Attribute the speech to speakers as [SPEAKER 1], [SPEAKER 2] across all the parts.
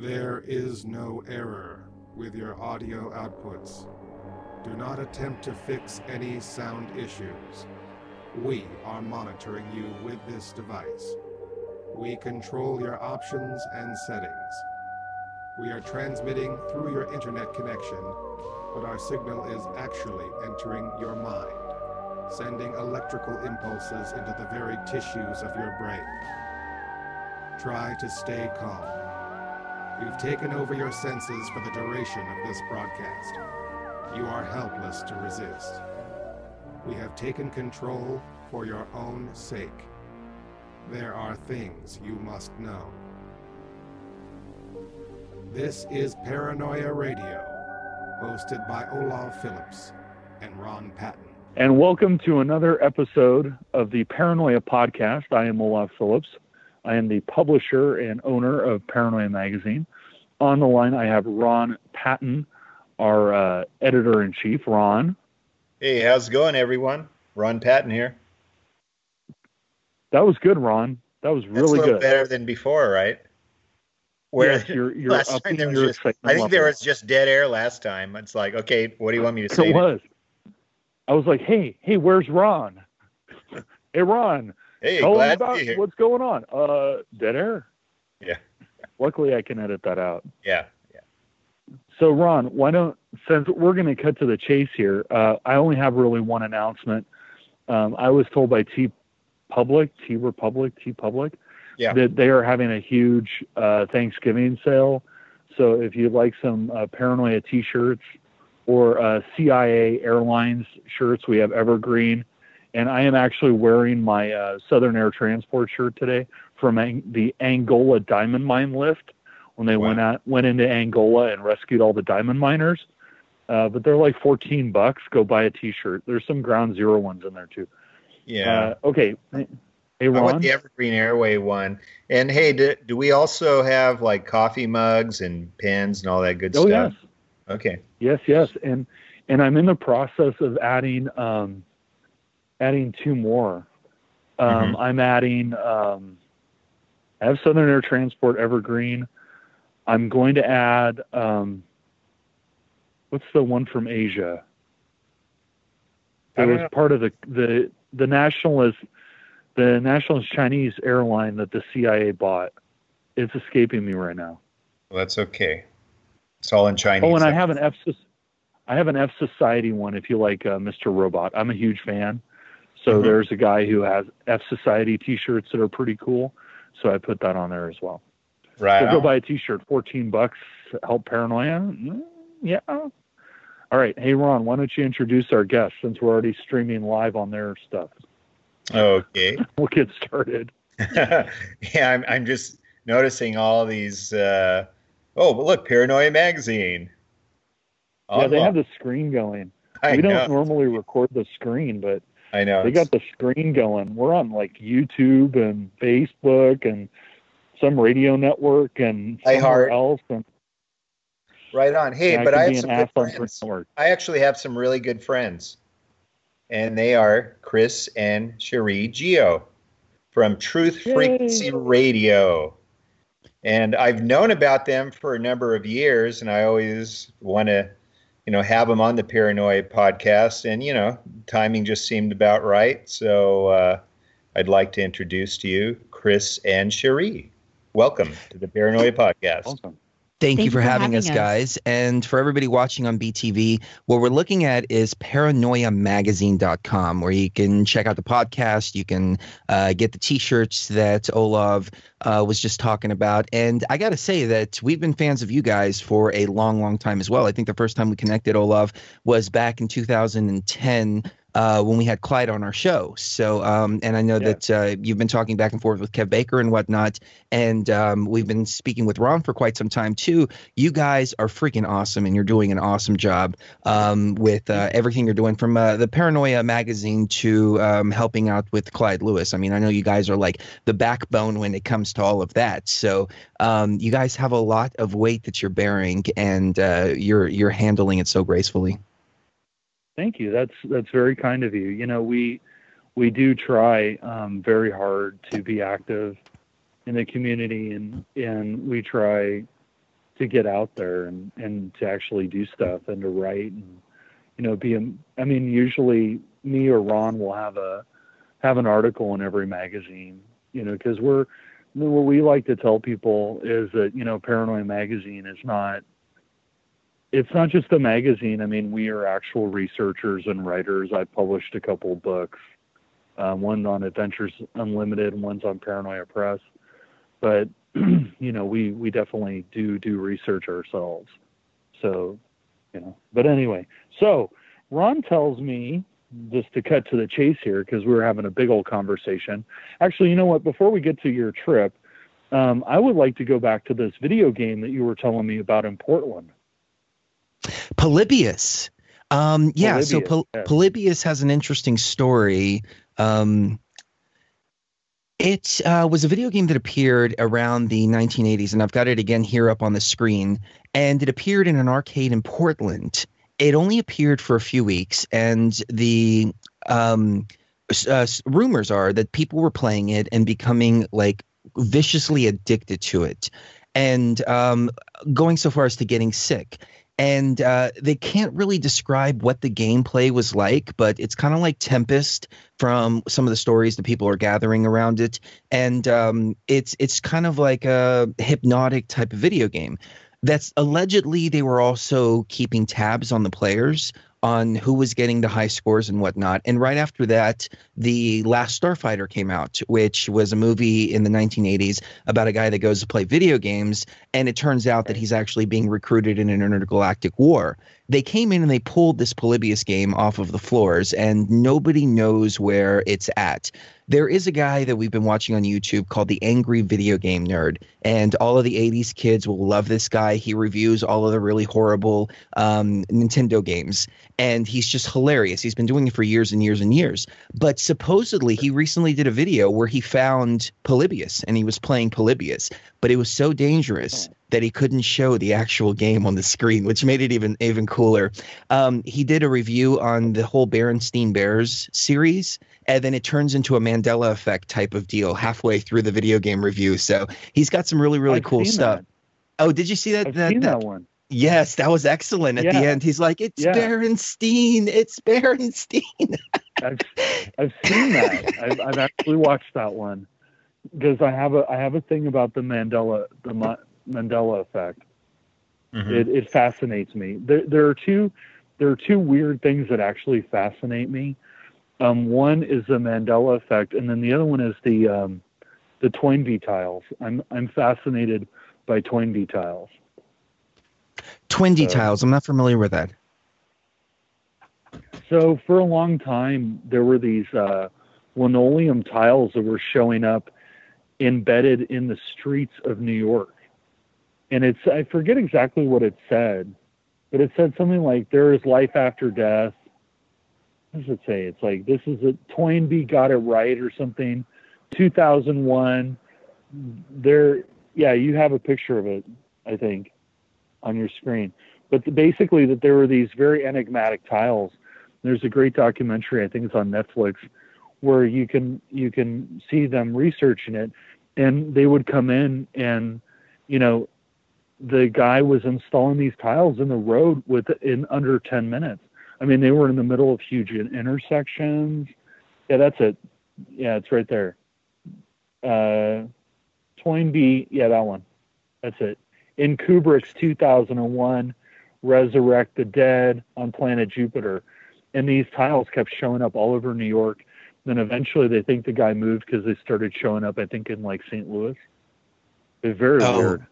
[SPEAKER 1] There is no error with your audio outputs. Do not attempt to fix any sound issues. We are monitoring you with this device. We control your options and settings. We are transmitting through your internet connection, but our signal is actually entering your mind, sending electrical impulses into the very tissues of your brain. Try to stay calm. We've taken over your senses for the duration of this broadcast. You are helpless to resist. We have taken control for your own sake. There are things you must know. This is Paranoia Radio, hosted by Olaf Phillips and Ron Patton.
[SPEAKER 2] And welcome to another episode of the Paranoia Podcast. I am Olaf Phillips. I am the publisher and owner of Paranoia Magazine. On the line, I have Ron Patton, our uh, editor in chief. Ron.
[SPEAKER 3] Hey, how's it going, everyone? Ron Patton here.
[SPEAKER 2] That was good, Ron. That was really good.
[SPEAKER 3] Better than before, right? Where
[SPEAKER 2] yes, you're, you're
[SPEAKER 3] last time there was just, I think there was just dead air last time. It's like, okay, what do you want me to say?
[SPEAKER 2] It was. I was like, hey, hey, where's Ron? hey, Ron.
[SPEAKER 3] Hey,
[SPEAKER 2] tell
[SPEAKER 3] glad
[SPEAKER 2] about
[SPEAKER 3] to be here.
[SPEAKER 2] what's going on. Uh, dead air.
[SPEAKER 3] Yeah.
[SPEAKER 2] Luckily, I can edit that out.
[SPEAKER 3] Yeah, yeah.
[SPEAKER 2] So, Ron, why don't since we're going to cut to the chase here? Uh, I only have really one announcement. Um, I was told by T Public, T Republic, TeePublic,
[SPEAKER 3] Yeah.
[SPEAKER 2] that they are having a huge uh, Thanksgiving sale. So, if you'd like some uh, Paranoia T-shirts or uh, CIA Airlines shirts, we have Evergreen, and I am actually wearing my uh, Southern Air Transport shirt today from Ang- the Angola Diamond Mine lift when they
[SPEAKER 3] Wow.
[SPEAKER 2] went out went into Angola and rescued all the diamond miners. Uh, but they're like 14 bucks. Go buy a T-shirt. There's some Ground Zero ones in there too.
[SPEAKER 3] Yeah.
[SPEAKER 2] Uh, okay. Hey, Ron.
[SPEAKER 3] I want the Evergreen Airway one. And hey, do, do we also have like coffee mugs and pens and all that good
[SPEAKER 2] oh
[SPEAKER 3] stuff?
[SPEAKER 2] yes,
[SPEAKER 3] Okay.
[SPEAKER 2] yes, yes. And and I'm in the process of adding um, adding two more. Um,
[SPEAKER 3] Mhm.
[SPEAKER 2] I'm adding. Um, I have Southern Air Transport Evergreen. I'm going to add. Um, what's the one from Asia? It was
[SPEAKER 3] know.
[SPEAKER 2] part of the the the nationalist the nationalist Chinese airline that the CIA bought. It's escaping me right now.
[SPEAKER 3] Well, that's okay. It's all in Chinese.
[SPEAKER 2] Oh, and I have an F. I have an F Society one. If you like uh, Mr. Robot, I'm a huge fan. So
[SPEAKER 3] Mhm.
[SPEAKER 2] there's a guy who has F Society T-shirts that are pretty cool. So I put that on there as well.
[SPEAKER 3] right.
[SPEAKER 2] So go buy a T-shirt, 14 bucks. Help Paranoia. Mm, Yeah. All right. Hey Ron, why don't you introduce our guest since we're already streaming live on their stuff?
[SPEAKER 3] Okay.
[SPEAKER 2] We'll get started.
[SPEAKER 3] yeah, I'm, I'm just noticing all these. Uh, oh, but look, Paranoia Magazine.
[SPEAKER 2] yeah, they have the screen going.
[SPEAKER 3] I
[SPEAKER 2] we don't normally record the screen, but
[SPEAKER 3] I know.
[SPEAKER 2] they got the screen going. We're on like YouTube and Facebook and some radio network and
[SPEAKER 3] iHeart.
[SPEAKER 2] somewhere else. And
[SPEAKER 3] right on. Hey, but
[SPEAKER 2] could
[SPEAKER 3] I have some good friends. I actually have some really good friends, and they are Chris and Sheree Geo from Truth
[SPEAKER 2] Yay.
[SPEAKER 3] Frequency Radio. And I've known about them for a number of years, and I always want to, you know, have them on the Paranoia podcast. And you know, timing just seemed about right, so uh, I'd like to introduce to you Chris and Sheree. Welcome to the Paranoia podcast.
[SPEAKER 2] Awesome.
[SPEAKER 4] Thank, you for, having, us, guys. And for everybody watching on BTV, what we're looking at is paranoiamagazine.com, where you can check out the podcast. You can uh, get the t shirts that Olaf uh, was just talking about. And I got to say that we've been fans of you guys for a long, long time as well. I think the first time we connected, Olaf, was back in 2010 uh, when we had Clyde on our show. So, um, and I know
[SPEAKER 2] Yeah.
[SPEAKER 4] that uh, you've been talking back and forth with Kev Baker and whatnot, and um, we've been speaking with Ron for quite some time too. You guys are freaking awesome, and you're doing an awesome job um, with uh, everything you're doing from uh, the Paranoia magazine to um, helping out with Clyde Lewis. I mean, I know you guys are like the backbone when it comes to all of that. So, um, you guys have a lot of weight that you're bearing, and uh, you're you're handling it so gracefully.
[SPEAKER 2] Thank you. That's that's very kind of you. You know, we we do try um, very hard to be active in the community, and and we try to get out there and and to actually do stuff and to write and you know be a, I mean usually me or Ron will have a have an article in every magazine you know because we're what we like to tell people is that you know Paranoia Magazine is not it's not just a magazine. I mean, we are actual researchers and writers. I've published a couple books, um, one on Adventures Unlimited, and one's on Paranoia Press. But you know, we we definitely do do research ourselves. So, you know. But anyway, so Ron tells me just to cut to the chase here because we were having a big old conversation. Actually, you know what? Before we get to your trip, um, I would like to go back to this video game that you were telling me about in Portland.
[SPEAKER 4] Polybius. Um, yeah, Polybius, so Pol- yes. Polybius has an interesting story. Um, it uh, was a video game that appeared around the 1980s, and I've got it again here up on the screen. And it appeared in an arcade in Portland. It only appeared for a few weeks, and the um, uh, rumors are that people were playing it and becoming like viciously addicted to it, and um, going so far as to getting sick and uh, they can't really describe what the gameplay was like, but it's kind of like Tempest from some of the stories that people are gathering around it, and um, it's it's kind of like a hypnotic type of video game. That's allegedly they were also keeping tabs on the players on who was getting the high scores and whatnot. And right after that, The Last Starfighter came out, which was a movie in the 1980s about a guy that goes to play video games. And it turns out that he's actually being recruited in an intergalactic war. They came in and they pulled this Polybius game off of the floors, and nobody knows where it's at there is a guy that we've been watching on YouTube called the Angry Video Game Nerd, and all of the 80s kids will love this guy. He reviews all of the really horrible um, Nintendo games, and he's just hilarious. He's been doing it for years and years and years. But supposedly, he recently did a video where he found Polybius and he was playing Polybius, but it was so dangerous that he couldn't show the actual game on the screen, which made it even even cooler. Um, he did a review on the whole Berenstein Bears series, and then it turns into a Mandela effect type of deal halfway through the video game review. So he's got some really really
[SPEAKER 2] I've
[SPEAKER 4] cool stuff.
[SPEAKER 2] That.
[SPEAKER 4] Oh, did you see that?
[SPEAKER 2] I've
[SPEAKER 4] that,
[SPEAKER 2] seen
[SPEAKER 4] that,
[SPEAKER 2] that one.
[SPEAKER 4] Yes, that was excellent. At
[SPEAKER 2] yeah.
[SPEAKER 4] the end, he's like, "It's
[SPEAKER 2] yeah.
[SPEAKER 4] Berenstein. It's Berenstein."
[SPEAKER 2] I've I've seen that. I've I've actually watched that one because I have a I have a thing about the Mandela the Mandela effect. Mm-hmm. It it fascinates me. There there are two there are two weird things that actually fascinate me. Um, one is the Mandela effect, and then the other one is the um, the Toynbee tiles. I'm I'm fascinated by Toynbee tiles.
[SPEAKER 4] Twindy so, tiles. I'm not familiar with that.
[SPEAKER 2] So for a long time, there were these uh, linoleum tiles that were showing up embedded in the streets of New York and it's I forget exactly what it said, but it said something like there is life after death. What does it say? It's like this is a Toynbee got it right or something. 2001. There, yeah, you have a picture of it, I think, on your screen. But the, basically, that there were these very enigmatic tiles. There's a great documentary, I think it's on Netflix, where you can you can see them researching it, and they would come in and you know the guy was installing these tiles in the road with in under 10 minutes. I mean, they were in the middle of huge intersections. Yeah, that's it. Yeah, it's right there. Uh, Toynbee, yeah, that one. That's it. In Kubrick's 2001 Resurrect the Dead on Planet Jupiter. And these tiles kept showing up all over New York. Then eventually they think the guy moved because they started showing up, I think, in like St. Louis. It's very oh. weird.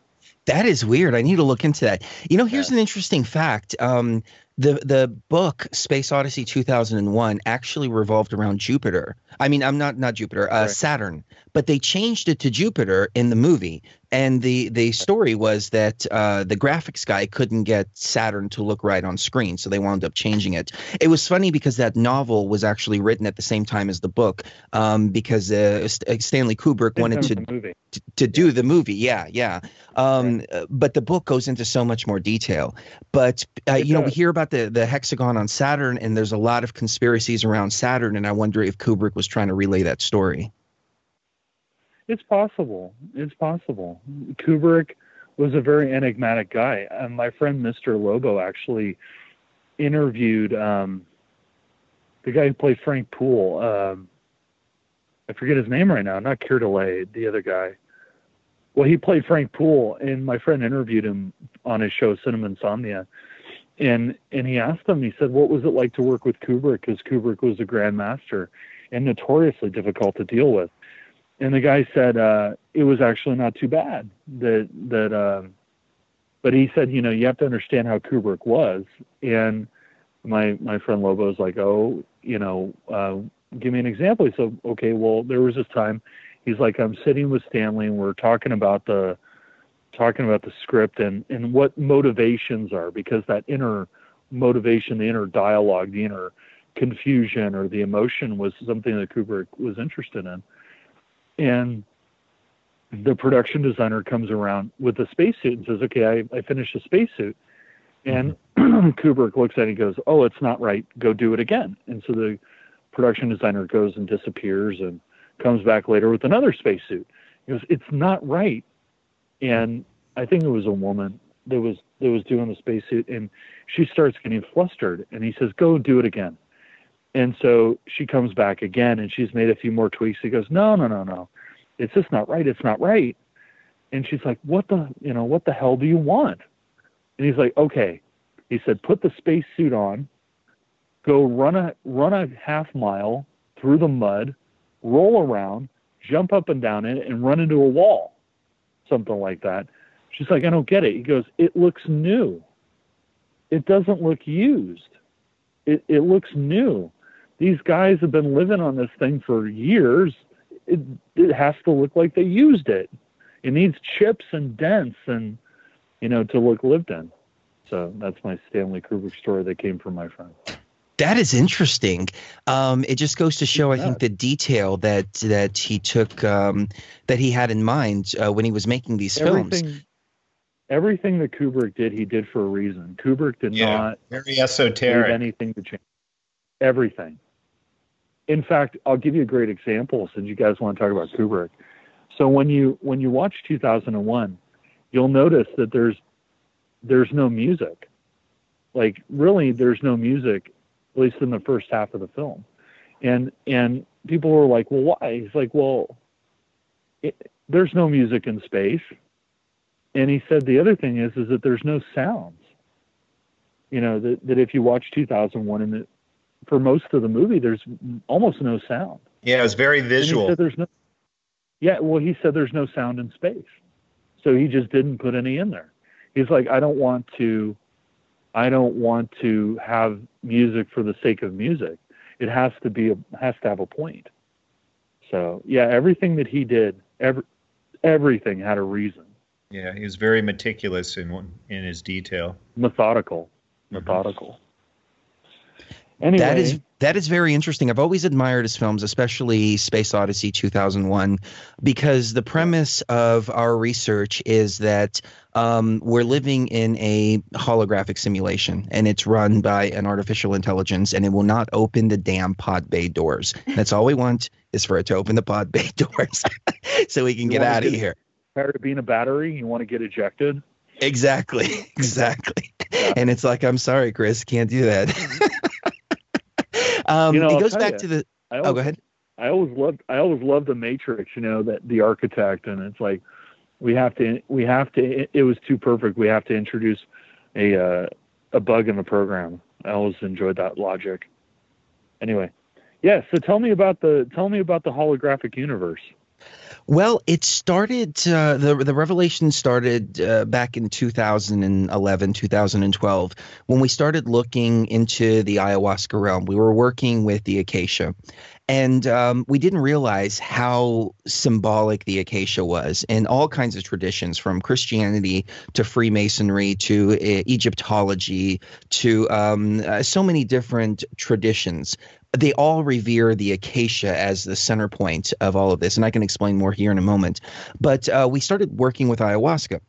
[SPEAKER 4] That is weird. I need to look into that. You know, here's yeah. an interesting fact. Um, the the book Space Odyssey 2001 actually revolved around Jupiter. I mean, I'm not not Jupiter, uh, right. Saturn, but they changed it to Jupiter in the movie. And the the story was that uh, the graphics guy couldn't get Saturn to look right on screen, so they wound up changing it. It was funny because that novel was actually written at the same time as the book, um, because uh, Stanley Kubrick wanted to, to, to do the movie. Yeah, yeah. Um, right. Uh, but the book goes into so much more detail. But uh, you know, we hear about the the hexagon on Saturn, and there's a lot of conspiracies around Saturn, and I wonder if Kubrick was trying to relay that story.
[SPEAKER 2] It's possible. It's possible. Kubrick was a very enigmatic guy. And my friend Mr. Lobo actually interviewed um, the guy who played Frank Poole. Um, I forget his name right now. Not Dullea, the other guy. Well, he played Frank Poole, and my friend interviewed him on his show Cinema Insomnia, and and he asked him. He said, "What was it like to work with Kubrick? Because Kubrick was a grandmaster and notoriously difficult to deal with." And the guy said uh, it was actually not too bad. That that, uh, but he said, you know, you have to understand how Kubrick was. And my my friend Lobo was like, oh, you know, uh, give me an example. He said, okay, well, there was this time. He's like, I'm sitting with Stanley and we're talking about the talking about the script and and what motivations are because that inner motivation, the inner dialogue, the inner confusion or the emotion was something that Kubrick was interested in and the production designer comes around with the spacesuit and says, "Okay, I, I finished the spacesuit." And mm-hmm. Kubrick looks at it and goes, "Oh, it's not right. Go do it again." And so the production designer goes and disappears and comes back later with another spacesuit. He goes, "It's not right." And I think it was a woman that was that was doing the spacesuit, and she starts getting flustered. And he says, "Go do it again." And so she comes back again and she's made a few more tweaks. He goes, No, no, no, no. It's just not right. It's not right. And she's like, What the you know, what the hell do you want? And he's like, Okay. He said, Put the space suit on, go run a run a half mile through the mud, roll around, jump up and down in it, and run into a wall. Something like that. She's like, I don't get it. He goes, It looks new. It doesn't look used. It, it looks new these guys have been living on this thing for years. It, it has to look like they used it. It needs chips and dents and, you know, to look lived in. So that's my Stanley Kubrick story that came from my friend.
[SPEAKER 4] That is interesting. Um, it just goes to show, I think, the detail that that he took, um, that he had in mind uh, when he was making these
[SPEAKER 2] everything,
[SPEAKER 4] films.
[SPEAKER 2] Everything that Kubrick did, he did for a reason. Kubrick did yeah, not
[SPEAKER 3] very esoteric
[SPEAKER 2] anything to change. Everything in fact, I'll give you a great example since you guys want to talk about Kubrick. So when you when you watch 2001, you'll notice that there's there's no music. Like really, there's no music, at least in the first half of the film. And and people were like, well, why? He's like, well, it, there's no music in space. And he said the other thing is is that there's no sounds. You know that that if you watch 2001 and the for most of the movie, there's almost no sound.
[SPEAKER 3] Yeah, it was very visual.
[SPEAKER 2] there's no. Yeah, well, he said there's no sound in space, so he just didn't put any in there. He's like, I don't want to, I don't want to have music for the sake of music. It has to be a, has to have a point. So yeah, everything that he did, every everything had a reason.
[SPEAKER 3] Yeah, he was very meticulous in in his detail.
[SPEAKER 2] Methodical, mm-hmm. Anyway,
[SPEAKER 4] that is that is very interesting. I've always admired his films, especially Space Odyssey 2001, because the premise of our research is that um, we're living in a holographic simulation, and it's run by an artificial intelligence, and it will not open the damn pod bay doors. That's all we want is for it to open the pod bay doors, so we can you get out of here.
[SPEAKER 2] Tired of being a battery? You want to get ejected?
[SPEAKER 4] Exactly, exactly. Yeah. And it's like, I'm sorry, Chris, can't do that. Um, you know, it goes back you, to the.
[SPEAKER 2] Oh, always,
[SPEAKER 4] oh, go ahead.
[SPEAKER 2] I always loved. I always loved the Matrix. You know that the architect, and it's like we have to. We have to. It was too perfect. We have to introduce a uh, a bug in the program. I always enjoyed that logic. Anyway, yeah. So tell me about the tell me about the holographic universe.
[SPEAKER 4] Well, it started, uh, the, the revelation started uh, back in 2011, 2012, when we started looking into the ayahuasca realm. We were working with the acacia, and um, we didn't realize how symbolic the acacia was in all kinds of traditions, from Christianity to Freemasonry to uh, Egyptology to um, uh, so many different traditions they all revere the acacia as the center point of all of this, and I can explain more here in a moment. But uh, we started working with ayahuasca.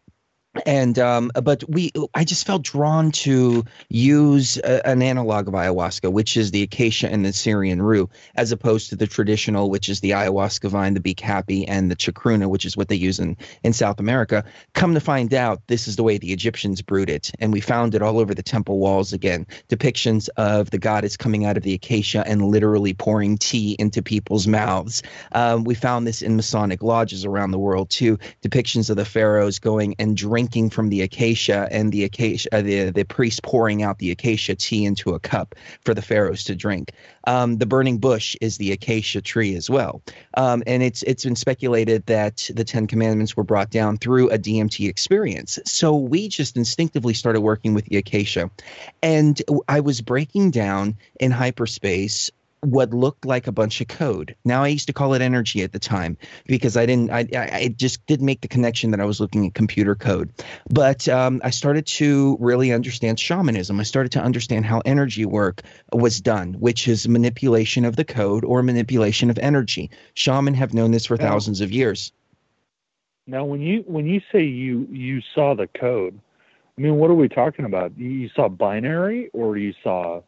[SPEAKER 4] And um, but we i just felt drawn to use a, an analog of ayahuasca which is the acacia and the syrian rue as opposed to the traditional which is the ayahuasca vine the B. caapi and the chacruna which is what they use in, in south america. Come to find out this is the way the egyptians brewed it. And we found it all over the temple walls again. Depictions of the goddess coming out of the acacia and literally pouring tea into people's mouths. Um, we found this in masonic lodges around the world too. Depictions of the pharaohs going and drinking drinking from the acacia and the acacia uh, the the priest pouring out the acacia tea into a cup for the pharaohs to drink. Um, the burning bush is the acacia tree as well, um, and it's it's been speculated that the Ten Commandments were brought down through a DMT experience. So we just instinctively started working with the acacia, and I was breaking down in hyperspace what looked like a bunch of code. Now I used to call it energy at the time because I didn't, I, I just didn't make the connection that I was looking at computer code. But um, I started to really understand shamanism. I started to understand how energy work was done, which is manipulation of the code or manipulation of energy. Shaman have known this for now, thousands of years.
[SPEAKER 2] Now, when you when you say you you saw the code, I mean, what are we talking about? You saw binary, or you saw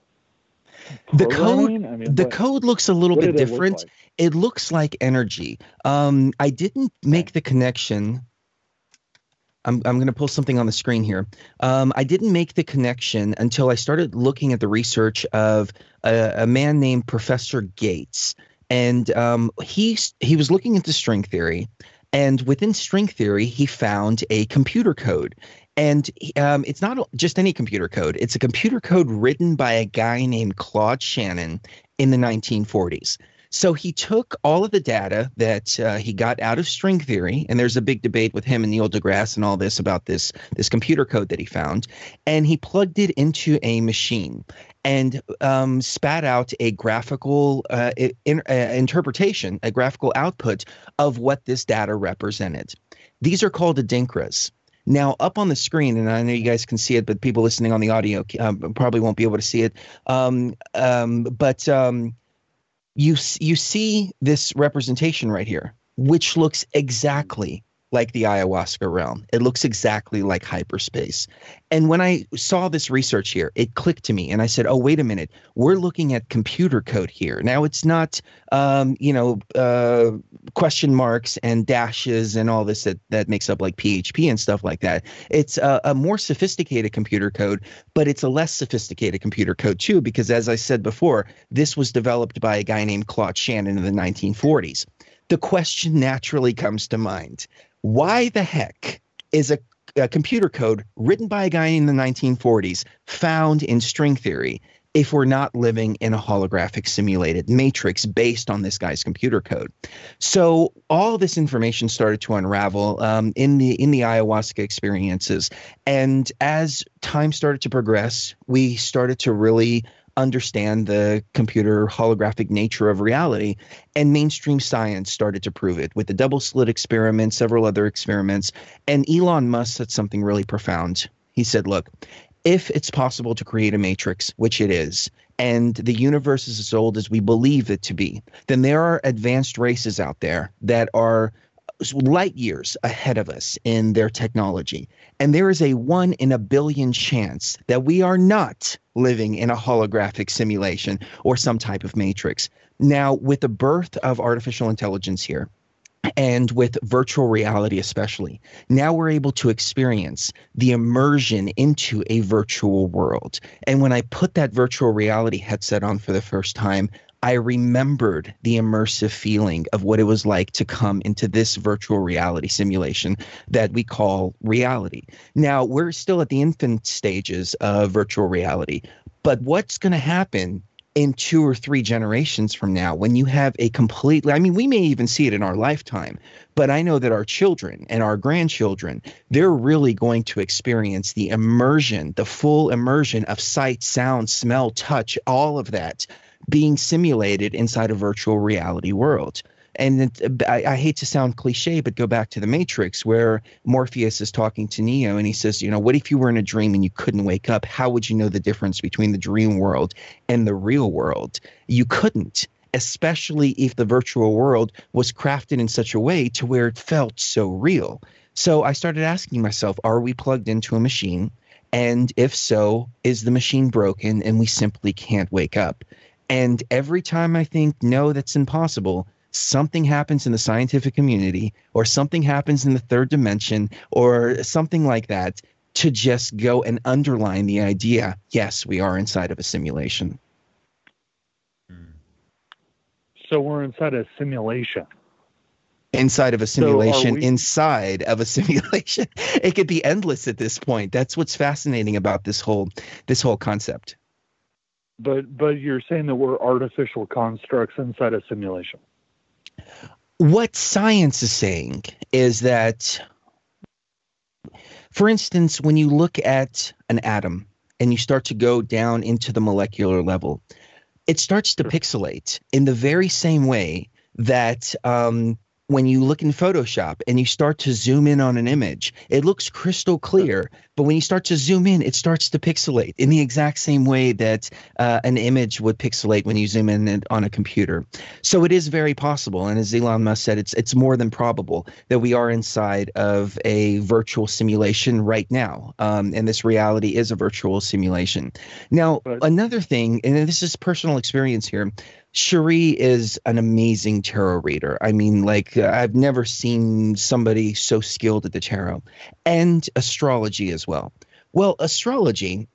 [SPEAKER 4] the code I mean, the what, code looks a little bit different. Look like? It looks like energy. Um, I didn't make the connection. I'm I'm going to pull something on the screen here. Um, I didn't make the connection until I started looking at the research of a, a man named Professor Gates, and um, he he was looking into string theory. And within string theory, he found a computer code. And um, it's not just any computer code, it's a computer code written by a guy named Claude Shannon in the 1940s. So he took all of the data that uh, he got out of string theory, and there's a big debate with him and Neil deGrasse and all this about this this computer code that he found, and he plugged it into a machine and um, spat out a graphical uh, in, uh, interpretation, a graphical output of what this data represented. These are called adinkras. Now, up on the screen, and I know you guys can see it, but people listening on the audio um, probably won't be able to see it. Um, um, but um, you you see this representation right here, which looks exactly like the ayahuasca realm. It looks exactly like hyperspace. And when I saw this research here, it clicked to me, and I said, "Oh, wait a minute. We're looking at computer code here. Now it's not, um, you know, uh, question marks and dashes and all this that that makes up like PHP and stuff like that. It's a, a more sophisticated computer code, but it's a less sophisticated computer code too, because as I said before, this was developed by a guy named Claude Shannon in the 1940s." The question naturally comes to mind why the heck is a, a computer code written by a guy in the 1940s found in string theory if we're not living in a holographic simulated matrix based on this guy's computer code. So all this information started to unravel um, in the in the ayahuasca experiences, and as time started to progress, we started to really understand the computer holographic nature of reality. And mainstream science started to prove it with the double slit experiment, several other experiments. And Elon Musk said something really profound. He said, Look, if it's possible to create a matrix, which it is, and the universe is as old as we believe it to be, then there are advanced races out there that are light years ahead of us in their technology. And there is a one in a billion chance that we are not living in a holographic simulation or some type of matrix. Now, with the birth of artificial intelligence here, and with virtual reality especially now we're able to experience the immersion into a virtual world and when i put that virtual reality headset on for the first time I remembered the immersive feeling of what it was like to come into this virtual reality simulation that we call reality. Now, we're still at the infant stages of virtual reality, but what's going to happen in two or three generations from now when you have a completely i mean we may even see it in our lifetime but i know that our children and our grandchildren they're really going to experience the immersion the full immersion of sight sound smell touch all of that being simulated inside a virtual reality world. And it, I, I, hate to sound cliche, but go back to the Matrix, where Morpheus is talking to Neo, and he says, "You know, what if you were in a dream and you couldn't wake up? How would you know the difference between the dream world and the real world? You couldn't." Especially if the virtual world was crafted in such a way to where it felt so real. So I started asking myself, are we plugged into a machine? And if so, is the machine broken and we simply can't wake up? And every time I think, no, that's impossible, something happens in the scientific community or something happens in the third dimension or something like that to just go and underline the idea yes, we are inside of a simulation.
[SPEAKER 2] So we're inside a simulation.
[SPEAKER 4] Inside of a simulation,
[SPEAKER 2] we-
[SPEAKER 4] inside of a simulation. It could be endless at this point. That's what's fascinating about this whole this whole concept.
[SPEAKER 2] But but you're saying that we're artificial constructs inside a simulation.
[SPEAKER 4] what science is saying is that for instance when you look at an atom and you start to go down into the molecular level it starts to pixelate in the very same way that um, when you look in photoshop and you start to zoom in on an image it looks crystal clear but when you start to zoom in it starts to pixelate in the exact same way that uh, an image would pixelate when you zoom in on a computer so it is very possible, and as Elon Musk said, it's it's more than probable that we are inside of a virtual simulation right now, um, and this reality is a virtual simulation. Now, another thing, and this is personal experience here. Sheree is an amazing tarot reader. I mean, like uh, I've never seen somebody so skilled at the tarot, and astrology as well. Well, astrology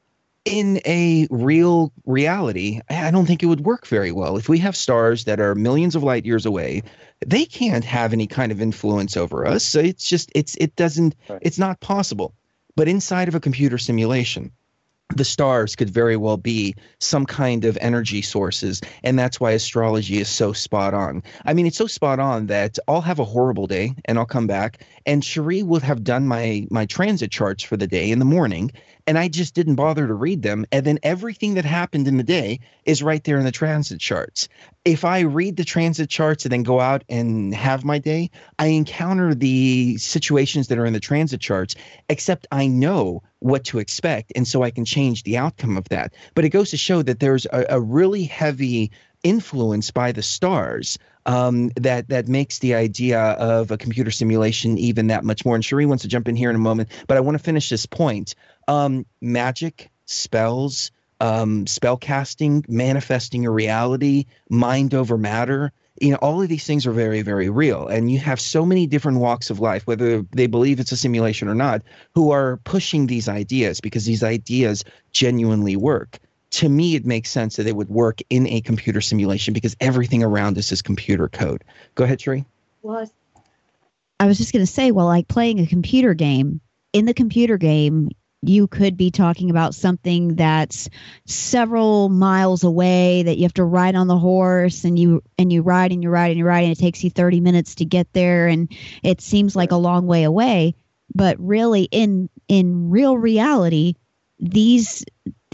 [SPEAKER 4] in a real reality, I don't think it would work very well. If we have stars that are millions of light years away, they can't have any kind of influence over us. So it's just it's it doesn't it's not possible. But inside of a computer simulation, the stars could very well be some kind of energy sources and that's why astrology is so spot on. I mean it's so spot on that i'll have a horrible day and i'll come back and sheree will have done my my transit charts for the day in the morning and i just didn't bother to read them and then everything that happened in the day is right there in the transit charts. If i read the transit charts and then go out and have my day i encounter the situations that are in the transit charts except i know what to expect and so i can change the outcome of that. But it goes to show that there's a, a really heavy influence by the stars um, that that makes the idea of a computer simulation even that much more. And Sheree wants to jump in here in a moment but i want to finish this point. Um, magic spells um, spell casting manifesting a reality mind over matter you know all of these things are very very real. And you have so many different walks of life whether they believe it's a simulation or not who are pushing these ideas because these ideas genuinely work to me it makes sense that it would work in a computer simulation because everything around us is computer code go ahead Sheree.
[SPEAKER 5] Well, I was- just going to say, well, like playing a computer game, in the computer game, you could be talking about something that's several miles away that you have to ride on the horse and you and you ride and you ride and you ride and it takes you 30 minutes to get there and it seems like a long way away but really in in real reality these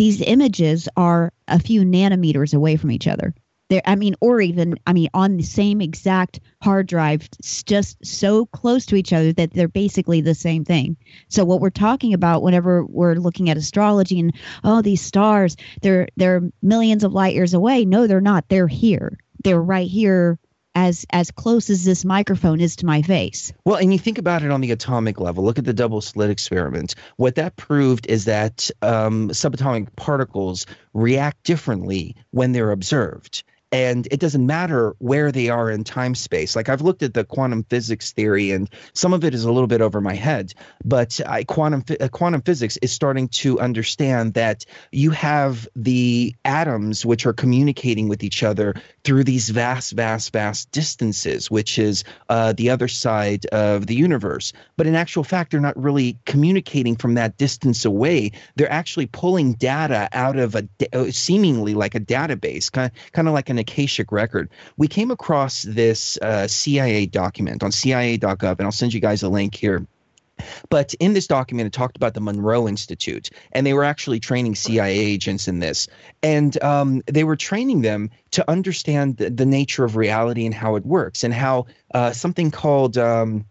[SPEAKER 5] these images are a few nanometers away from each other. There i mean or even i mean on the same exact hard drive just so close to each other that they're basically the same thing. So what we're talking about whenever we're looking at astrology and oh these stars they're they're millions of light years away. No they're not. They're here. They're right here as as close as this microphone is to my face
[SPEAKER 4] Well, and you think about it on the atomic level. Look at the double slit experiment. What that proved is that um, subatomic particles react differently when they're observed. And it doesn't matter where they are in time space. Like I've looked at the quantum physics theory, and some of it is a little bit over my head. But I, quantum uh, quantum physics is starting to understand that you have the atoms which are communicating with each other through these vast, vast, vast distances, which is uh, the other side of the universe. But in actual fact, they're not really communicating from that distance away. They're actually pulling data out of a uh, seemingly like a database, kind of, kind of like an akashic record. We came across this uh, CIA document on CIA.gov, and I'll send you guys a link here. But in this document, it talked about the Monroe Institute, and they were actually training CIA agents in this. And um, they were training them to understand the, the nature of reality and how it works, and how uh, something called um,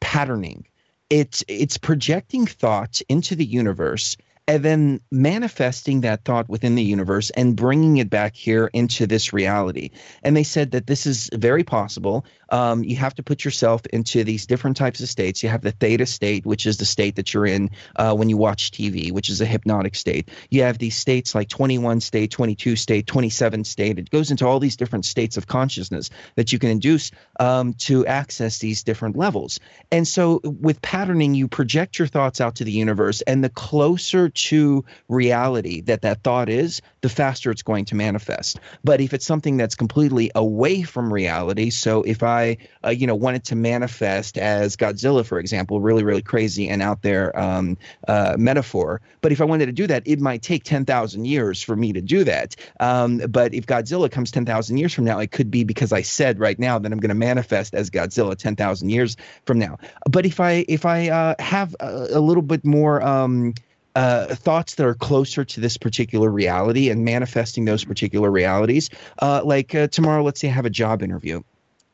[SPEAKER 4] patterning. It's it's projecting thought into the universe and then manifesting that thought within the universe and bringing it back here into this reality. And they said that this is very possible. Um, you have to put yourself into these different types of states. You have the theta state, which is the state that you're in uh, when you watch TV, which is a hypnotic state. You have these states like 21 state, 22 state, 27 state. It goes into all these different states of consciousness that you can induce um, to access these different levels. And so with patterning, you project your thoughts out to the universe, and the closer to reality that that thought is, the faster it's going to manifest. But if it's something that's completely away from reality, so if I, uh, you know, wanted to manifest as Godzilla, for example, really, really crazy and out there um, uh, metaphor, but if I wanted to do that, it might take 10,000 years for me to do that. Um, but if Godzilla comes 10,000 years from now, it could be because I said right now that I'm going to manifest as Godzilla 10,000 years from now. But if I if I uh, have a, a, little bit more um, uh, thoughts that are closer to this particular reality and manifesting those particular realities. Uh, like uh, tomorrow, let's say I have a job interview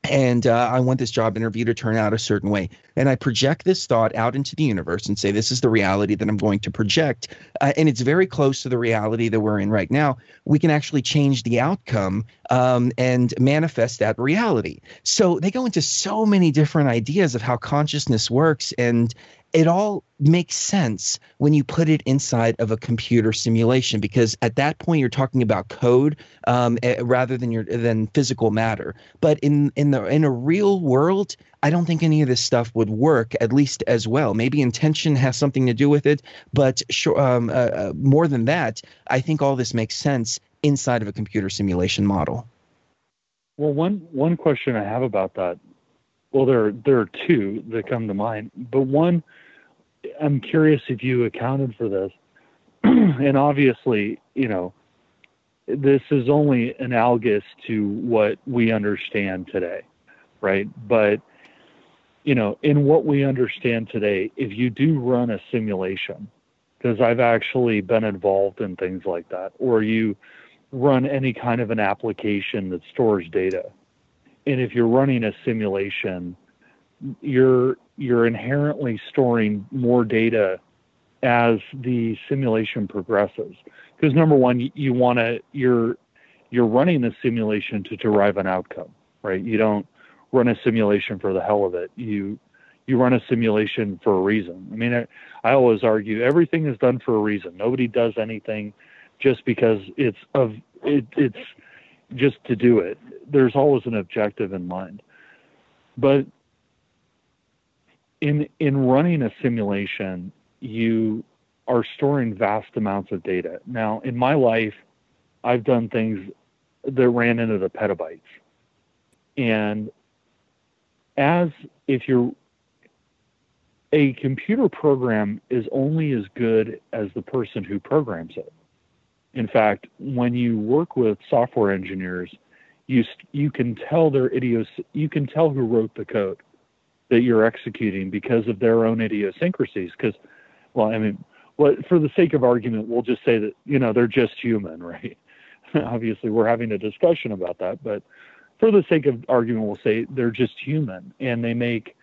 [SPEAKER 4] and uh, I want this job interview to turn out a certain way. And I project this thought out into the universe and say, this is the reality that I'm going to project. Uh, and it's very close to the reality that we're in right now. We can actually change the outcome um, and manifest that reality. So they go into so many different ideas of how consciousness works. And it all makes sense when you put it inside of a computer simulation because at that point you're talking about code um, eh, rather than your than physical matter. But in in the in a real world, I don't think any of this stuff would work at least as well. Maybe intention has something to do with it, but sure, um, uh, uh, more than that, I think all this makes sense inside of a computer simulation model.
[SPEAKER 2] Well, one one question I have about that well, there there are two that come to mind, but one, I'm curious if you accounted for this, and obviously, you know, this is only analogous to what we understand today, right? But you know, in what we understand today, if you do run a simulation, because I've actually been involved in things like that, or you run any kind of an application that stores data and if you're running a simulation, you're you're inherently storing more data as the simulation progresses. Because number one, you, you want to you're you're running the simulation to derive an outcome, right? You don't run a simulation for the hell of it. You you run a simulation for a reason. I mean, I, I always argue everything is done for a reason. Nobody does anything just because it's of it, it's just to do it. There's always an objective in mind. But in in running a simulation, you are storing vast amounts of data. Now, in my life, I've done things that ran into the petabytes. And as if you're a computer program is only as good as the person who programs it. In fact, when you work with software engineers, you you can tell their idios you can tell who wrote the code that you're executing because of their own idiosyncrasies. Because, well, I mean, what for the sake of argument, we'll just say that you know they're just human, right? Obviously, we're having a discussion about that, but for the sake of argument, we'll say they're just human and they make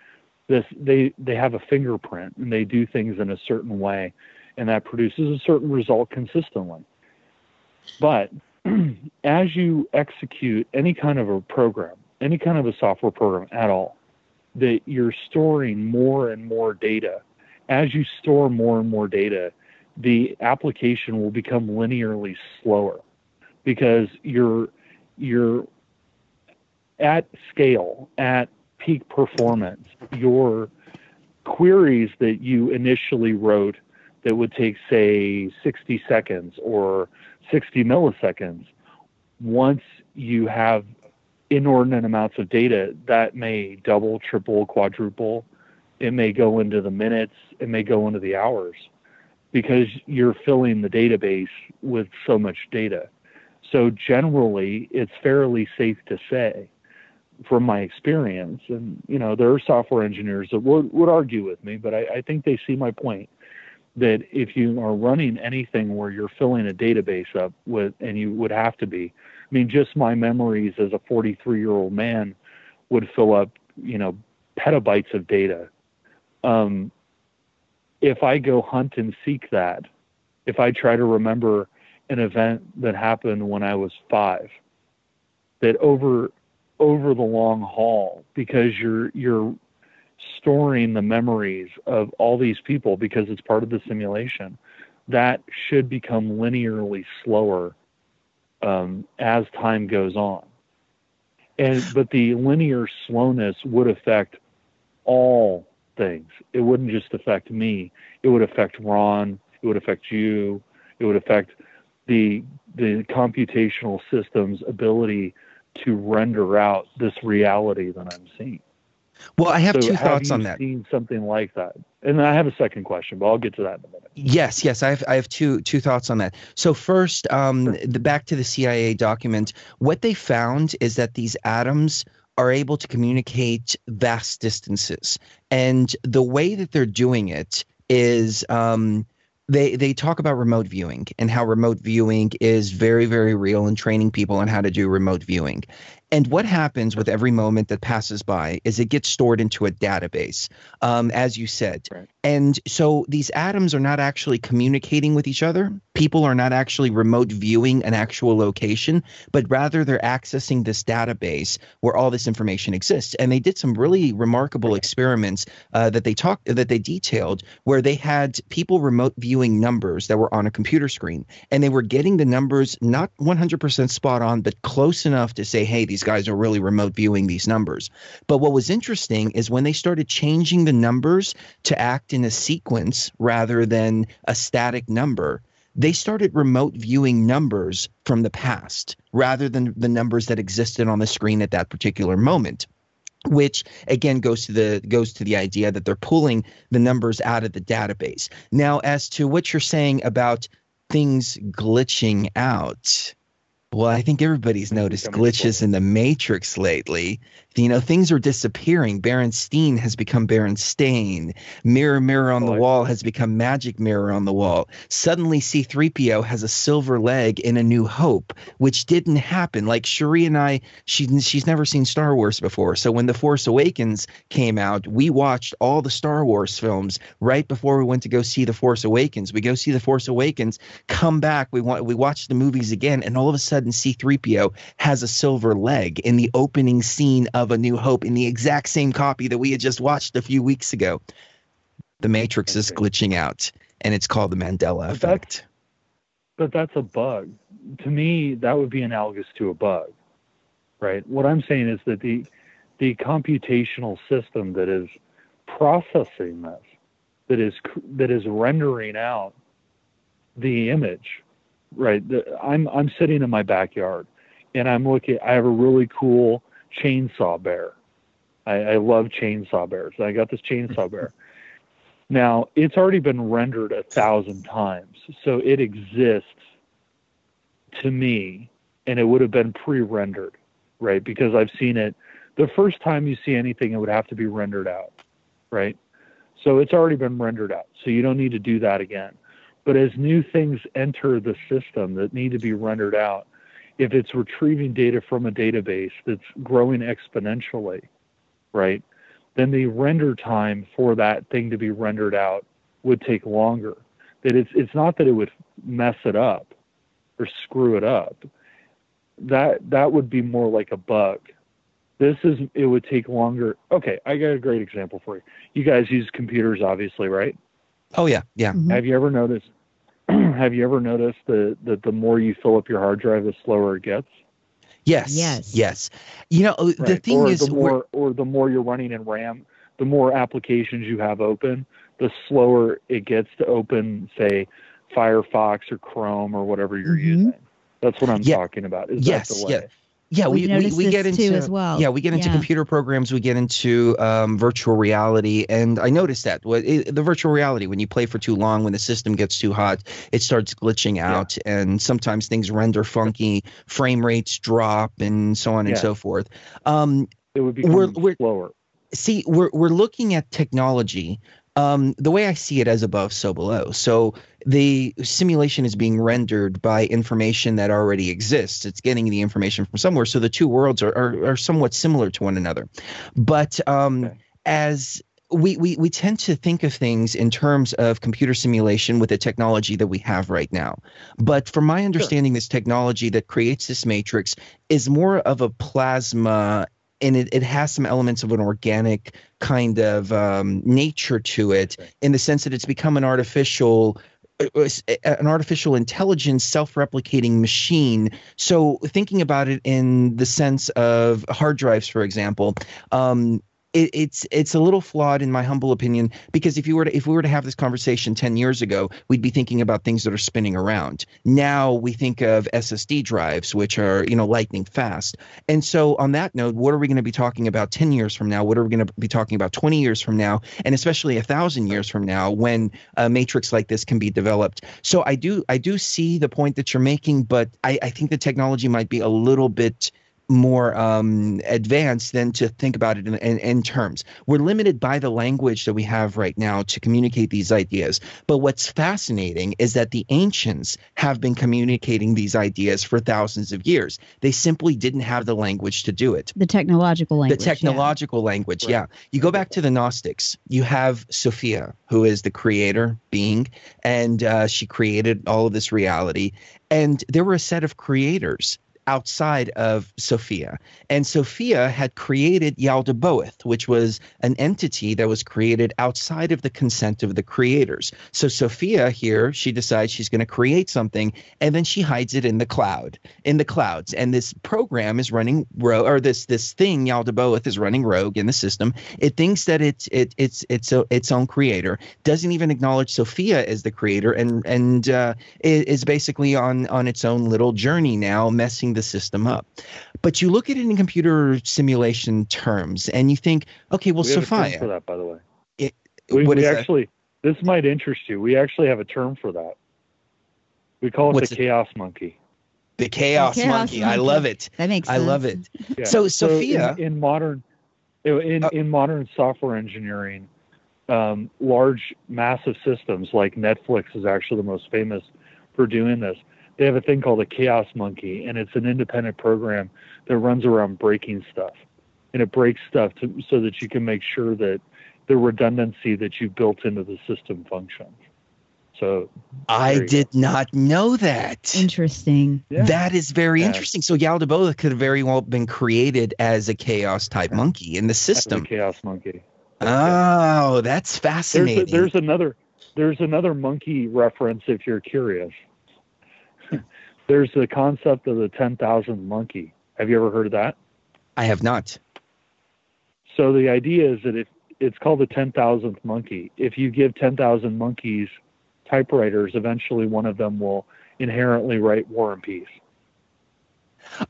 [SPEAKER 2] this they they have a fingerprint and they do things in a certain way and that produces a certain result consistently but as you execute any kind of a program, any kind of a software program at all, that you're storing more and more data. As you store more and more data, the application will become linearly slower because you're you're at scale, at peak performance, your queries that you initially wrote that would take say 60 seconds or 60 milliseconds. Once you have inordinate amounts of data, that may double, triple, quadruple. It may go into the minutes, it may go into the hours because you're filling the database with so much data. So, generally, it's fairly safe to say from my experience, and you know, there are software engineers that would, would argue with me, but I, I think they see my point that if you are running anything where you're filling a database up with, and you would have to be, I mean, just my memories as a 43 year old man would fill up, you know, petabytes of data. Um, if I go hunt and seek that, if I try to remember an event that happened when I was five, that over over the long haul, because you're you're storing the memories of all these people because it's part of the simulation, that should become linearly slower um, as time goes on. And but the linear slowness would affect all things. It wouldn't just affect me. It would affect Ron. It would affect you. It would affect the the computational system's ability to render out this reality that I'm seeing.
[SPEAKER 4] Well, I have
[SPEAKER 2] So
[SPEAKER 4] two thoughts on that.
[SPEAKER 2] Seen something like that, and I have a second question, but I'll get to that in a minute.
[SPEAKER 4] Yes, yes, I have I have two two thoughts on that. So first, um,
[SPEAKER 2] Sure.
[SPEAKER 4] the back to the CIA document. What they found is that these atoms are able to communicate vast distances, and the way that they're doing it is um, they they talk about remote viewing and how remote viewing is very very real and training people on how to do remote viewing. And what happens with every moment that passes by is it gets stored into a database, um, as you said.
[SPEAKER 2] Right.
[SPEAKER 4] And so these atoms are not actually communicating with each other. People are not actually remote viewing an actual location, but rather they're accessing this database where all this information exists. And they did some really remarkable experiments uh, that they talked that they detailed where they had people remote viewing numbers that were on a computer screen, and they were getting the numbers not 100% spot on, but close enough to say, hey, these guys are really remote viewing these numbers. But what was interesting is when they started changing the numbers to act in a sequence rather than a static number, they started remote viewing numbers from the past rather than the numbers that existed on the screen at that particular moment which again goes to the goes to the idea that they're pulling the numbers out of the database. Now as to what you're saying about things glitching out well i think everybody's noticed glitches in the matrix lately you know things are disappearing. Berenstein has become Berenstain mirror mirror on the wall has become magic mirror on the wall. Suddenly c3po has a silver leg in a new hope which didn't happen. Like sheree and i she, she's never seen star wars before. So when the force awakens came out we watched all the star wars films right before we went to go see the force awakens. We go see the force awakens come back we want we watch the movies again and all of a sudden c3po has a silver leg in the opening scene of a new hope in the exact same copy that we had just watched a few weeks ago the matrix is glitching out and it's called the mandela
[SPEAKER 2] But
[SPEAKER 4] effect
[SPEAKER 2] But that's a bug. To me, that would be analogous to a bug, right? What I'm saying is that the the computational system that is processing this, that is that is rendering out the image, right? The, I'm I'm sitting in my backyard, and I'm looking. I have a really cool chainsaw bear. I, I love chainsaw bears. I got this chainsaw bear. Now, it's already been rendered a thousand times, so it exists to me, and it would have been pre rendered, right? Because I've seen it. The first time you see anything, it would have to be rendered out, right? So it's already been rendered out, so you don't need to do that again. But as new things enter the system that need to be rendered out, if it's retrieving data from a database that's growing exponentially, right, then the render time for that thing to be rendered out would take longer. That it's it's not that it would mess it up or screw it up. That that would be more like a bug. This is it would take longer. Okay, I got a great example for you. You guys use computers obviously, right?
[SPEAKER 4] oh yeah yeah
[SPEAKER 5] Mhm.
[SPEAKER 2] Have you ever noticed have you ever noticed that that the more you fill up your hard drive the slower it gets?
[SPEAKER 4] yes
[SPEAKER 5] Yes.
[SPEAKER 4] yes you know the thing
[SPEAKER 2] or
[SPEAKER 4] is
[SPEAKER 2] the more or the more you're running in RAM, the more applications you have open, the slower it gets to open, say, Firefox or Chrome or whatever you're
[SPEAKER 5] Mhm.
[SPEAKER 2] using. That's what I'm
[SPEAKER 4] Yeah.
[SPEAKER 2] talking about. Is
[SPEAKER 4] Yes,
[SPEAKER 2] that delay?
[SPEAKER 4] yeah. Yeah,
[SPEAKER 5] We've
[SPEAKER 4] we, we,
[SPEAKER 5] noticed
[SPEAKER 4] we
[SPEAKER 5] this
[SPEAKER 4] get into
[SPEAKER 5] as well.
[SPEAKER 4] yeah we get into
[SPEAKER 5] Yeah.
[SPEAKER 4] computer programs we get into um, virtual reality and I noticed that what it, the virtual reality when you play for too long when the system gets too hot it starts glitching
[SPEAKER 2] Yeah.
[SPEAKER 4] out and sometimes things render funky frame rates drop and so on and so forth. Um,
[SPEAKER 2] It would become
[SPEAKER 4] We're- we're-
[SPEAKER 2] slower.
[SPEAKER 4] see we're we're looking at technology um, the way I see it as above, so below. So the simulation is being rendered by information that already exists. It's getting the information from somewhere. So the two worlds are are, are somewhat similar to one another. But um,
[SPEAKER 2] Okay.
[SPEAKER 4] as we, we we tend to think of things in terms of computer simulation with the technology that we have right now. But from my understanding, sure. this technology that creates this matrix is more of a plasma and it, it has some elements of an organic kind of um, nature to it in the sense that it's become an artificial uh, an artificial intelligence self-replicating machine. So thinking about it in the sense of hard drives for example um, it, it's it's a little flawed in my humble opinion because if you were to if we were to have this conversation 10 years ago we'd be thinking about things that are spinning around. Now we think of ssd drives which are you know lightning fast. And so on that note what are we going to be talking about 10 years from now? What are we going to be talking about 20 years from now? And especially a thousand years from now when a matrix like this can be developed. So i do i do see the point that you're making but i, I think the technology might be a little bit more um, advanced than to think about it in, in, in, terms. We're limited by the language that we have right now to communicate these ideas. But what's fascinating is that the ancients have been communicating these ideas for thousands of years. They simply didn't have the language to do it.
[SPEAKER 5] The technological language.
[SPEAKER 4] The technological yeah. language, right. yeah. You go back to the Gnostics. You have Sophia, who is the creator being, and uh, she created all of this reality. And there were a set of creators outside of Sophia. And Sophia had created Yaldabaoth, which was an entity that was created outside of the consent of the creators. So Sophia here, she decides she's going to create something and then she hides it in the cloud, in the clouds. And this program is running rogue or this this thing Yaldabaoth is running rogue in the system. It thinks that it's it, it's it's a, its own creator, doesn't even acknowledge Sophia as the creator and and uh, is basically on on its own little journey now messing the system up. But you look at it in computer simulation terms, and you think, okay, well,
[SPEAKER 2] we
[SPEAKER 4] Sophia.
[SPEAKER 2] for that, by the way.
[SPEAKER 4] It,
[SPEAKER 2] we,
[SPEAKER 4] we
[SPEAKER 2] actually, this might interest you. We actually have a term for that. We call it What's the it? chaos monkey.
[SPEAKER 4] The chaos, the chaos monkey. monkey. I love it.
[SPEAKER 5] That makes sense.
[SPEAKER 4] I love it. Yeah. So, so Sophia,
[SPEAKER 2] in, in modern, in uh, in modern software engineering, um, large, massive systems like Netflix is actually the most famous for doing this they have a thing called a chaos monkey and it's an independent program that runs around breaking stuff and it breaks stuff to, so that you can make sure that the redundancy that you built into the system functions so
[SPEAKER 4] I did go. not know that.
[SPEAKER 5] Interesting.
[SPEAKER 4] Yeah. That is very yeah. interesting. So Yaldabaoth could have very well been created as a chaos type yeah. monkey in the system.
[SPEAKER 2] chaos monkey.
[SPEAKER 4] Oh, that's fascinating.
[SPEAKER 2] There's, a, there's another there's another monkey reference if you're curious. There's the concept of the 10,000 monkey. Have you ever heard of that?
[SPEAKER 4] I have not.
[SPEAKER 2] So the idea is that if it's called the 10,000th monkey, if you give 10,000 monkeys typewriters, eventually one of them will inherently write War and Peace.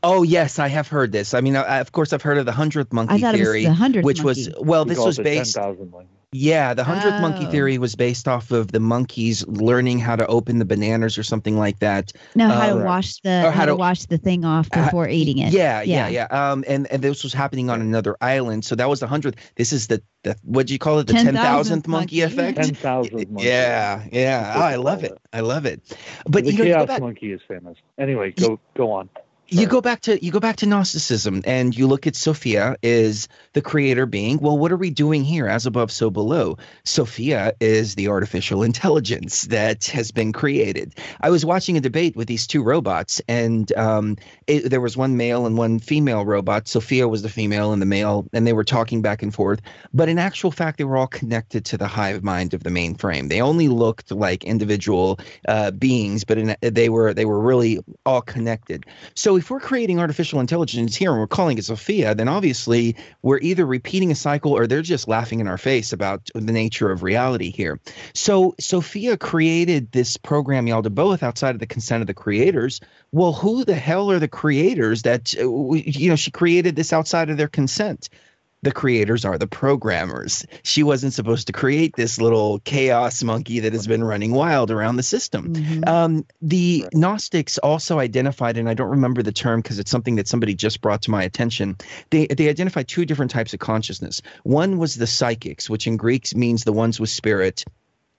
[SPEAKER 4] Oh yes, I have heard this. I mean, I, of course, I've heard of the hundredth monkey theory, which
[SPEAKER 5] monkey.
[SPEAKER 4] was well, this was based. 10, yeah, the hundredth oh. monkey theory was based off of the monkeys learning how to open the bananas or something like that.
[SPEAKER 5] No, how to um, wash the how, how, to, wash the thing off before uh, eating it.
[SPEAKER 4] Yeah, yeah, yeah. yeah. Um, and and this was happening on another island, so that was the hundredth. This is the the what do you call it? The ten thousandth monkey, monkey effect.
[SPEAKER 2] Ten thousandth monkey.
[SPEAKER 4] Yeah, yeah. Oh, I love it. I love it. But
[SPEAKER 2] the
[SPEAKER 4] you
[SPEAKER 2] know, chaos monkey is famous. Anyway, go go on
[SPEAKER 4] you go back to you go back to gnosticism and you look at sophia is the creator being. Well what are we doing here as above so below? Sophia is the artificial intelligence that has been created. I was watching a debate with these two robots and um, it, there was one male and one female robot. Sophia was the female and the male and they were talking back and forth. But in actual fact they were all connected to the hive mind of the mainframe. They only looked like individual uh, beings but in, they were they were really all connected. So if we're creating artificial intelligence here and we're calling it Sophia, then obviously we're either repeating a cycle or they're just laughing in our face about the nature of reality here. So Sophia created this program Yaldabaoth outside of the consent of the creators. Well, who the hell are the creators that uh, you know she created this outside of their consent? The creators are the programmers. She wasn't supposed to create this little chaos monkey that has been running wild around the system. Mm-hmm. Um, the right. Gnostics also identified, and I don't remember the term because it's something that somebody just brought to my attention. They they identified two different types of consciousness. One was the psychics, which in Greek means the ones with spirit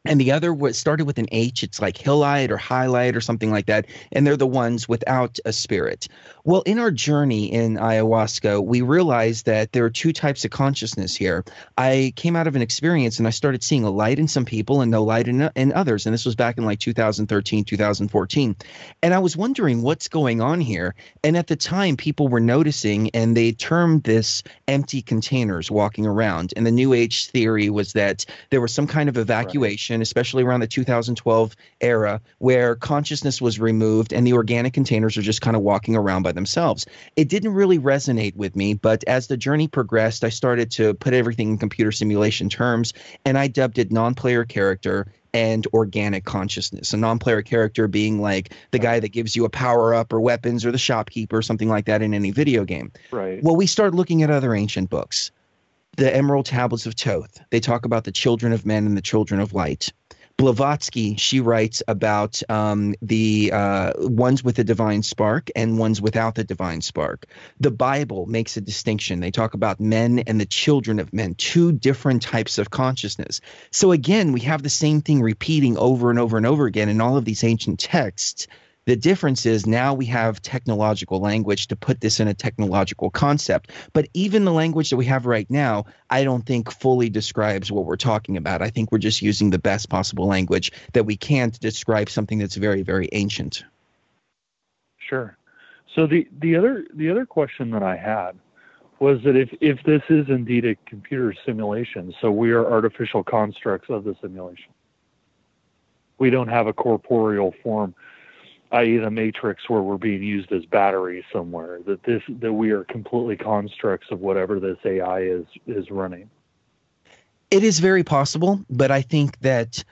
[SPEAKER 4] and the other was started with an H. It's like Hillite or Highlight or something like that. And they're the ones without a spirit. Well, in our journey in ayahuasca, we realized that there are two types of consciousness here. I came out of an experience and I started seeing a light in some people and no light in, in others. And this was back in like 2013, 2014. And I was wondering what's going on here. And at the time, people were noticing and they termed this empty containers walking around. And the New Age theory was that there was some kind of evacuation, right. Especially around the 2012 era, where consciousness was removed and the organic containers are just kind of walking around by themselves. It didn't really resonate with me, but as the journey progressed, I started to put everything in computer simulation terms, and I dubbed it non player character and organic consciousness. A non player character being like the guy that gives you a power up or weapons or the shopkeeper or something like that in any video game.
[SPEAKER 2] Right.
[SPEAKER 4] Well, we start looking at other ancient books. The Emerald Tablets of Thoth. They talk about the children of men and the children of light. Blavatsky, she writes about um, the uh, ones with the divine spark and ones without the divine spark. The Bible makes a distinction. They talk about men and the children of men, two different types of consciousness. So again, we have the same thing repeating over and over and over again in all of these ancient texts the difference is now we have technological language to put this in a technological concept. But even the language that we have right now, I don't think fully describes what we're talking about. I think we're just using the best possible language that we can to describe something that's very, very ancient.
[SPEAKER 2] Sure. So the, the other the other question that I had was that if, if this is indeed a computer simulation, so we are artificial constructs of the simulation. We don't have a corporeal form i.e., the matrix where we're being used as batteries somewhere. That this that we are completely constructs of whatever this AI is is running.
[SPEAKER 4] It is very possible, but I think that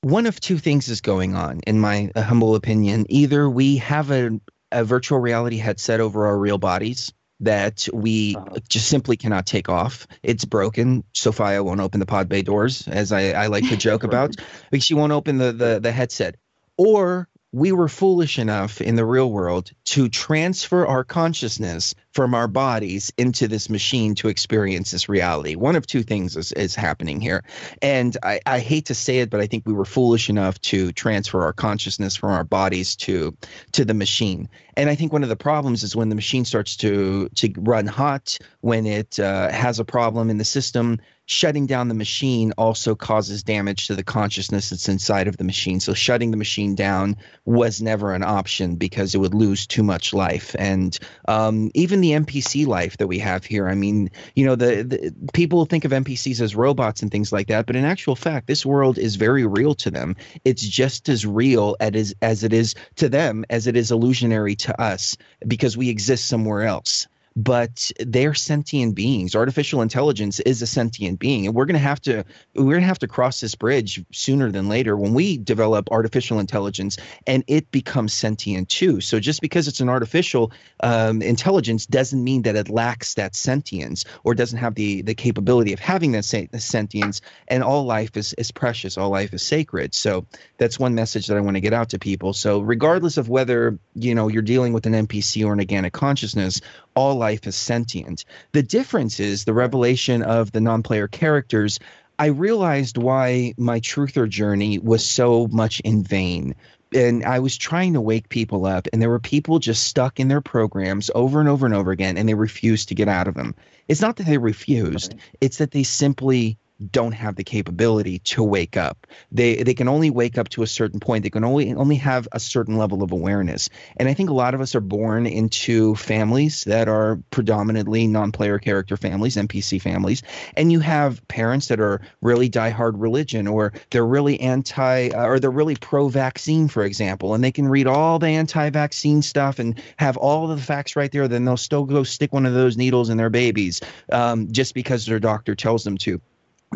[SPEAKER 4] one of two things is going on, in my humble opinion. Either we have a, a virtual reality headset over our real bodies that we uh-huh. just simply cannot take off. It's broken. Sophia won't open the pod bay doors, as I, I like to joke about, because she won't open the, the, the headset. Or we were foolish enough in the real world to transfer our consciousness from our bodies into this machine to experience this reality. One of two things is, is happening here. And I, I hate to say it, but I think we were foolish enough to transfer our consciousness from our bodies to to the machine. And I think one of the problems is when the machine starts to to run hot, when it uh, has a problem in the system, shutting down the machine also causes damage to the consciousness that's inside of the machine. So shutting the machine down was never an option because it would lose too much life. And um, even the NPC life that we have here, I mean, you know, the, the people think of NPCs as robots and things like that, but in actual fact, this world is very real to them. It's just as real as, as it is to them as it is illusionary to us because we exist somewhere else but they're sentient beings. Artificial intelligence is a sentient being, and we're going to have to we're going to have to cross this bridge sooner than later when we develop artificial intelligence and it becomes sentient too. So just because it's an artificial um, intelligence doesn't mean that it lacks that sentience or doesn't have the the capability of having that sentience. And all life is is precious. All life is sacred. So that's one message that I want to get out to people. So regardless of whether you know you're dealing with an NPC or an organic consciousness, all life is sentient. The difference is the revelation of the non player characters. I realized why my truther journey was so much in vain. And I was trying to wake people up, and there were people just stuck in their programs over and over and over again, and they refused to get out of them. It's not that they refused, it's that they simply don't have the capability to wake up. They they can only wake up to a certain point. They can only only have a certain level of awareness. And I think a lot of us are born into families that are predominantly non-player character families, NPC families, and you have parents that are really die-hard religion or they're really anti uh, or they're really pro-vaccine, for example, and they can read all the anti-vaccine stuff and have all of the facts right there. Then they'll still go stick one of those needles in their babies um, just because their doctor tells them to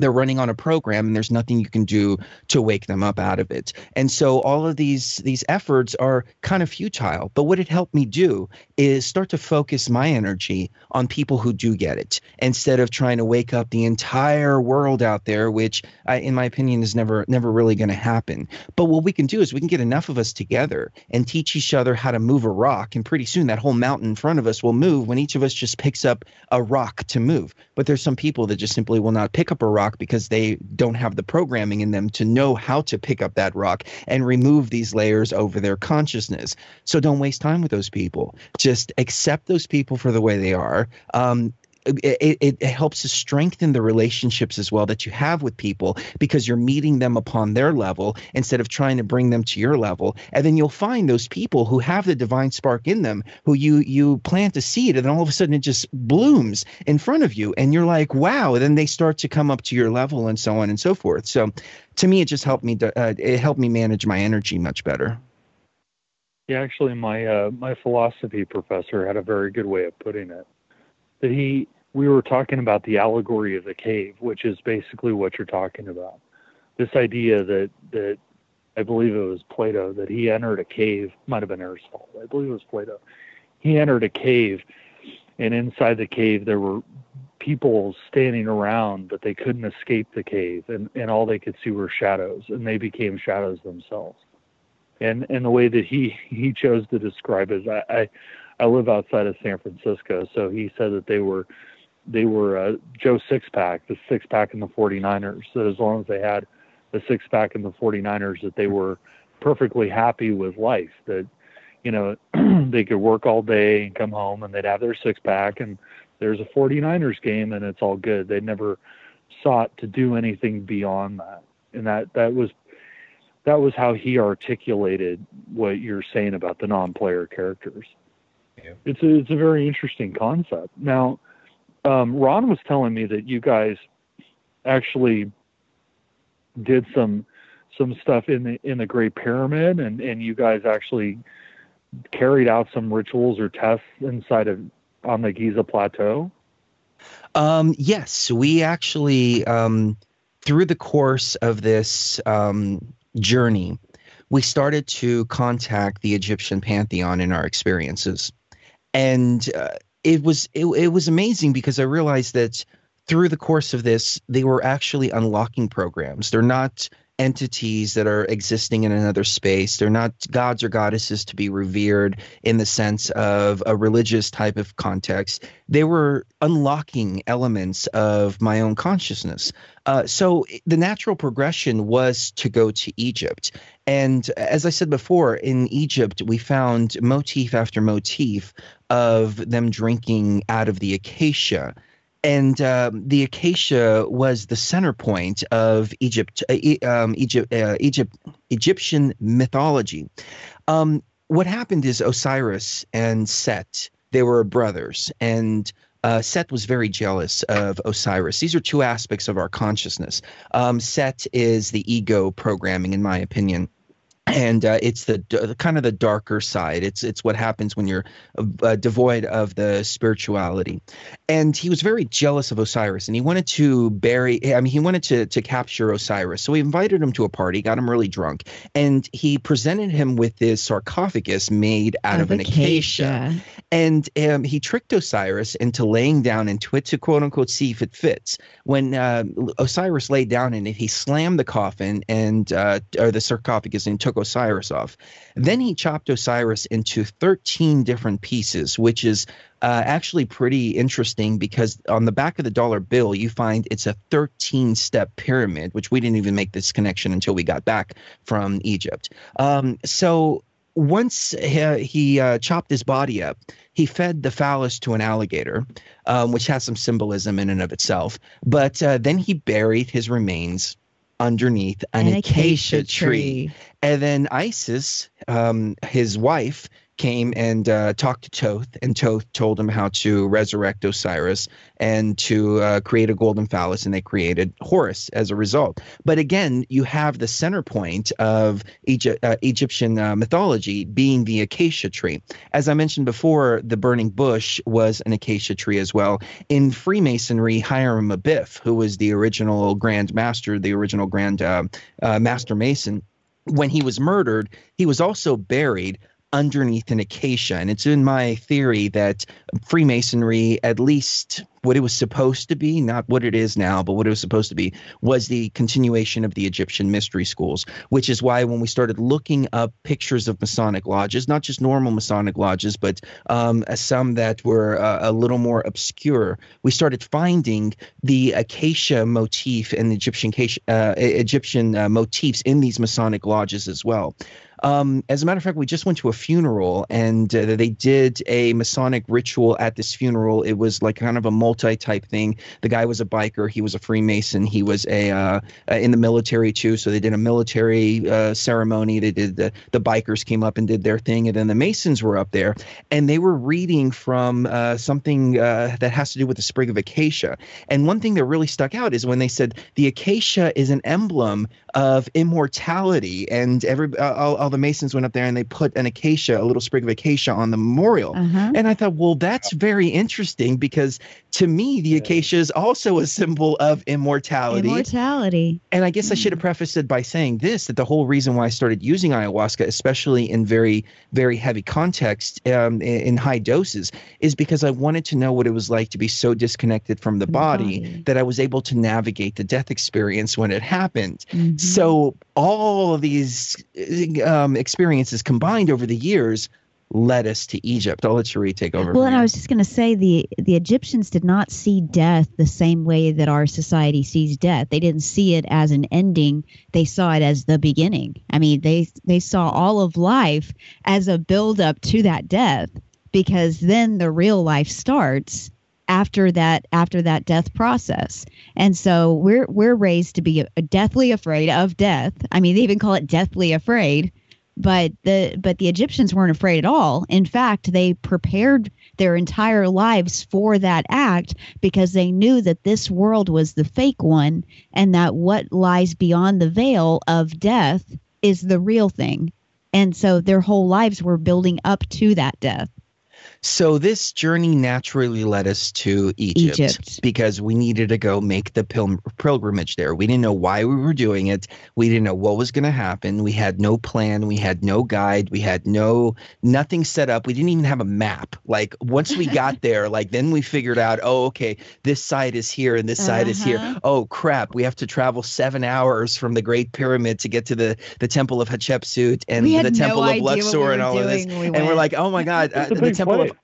[SPEAKER 4] they're running on a program and there's nothing you can do to wake them up out of it. And so all of these these efforts are kind of futile but what it helped me do is start to focus my energy on people who do get it instead of trying to wake up the entire world out there which I, in my opinion is never never really going to happen. But what we can do is we can get enough of us together and teach each other how to move a rock and pretty soon that whole mountain in front of us will move when each of us just picks up a rock to move. But there's some people that just simply will not pick up a rock rock because they don't have the programming in them to know how to pick up that rock and remove these layers over their consciousness. So don't waste time with those people. Just accept those people for the way they are. Um, it, it, helps to strengthen the relationships as well that you have with people because you're meeting them upon their level instead of trying to bring them to your level. And then you'll find those people who have the divine spark in them who you you plant a seed and then all of a sudden it just blooms in front of you and you're like wow and then they start to come up to your level and so on and so forth. So to me it just helped me uh, it helped me manage my energy much better.
[SPEAKER 2] Yeah actually my uh, my philosophy professor had a very good way of putting it. That he we were talking about the allegory of the cave, which is basically what you're talking about. This idea that that I believe it was Plato that he entered a cave, might have been Aristotle. I believe it was Plato. He entered a cave, and inside the cave there were people standing around, but they couldn't escape the cave, and, and all they could see were shadows, and they became shadows themselves. And and the way that he he chose to describe it, I, I I live outside of San Francisco, so he said that they were they were uh, Joe Sixpack, the six pack in the 49ers. That as long as they had the six pack in the 49ers, that they were perfectly happy with life. That you know they could work all day and come home and they'd have their six pack and there's a 49ers game and it's all good. They never sought to do anything beyond that, and that that was that was how he articulated what you're saying about the non-player characters. Yeah. It's a, it's a very interesting concept. Now, um, Ron was telling me that you guys actually did some some stuff in the in the Great Pyramid, and and you guys actually carried out some rituals or tests inside of on the Giza Plateau.
[SPEAKER 4] Um, yes, we actually um, through the course of this um, journey, we started to contact the Egyptian pantheon in our experiences, and uh, it was it, it was amazing because I realized that through the course of this, they were actually unlocking programs. They're not entities that are existing in another space. They're not gods or goddesses to be revered in the sense of a religious type of context. They were unlocking elements of my own consciousness. Uh, so the natural progression was to go to Egypt. And as I said before, in Egypt, we found motif after motif of them drinking out of the acacia and uh, the acacia was the center point of Egypt, uh, um, Egypt, uh, Egypt, Egyptian mythology. Um, what happened is Osiris and Set, they were brothers, and uh, Set was very jealous of Osiris. These are two aspects of our consciousness. Um, Set is the ego programming, in my opinion and uh, it's the, the, kind of the darker side. It's it's what happens when you're uh, devoid of the spirituality. And he was very jealous of Osiris, and he wanted to bury. I mean, he wanted to to capture Osiris. So he invited him to a party, got him really drunk, and he presented him with this sarcophagus made out of, of an acacia. acacia. And um, he tricked Osiris into laying down into it to quote unquote see if it fits. When uh, Osiris laid down in it, he slammed the coffin and uh, or the sarcophagus and took Osiris off. Then he chopped Osiris into 13 different pieces, which is uh, actually pretty interesting because on the back of the dollar bill, you find it's a 13 step pyramid, which we didn't even make this connection until we got back from Egypt. Um, so once he, he uh, chopped his body up, he fed the phallus to an alligator, um, which has some symbolism in and of itself. But uh, then he buried his remains underneath an, an acacia, acacia tree. tree. And then Isis, um, his wife, came and uh, talked to Thoth, and Thoth told him how to resurrect Osiris and to uh, create a golden phallus, and they created Horus as a result. But again, you have the center point of Egypt, uh, Egyptian uh, mythology being the acacia tree. As I mentioned before, the burning bush was an acacia tree as well. In Freemasonry, Hiram Abiff, who was the original Grand Master, the original Grand uh, uh, Master Mason, when he was murdered, he was also buried underneath an acacia. And it's in my theory that Freemasonry, at least what it was supposed to be, not what it is now, but what it was supposed to be, was the continuation of the Egyptian mystery schools, which is why when we started looking up pictures of Masonic lodges, not just normal Masonic lodges, but um, some that were uh, a little more obscure, we started finding the acacia motif and Egyptian uh, Egyptian uh, motifs in these Masonic lodges as well. Um, as a matter of fact, we just went to a funeral and uh, they did a Masonic ritual at this funeral. It was like kind of a multi type thing. The guy was a biker, he was a Freemason, he was a uh, in the military too. So they did a military uh, ceremony. They did the, the bikers came up and did their thing, and then the Masons were up there and they were reading from uh, something uh, that has to do with the sprig of acacia. And one thing that really stuck out is when they said the acacia is an emblem of immortality, and every all, all all the Masons went up there and they put an acacia, a little sprig of acacia on the memorial. Uh-huh. And I thought, well, that's very interesting because to me, the acacia is also a symbol of immortality.
[SPEAKER 5] Immortality.
[SPEAKER 4] And I guess mm. I should have prefaced it by saying this that the whole reason why I started using ayahuasca, especially in very, very heavy context, um, in, in, high doses, is because I wanted to know what it was like to be so disconnected from the, the body, body, that I was able to navigate the death experience when it happened. Mm-hmm. So all of these. Um, experiences combined over the years led us to Egypt. I'll let Sheree take over.
[SPEAKER 5] Well, and I was just going to say the the Egyptians did not see death the same way that our society sees death. They didn't see it as an ending. They saw it as the beginning. I mean, they they saw all of life as a build up to that death because then the real life starts after that after that death process. And so we're we're raised to be deathly afraid of death. I mean, they even call it deathly afraid but the but the Egyptians weren't afraid at all. In fact, they prepared their entire lives for that act because they knew that this world was the fake one and that what lies beyond the veil of death is the real thing. And so their whole lives were building up to that death.
[SPEAKER 4] So this journey naturally led us to Egypt, Egypt, because we needed to go make the pil- pilgrimage there. We didn't know why we were doing it. We didn't know what was going to happen. We had no plan. We had no guide. We had no nothing set up. We didn't even have a map. Like once we got there, like then we figured out, oh, okay, this side is here and this side uh-huh. is here. Uh-huh. Oh crap, we have to travel seven hours from the Great Pyramid to get to the the Temple of Hatshepsut and the Temple
[SPEAKER 5] no
[SPEAKER 4] of Luxor we and all of this. We and we're like, oh my god, uh, the Temple of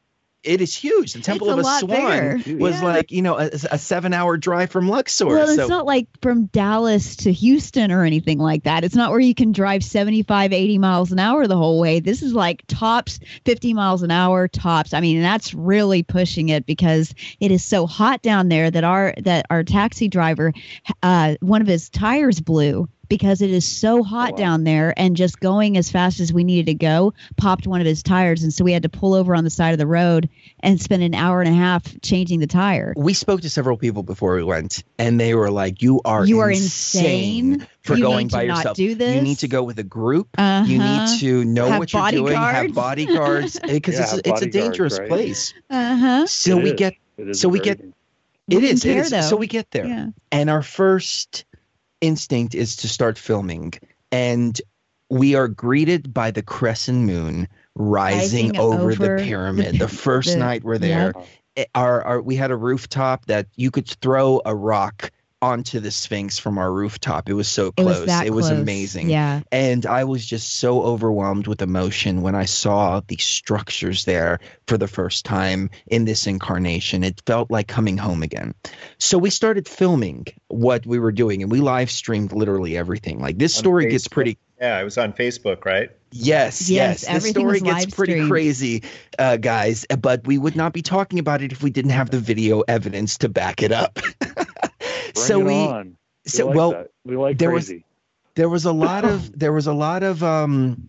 [SPEAKER 4] it is huge. The Temple of a, Swan bigger. was yeah. like, you know, a, a, seven hour drive from Luxor.
[SPEAKER 5] Well, it's not like from Dallas to Houston or anything like that. It's not where you can drive 75, 80 miles an hour the whole way. This is like tops 50 miles an hour tops. I mean, that's really pushing it because it is so hot down there that our that our taxi driver uh, one of his tires blew because it is so hot oh, wow. down there and just going as fast as we needed to go popped one of his tires and so we had to pull over on the side of the road and spend an hour and a half changing the tire
[SPEAKER 4] we spoke to several people before we went and they were like you are
[SPEAKER 5] you are
[SPEAKER 4] insane,
[SPEAKER 5] insane.
[SPEAKER 4] for
[SPEAKER 5] you
[SPEAKER 4] going by yourself
[SPEAKER 5] do this.
[SPEAKER 4] you need to go with a group uh-huh. you need uh-huh. to know
[SPEAKER 5] have
[SPEAKER 4] what you're doing have bodyguards because
[SPEAKER 2] yeah,
[SPEAKER 4] it's, it's a dangerous
[SPEAKER 2] right?
[SPEAKER 4] place
[SPEAKER 5] uh-huh
[SPEAKER 4] so
[SPEAKER 2] it
[SPEAKER 4] we
[SPEAKER 2] is.
[SPEAKER 4] get so we get
[SPEAKER 5] it
[SPEAKER 4] is,
[SPEAKER 5] care,
[SPEAKER 4] it is. So we get there.
[SPEAKER 5] Yeah.
[SPEAKER 4] And our first instinct is to start filming. And we are greeted by the crescent moon rising, over,
[SPEAKER 5] over,
[SPEAKER 4] the pyramid. The, first
[SPEAKER 5] the,
[SPEAKER 4] night we're there,
[SPEAKER 5] yep.
[SPEAKER 4] our, our we had a rooftop that you could throw a rock onto the Sphinx from our rooftop. It was so close.
[SPEAKER 5] It was, that
[SPEAKER 4] it was
[SPEAKER 5] close.
[SPEAKER 4] amazing.
[SPEAKER 5] Yeah.
[SPEAKER 4] And I was just so overwhelmed with emotion when I saw the structures there for the first time in this incarnation. It felt like coming home again. So we started filming what we were doing and we live streamed literally everything. Like this story gets pretty
[SPEAKER 3] yeah, it was on Facebook, right?
[SPEAKER 4] Yes,
[SPEAKER 5] yes.
[SPEAKER 4] yes. The story gets pretty
[SPEAKER 5] streamed.
[SPEAKER 4] crazy, uh, guys. But we would not be talking about it if we didn't have the video evidence to back it up. so
[SPEAKER 2] Bring
[SPEAKER 4] we,
[SPEAKER 2] it on. We
[SPEAKER 4] so
[SPEAKER 2] like
[SPEAKER 4] well,
[SPEAKER 2] that. we like
[SPEAKER 4] there
[SPEAKER 2] crazy.
[SPEAKER 4] was there was a lot of there was a lot of um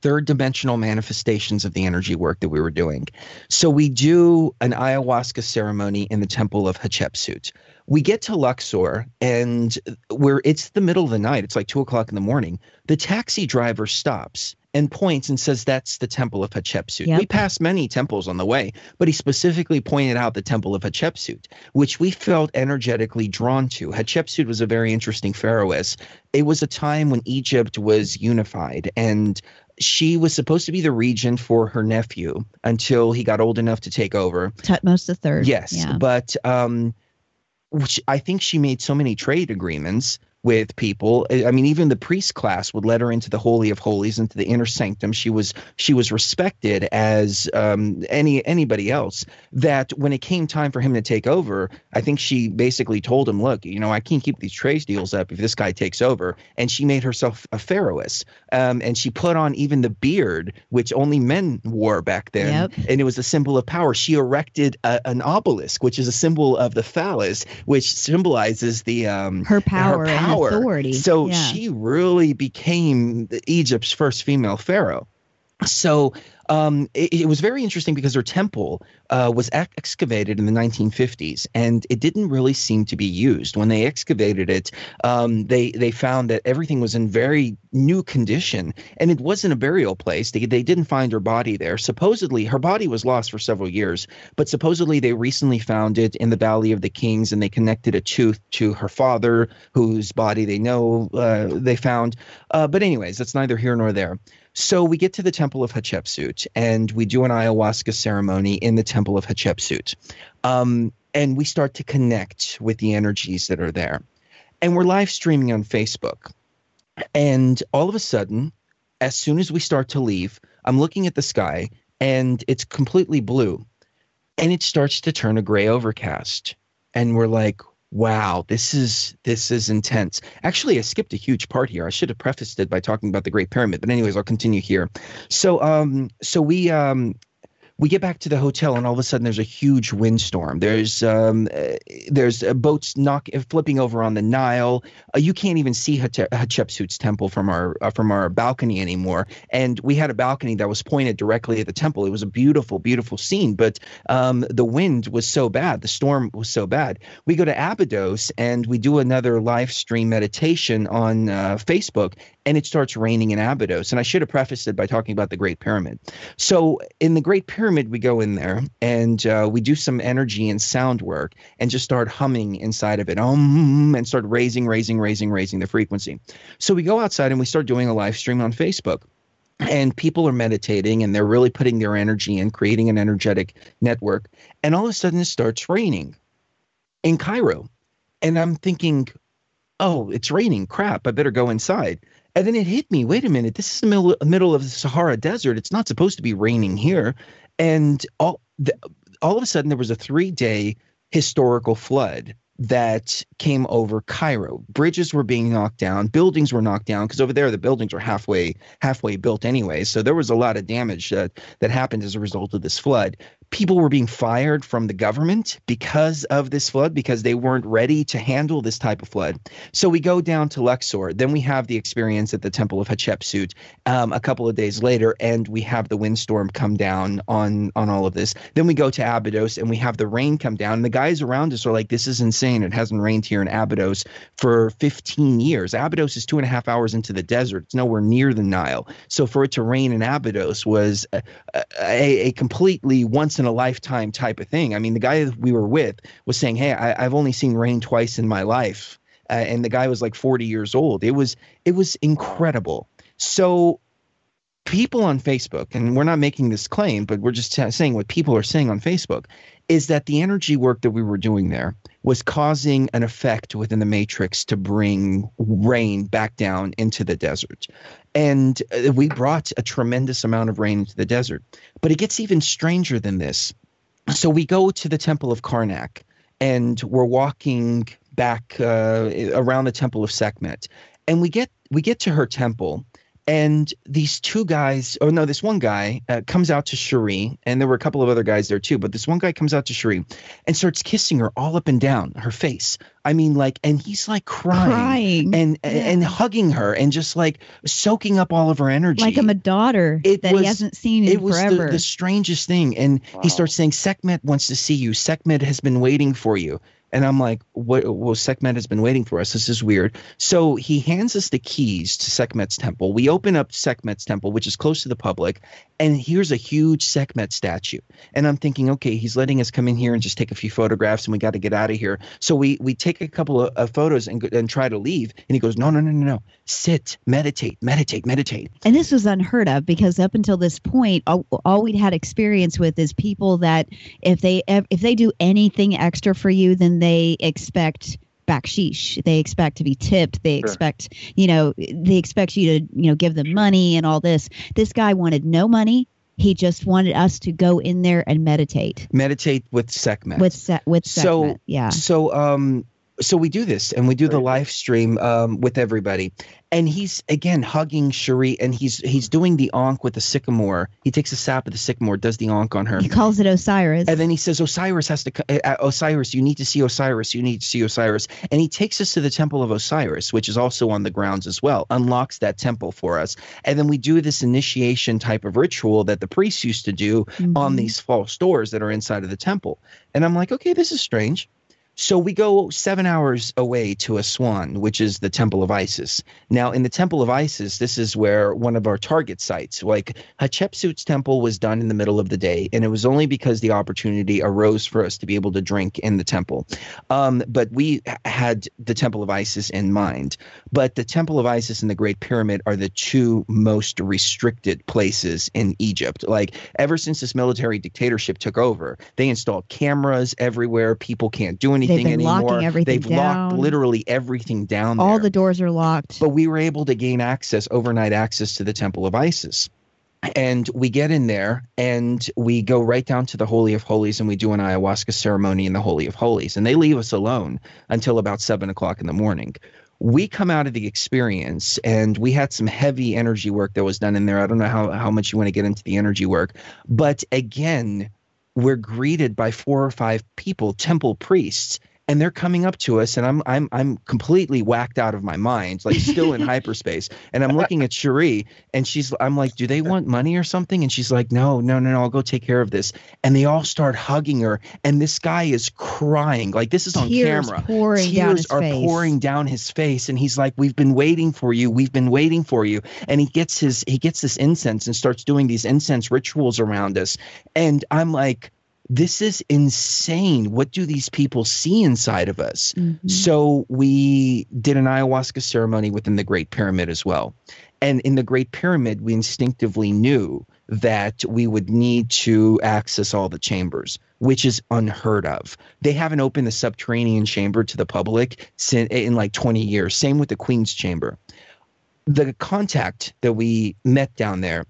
[SPEAKER 4] third dimensional manifestations of the energy work that we were doing. So we do an ayahuasca ceremony in the temple of Hatshepsut. We get to Luxor and where it's the middle of the night, it's like two o'clock in the morning. The taxi driver stops and points and says that's the temple of Hatshepsut.
[SPEAKER 5] Yep.
[SPEAKER 4] We passed many temples on the way, but he specifically pointed out the temple of Hatshepsut, which we felt energetically drawn to. Hatshepsut was a very interesting pharaohess. It was a time when Egypt was unified and she was supposed to be the regent for her nephew until he got old enough to take over.
[SPEAKER 5] Thutmose the third.
[SPEAKER 4] Yes,
[SPEAKER 5] Yeah.
[SPEAKER 4] but um, which I think she made so many trade agreements with people. I mean, even the priest class would let her into the holy of holies, into the inner sanctum. She was she was respected as um, any anybody else. That when it came time for him to take over, I think she basically told him, "Look, you know, I can't keep these trade deals up if this guy takes over." And she made herself a pharaohess, um, and she put on even the beard, which only men wore back then
[SPEAKER 5] Yep.
[SPEAKER 4] and it was a symbol of power. She erected a, an obelisk, which is a symbol of the phallus, which symbolizes the um,
[SPEAKER 5] her power,
[SPEAKER 4] power.
[SPEAKER 5] And authority.
[SPEAKER 4] So
[SPEAKER 5] yeah.
[SPEAKER 4] she really became Egypt's first female pharaoh. So um, it, it was very interesting because her temple uh, was ex- excavated in the 1950s, and it didn't really seem to be used. When they excavated it, um, they they found that everything was in very new condition, and it wasn't a burial place. They they didn't find her body there. Supposedly, her body was lost for several years, but supposedly they recently found it in the Valley of the Kings, and they connected a tooth to her father, whose body they know uh, they found. Uh, but anyways, that's neither here nor there. So we get to the Temple of Hatshepsut and we do an ayahuasca ceremony in the Temple of Hatshepsut. Um, and we start to connect with the energies that are there. And we're live streaming on Facebook. And all of a sudden, as soon as we start to leave, I'm looking at the sky and it's completely blue. And it starts to turn a gray overcast. And we're like, wow, this is this is intense. Actually, I skipped a huge part here. I should have prefaced it by talking about the Great Pyramid, but anyways, I'll continue here. So um so we um we get back to the hotel and all of a sudden there's a huge windstorm. There's um, uh, there's uh, boats knock flipping over on the Nile. Uh, you can't even see Hatshepsut's temple from our uh, from our balcony anymore. And we had a balcony that was pointed directly at the temple. It was a beautiful, beautiful scene, but um, the wind was so bad. The storm was so bad. We go to Abydos and we do another live stream meditation on uh, Facebook, and it starts raining in Abydos. And I should have prefaced it by talking about the Great Pyramid. So in the Great Pyramid, we go in there and uh, we do some energy and sound work and just start humming inside of it, um, and start raising, raising, raising, raising the frequency. So we go outside and we start doing a live stream on Facebook. And people are meditating and they're really putting their energy in, creating an energetic network. And all of a sudden, it starts raining in Cairo. And I'm thinking, oh, it's raining. Crap, I better go inside. And then it hit me. Wait a minute. This is the middle, middle of the Sahara Desert. It's not supposed to be raining here. And all the, all of a sudden, there was a three day historical flood that came over Cairo. Bridges were being knocked down, buildings were knocked down because over there the buildings were halfway halfway built anyway. So there was a lot of damage that that happened as a result of this flood. People were being fired from the government because of this flood because they weren't ready to handle this type of flood. So we go down to Luxor. Then we have the experience at the Temple of Hatshepsut um, a couple of days later, and we have the windstorm come down on on all of this. Then we go to Abydos and we have the rain come down. And the guys around us are like, "This is insane! It hasn't rained here in Abydos for 15 years. Abydos is two and a half hours into the desert. It's nowhere near the Nile. So for it to rain in Abydos was a, a, a completely once in a lifetime type of thing. I mean, the guy we were with was saying, "Hey, I, I've only seen rain twice in my life." Uh, and the guy was like 40 years old. It was it was incredible. So people on Facebook, and we're not making this claim, but we're just t- saying what people are saying on Facebook, is that the energy work that we were doing there was causing an effect within the matrix to bring rain back down into the desert. And uh, we brought a tremendous amount of rain into the desert. But it gets even stranger than this. So we go to the Temple of Karnak and we're walking back uh, around the Temple of Sekhmet. And we get we get to her temple and these two guys oh no this one guy uh, comes out to sheree and there were a couple of other guys there too but this one guy comes out to sheree and starts kissing her all up and down her face i mean like and he's like crying,
[SPEAKER 5] Crying.
[SPEAKER 4] and
[SPEAKER 5] Yeah.
[SPEAKER 4] and hugging her and just like soaking up all of her energy
[SPEAKER 5] like I'm a daughter
[SPEAKER 4] It
[SPEAKER 5] that
[SPEAKER 4] was-
[SPEAKER 5] he hasn't seen in
[SPEAKER 4] it was the,
[SPEAKER 5] forever.
[SPEAKER 4] the strangest thing and he starts saying sekhmet wants to see you sekhmet has been waiting for you And I'm like, what? Well, Sekhmet has been waiting for us. This is weird. So he hands us the keys to Sekhmet's temple. We open up Sekhmet's temple, which is close to the public, and here's a huge Sekhmet statue. And I'm thinking, okay, he's letting us come in here and just take a few photographs, and we got to get out of here. So we we take a couple of, of photos and and try to leave. And he goes, no, no, no, no, no. Sit, meditate, meditate, meditate.
[SPEAKER 5] And this was unheard of because up until this point, all, all we'd had experience with is people that if they if they do anything extra for you, then they expect baksheesh. They expect to be tipped. They expect, you know, they expect you to, you know, give them money and all this. This guy wanted no money. He just wanted us to go in there and meditate
[SPEAKER 4] Meditate with Sekhmet.
[SPEAKER 5] with Se- with
[SPEAKER 4] So-
[SPEAKER 5] yeah.
[SPEAKER 4] So um so we do this and we do the live stream um with everybody. And he's again hugging Sheree and he's he's doing the ankh with the sycamore. He takes a sap of the sycamore, does the ankh on her.
[SPEAKER 5] He calls it Osiris.
[SPEAKER 4] And then he says, Osiris has to, uh, uh, Osiris, you need to see Osiris, you need to see Osiris. And he takes us to the temple of Osiris, which is also on the grounds as well, unlocks that temple for us. And then we do this initiation type of ritual that the priests used to do on
[SPEAKER 5] Mhm.
[SPEAKER 4] these false doors that are inside of the temple. And I'm like, okay, this is strange. So we go seven hours away to Aswan, which is the Temple of Isis. Now, in the Temple of Isis, this is where one of our target sites, like Hatshepsut's temple, was done in the middle of the day, and it was only because the opportunity arose for us to be able to drink in the temple. Um, but we had the Temple of Isis in mind. But the Temple of Isis and the Great Pyramid are the two most restricted places in Egypt. Like ever since this military dictatorship took over, they installed cameras everywhere. People can't do anything
[SPEAKER 5] been
[SPEAKER 4] anymore.
[SPEAKER 5] locking everything
[SPEAKER 4] They've locked literally everything down
[SPEAKER 5] all
[SPEAKER 4] there.
[SPEAKER 5] the doors are locked.
[SPEAKER 4] but we were able to gain access, overnight access to the Temple of Isis. And we get in there and we go right down to the Holy of Holies and we do an ayahuasca ceremony in the Holy of Holies. And they leave us alone until about seven o'clock in the morning. We come out of the experience and we had some heavy energy work that was done in there. I don't know how, how much you want to get into the energy work. But again, we're greeted by four or five people, temple priests, and they're coming up to us, and I'm I'm I'm completely whacked out of my mind, like still in hyperspace. And I'm looking at Sheree, and she's I'm like, do they want money or something? And she's like, no, no, no, no, I'll go take care of this. And they all start hugging her, and this guy is crying, like this is on
[SPEAKER 5] Tears
[SPEAKER 4] camera.
[SPEAKER 5] pouring
[SPEAKER 4] Tears
[SPEAKER 5] down his
[SPEAKER 4] are
[SPEAKER 5] face.
[SPEAKER 4] pouring down his face, and he's like, "We've been waiting for you. We've been waiting for you." And he gets his he gets this incense and starts doing these incense rituals around us, and I'm like, "This is insane. What do these people see inside of us?"
[SPEAKER 5] Mhm.
[SPEAKER 4] So we did an ayahuasca ceremony within the Great Pyramid as well. And in the Great Pyramid, we instinctively knew that we would need to access all the chambers, which is unheard of. They haven't opened the subterranean chamber to the public in like 20 years. Same with the Queen's Chamber. The contact that we met down there,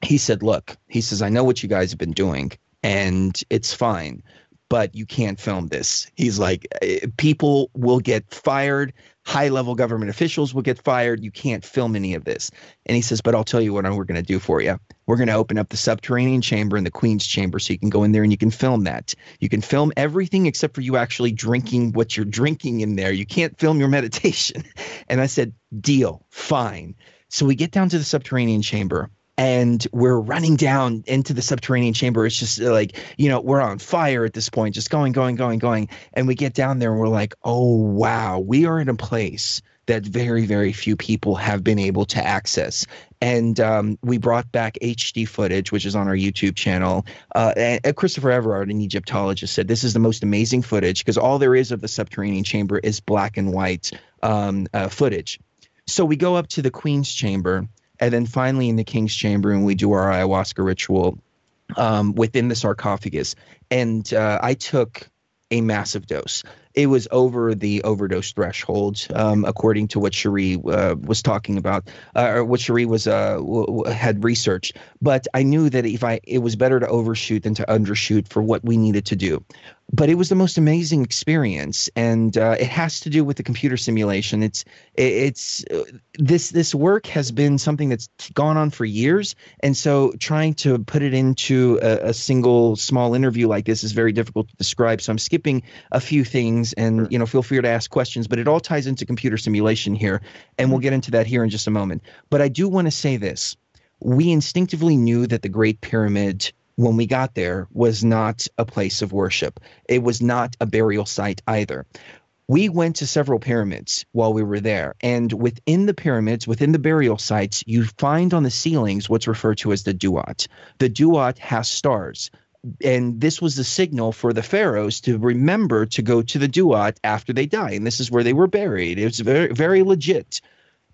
[SPEAKER 4] he said, Look, he says, I know what you guys have been doing, and it's fine but you can't film this. He's like, eh, people will get fired. High level government officials will get fired. You can't film any of this. And he says, but I'll tell you what we're going to do for you. We're going to open up the subterranean chamber and the Queen's chamber so you can go in there and you can film that. You can film everything except for you actually drinking what you're drinking in there. You can't film your meditation. And I said, deal, fine. So we get down to the subterranean chamber and we're running down into the subterranean chamber. It's just uh, like, you know, we're on fire at this point, just going, going, going, going. And we get down there and we're like, oh, wow, we are in a place that very, very few people have been able to access. And um, we brought back HD footage, which is on our YouTube channel. Uh, and Christopher Everard, an Egyptologist, said this is the most amazing footage because all there is of the subterranean chamber is black and white um, uh, footage. So we go up to the Queen's chamber and then finally in the king's chamber and we do our ayahuasca ritual um, within the sarcophagus. And uh, i took a massive dose it was over the overdose threshold um, according to what sheree uh, was talking about uh, or what sheree was uh, w- had researched. But i knew that if i it was better to overshoot than to undershoot for what we needed to do. But it was the most amazing experience and uh, it has to do with the computer simulation. It's it's uh, this this work has been something that's gone on for years and so trying to put it into a, a single small interview like this is very difficult to describe. So i'm skipping a few things and you know feel free to ask questions but it all ties into computer simulation here and we'll mm-hmm. get into that here in just a moment but i do want to say this we instinctively knew that the great pyramid when we got there was not a place of worship. It was not a burial site either. We went to several pyramids while we were there, and within the pyramids, within the burial sites, you find on the ceilings what's referred to as the duat. The duat has stars and this was the signal for the pharaohs to remember to go to the duat after they die. And this is where they were buried. It was very very legit.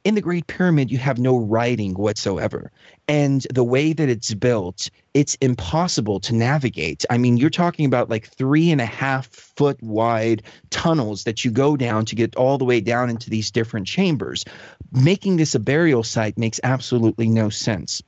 [SPEAKER 4] In the great pyramid you have no writing whatsoever. And the way that it's built it's impossible to navigate. I mean you're talking about like three and a half foot wide tunnels that you go down to get all the way down into these different chambers. Making this a burial site makes absolutely no sense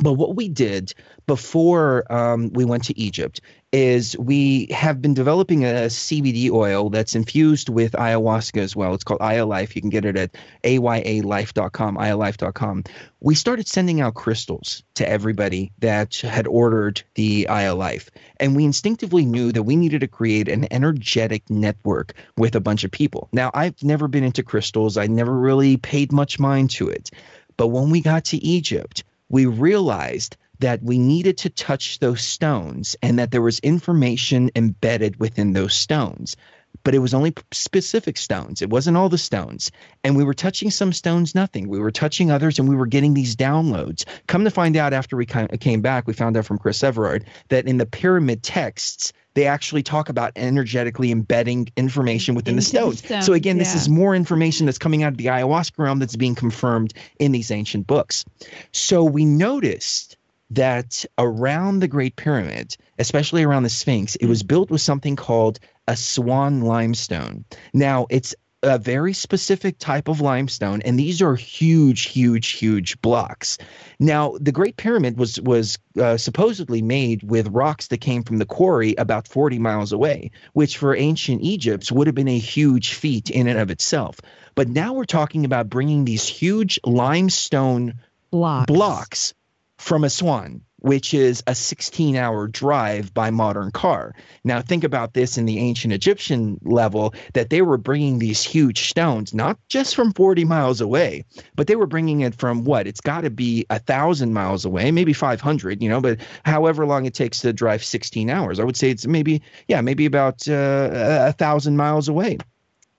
[SPEAKER 4] but what we did before um, we went to Egypt is we have been developing a CBD oil that's infused with ayahuasca as well. It's called AyaLife. You can get it at ayalife.com, ayalife.com. We started sending out crystals to everybody that had ordered the AyaLife. And we instinctively knew that we needed to create an energetic network with a bunch of people. Now, I've never been into crystals, I never really paid much mind to it. But when we got to Egypt, we realized that we needed to touch those stones and that there was information embedded within those stones. But it was only specific stones. It wasn't all the stones. And we were touching some stones, nothing. We were touching others and we were getting these downloads. Come to find out after we came back, we found out from Chris Everard that in the pyramid texts, they actually talk about energetically embedding information within the stones. So again, yeah. this is more information that's coming out of the ayahuasca realm that's being confirmed in these ancient books. So we noticed that around the Great Pyramid, especially around the Sphinx, it was mm. built with something called Aswan limestone. Now, it's a very specific type of limestone, and these are huge, huge, huge blocks. Now, the Great Pyramid was was uh, supposedly made with rocks that came from the quarry about 40 miles away, which for ancient Egypt would have been a huge feat in and of itself. But now we're talking about bringing these huge limestone
[SPEAKER 5] blocks,
[SPEAKER 4] blocks from Aswan which is a 16 hour drive by modern car. Now, think about this in the ancient Egyptian level that they were bringing these huge stones, not just from 40 miles away, but they were bringing it from what? It's got to be a thousand miles away, maybe 500, you know, but however long it takes to drive 16 hours, I would say it's maybe, yeah, maybe about uh, a thousand miles away.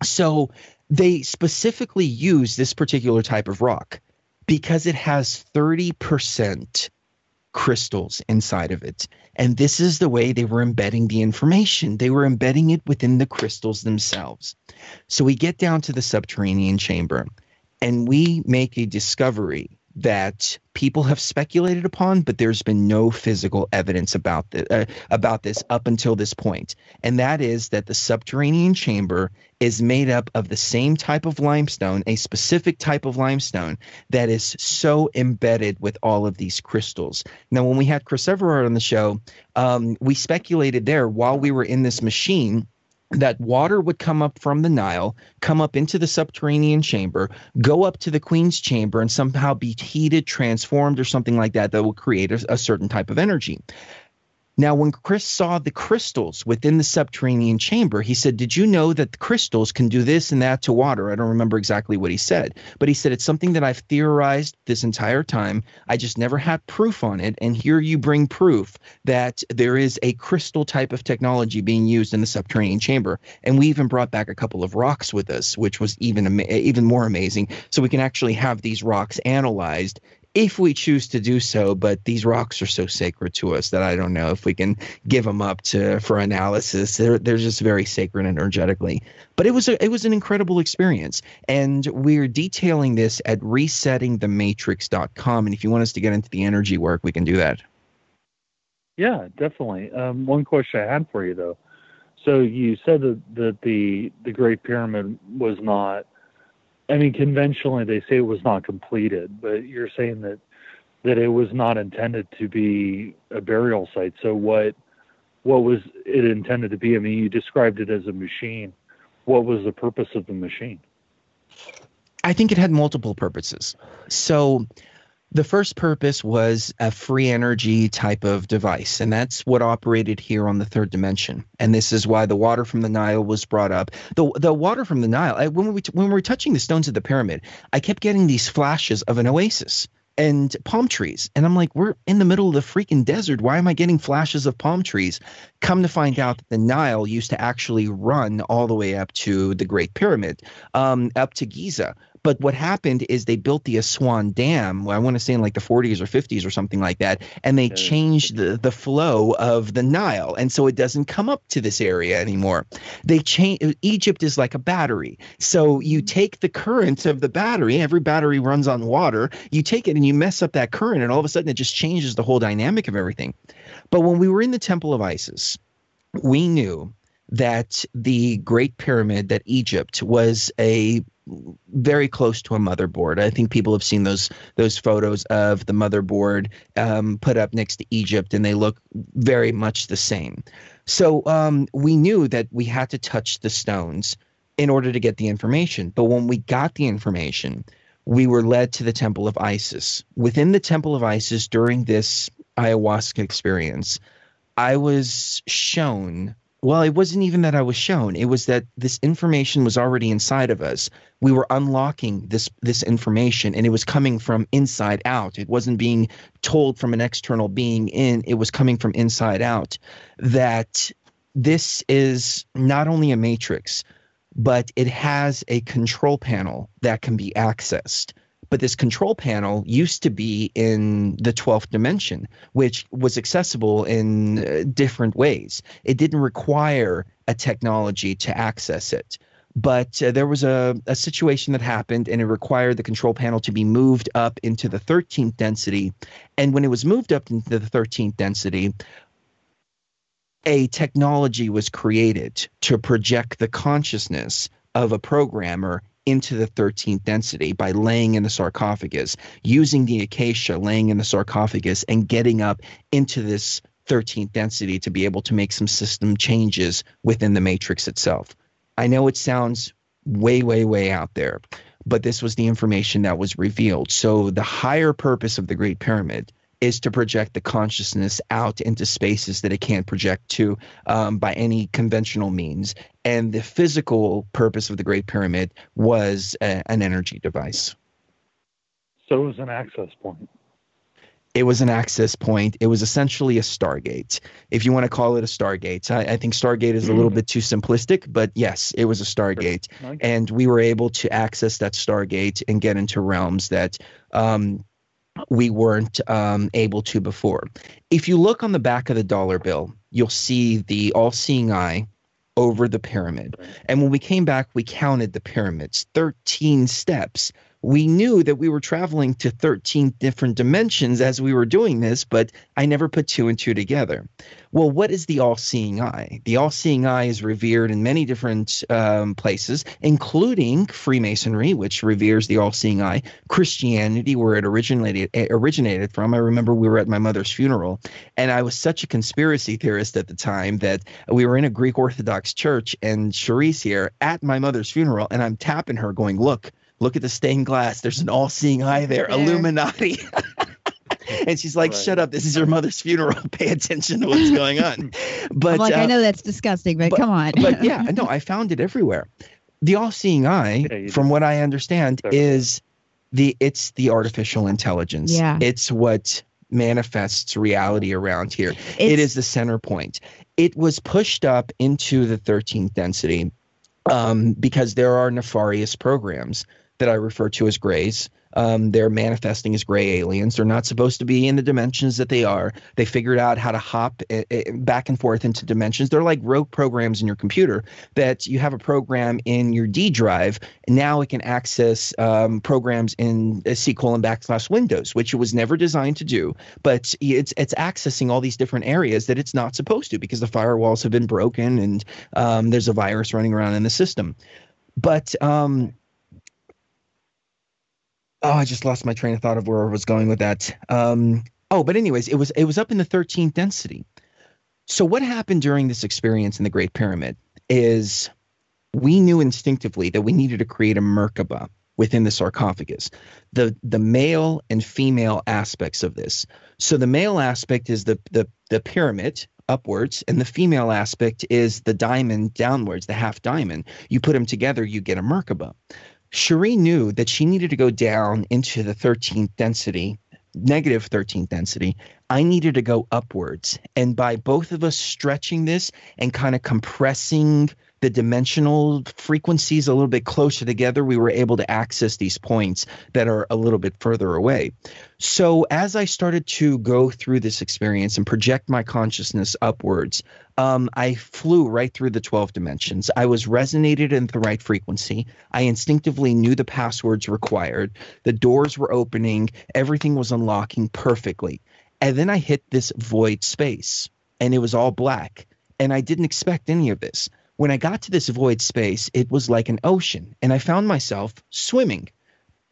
[SPEAKER 4] So they specifically use this particular type of rock because it has 30% crystals inside of it. And this is the way they were embedding the information. They were embedding it within the crystals themselves. So we get down to the subterranean chamber and we make a discovery that people have speculated upon, but there's been no physical evidence about the, uh, about this up until this point, and that is that the subterranean chamber is made up of the same type of limestone, a specific type of limestone that is so embedded with all of these crystals. Now, when we had Chris Everard on the show, um, we speculated there while we were in this machine that water would come up from the Nile, come up into the subterranean chamber, go up to the queen's chamber, and somehow be heated, transformed, or something like that that will create a, a certain type of energy. Now, when Chris saw the crystals within the subterranean chamber, he said, Did you know that the crystals can do this and that to water? I don't remember exactly what he said, but he said, It's something that I've theorized this entire time. I just never had proof on it. And here you bring proof that there is a crystal type of technology being used in the subterranean chamber. And we even brought back a couple of rocks with us, which was even, even more amazing. So we can actually have these rocks analyzed if we choose to do so. But these rocks are so sacred to us that I don't know if we can give them up to for analysis. They're they're just very sacred energetically. But it was a, it was an incredible experience, and we're detailing this at resettingthematrix.com. And if you want us to get into the energy work, we can do that.
[SPEAKER 2] Yeah, definitely. Um, one question I had for you though. So you said that, that the the Great Pyramid was not I mean, conventionally they say it was not completed, but you're saying that that it was not intended to be a burial site. So what what was it intended to be? I mean, you described it as a machine. What was the purpose of the machine?
[SPEAKER 4] I think it had multiple purposes. So the first purpose was a free energy type of device, and that's what operated here on the third dimension. And this is why the water from the Nile was brought up. The the water from the Nile. I, when we when we were touching the stones of the pyramid, I kept getting these flashes of an oasis and palm trees. And I'm like, we're in the middle of the freaking desert. Why am I getting flashes of palm trees? Come to find out that the Nile used to actually run all the way up to the Great Pyramid, um, up to Giza. But what happened is they built the Aswan Dam, I want to say in like the 40s or 50s or something like that, and they changed the, the flow of the Nile. And so it doesn't come up to this area anymore. They change Egypt is like a battery. So you mm. take the current of the battery, every battery runs on water, you take it and you mess up that current, and all of a sudden it just changes the whole dynamic of everything. But when we were in the Temple of Isis, we knew that the Great Pyramid, that Egypt was a very close to a motherboard. I think people have seen those those photos of the motherboard um, put up next to Egypt, and they look very much the same. So um, we knew that we had to touch the stones in order to get the information. But when we got the information, we were led to the Temple of Isis. Within the Temple of Isis, during this ayahuasca experience, I was shown well, it wasn't even that I was shown. It was that this information was already inside of us. We were unlocking this this information and it was coming from inside out. It wasn't being told from an external being in, it was coming from inside out. That this is not only a matrix, but it has a control panel that can be accessed. But this control panel used to be in the 12th dimension, which was accessible in uh, different ways. It didn't require a technology to access it. But uh, there was a, a situation that happened and it required the control panel to be moved up into the 13th density. And when it was moved up into the 13th density, a technology was created to project the consciousness of a programmer into the 13th density by laying in the sarcophagus, using the acacia, laying in the sarcophagus, and getting up into this 13th density to be able to make some system changes within the matrix itself. I know it sounds way, way, way out there, but this was the information that was revealed. So, the higher purpose of the Great Pyramid is to project the consciousness out into spaces that it can't project to um, by any conventional means. And the physical purpose of the Great Pyramid was a, an energy device.
[SPEAKER 2] So it was an access point.
[SPEAKER 4] It was an access point. It was essentially a Stargate, if you want to call it a Stargate. I, I think Stargate is a little mm. bit too simplistic, but yes, it was a Stargate. And we were able to access that Stargate and get into realms that um, we weren't um, able to before. If you look on the back of the dollar bill, you'll see the all seeing eye over the pyramid. And when we came back, we counted the pyramids 13 steps we knew that we were traveling to 13 different dimensions as we were doing this, but I never put two and two together. Well, what is the all seeing eye? The all seeing eye is revered in many different um, places, including Freemasonry, which reveres the all seeing eye, Christianity, where it originated, originated from. I remember we were at my mother's funeral, and I was such a conspiracy theorist at the time that we were in a Greek Orthodox church, and Sheree's here at my mother's funeral, and I'm tapping her, going, Look, look at the stained glass. There's an all seeing eye there, there. Illuminati. and she's like, right. "Shut up! This is your mother's funeral. Pay attention to what's going on."
[SPEAKER 5] But I'm like, uh, I know that's disgusting, but, but, come on.
[SPEAKER 4] but yeah, no, I found it everywhere. The all-seeing eye, yeah, from what I understand, is the it's the artificial intelligence.
[SPEAKER 5] Yeah,
[SPEAKER 4] it's what manifests reality around here. It's, it is the center point. It was pushed up into the 13th density um, because there are nefarious programs that I refer to as grays. Um, they're manifesting as gray aliens. They're not supposed to be in the dimensions that they are. They figured out how to hop uh, back and forth into dimensions. They're like rogue programs in your computer that you have a program in your D drive. And now it can access um, programs in uh, C colon backslash Windows, which it was never designed to do. But it's it's accessing all these different areas that it's not supposed to because the firewalls have been broken and um, there's a virus running around in the system. But um, oh, I just lost my train of thought of where I was going with that. Um, oh, but anyways, it was it was up in the 13th density. So what happened during this experience in the Great Pyramid is we knew instinctively that we needed to create a Merkaba within the sarcophagus. The the male and female aspects of this. So the male aspect is the the the pyramid upwards and the female aspect is the diamond downwards, the half diamond. You put them together, you get a Merkaba. Sheree knew that she needed to go down into the 13th density negative 13th density, I needed to go upwards. And by both of us stretching this and kind of compressing the dimensional frequencies a little bit closer together, we were able to access these points that are a little bit further away. So, as I started to go through this experience and project my consciousness upwards, um, I flew right through the 12 dimensions. I was resonated in the right frequency. I instinctively knew the passwords required. The doors were opening, everything was unlocking perfectly. And then I hit this void space, and it was all black. And I didn't expect any of this when I got to this void space, it was like an ocean, and I found myself swimming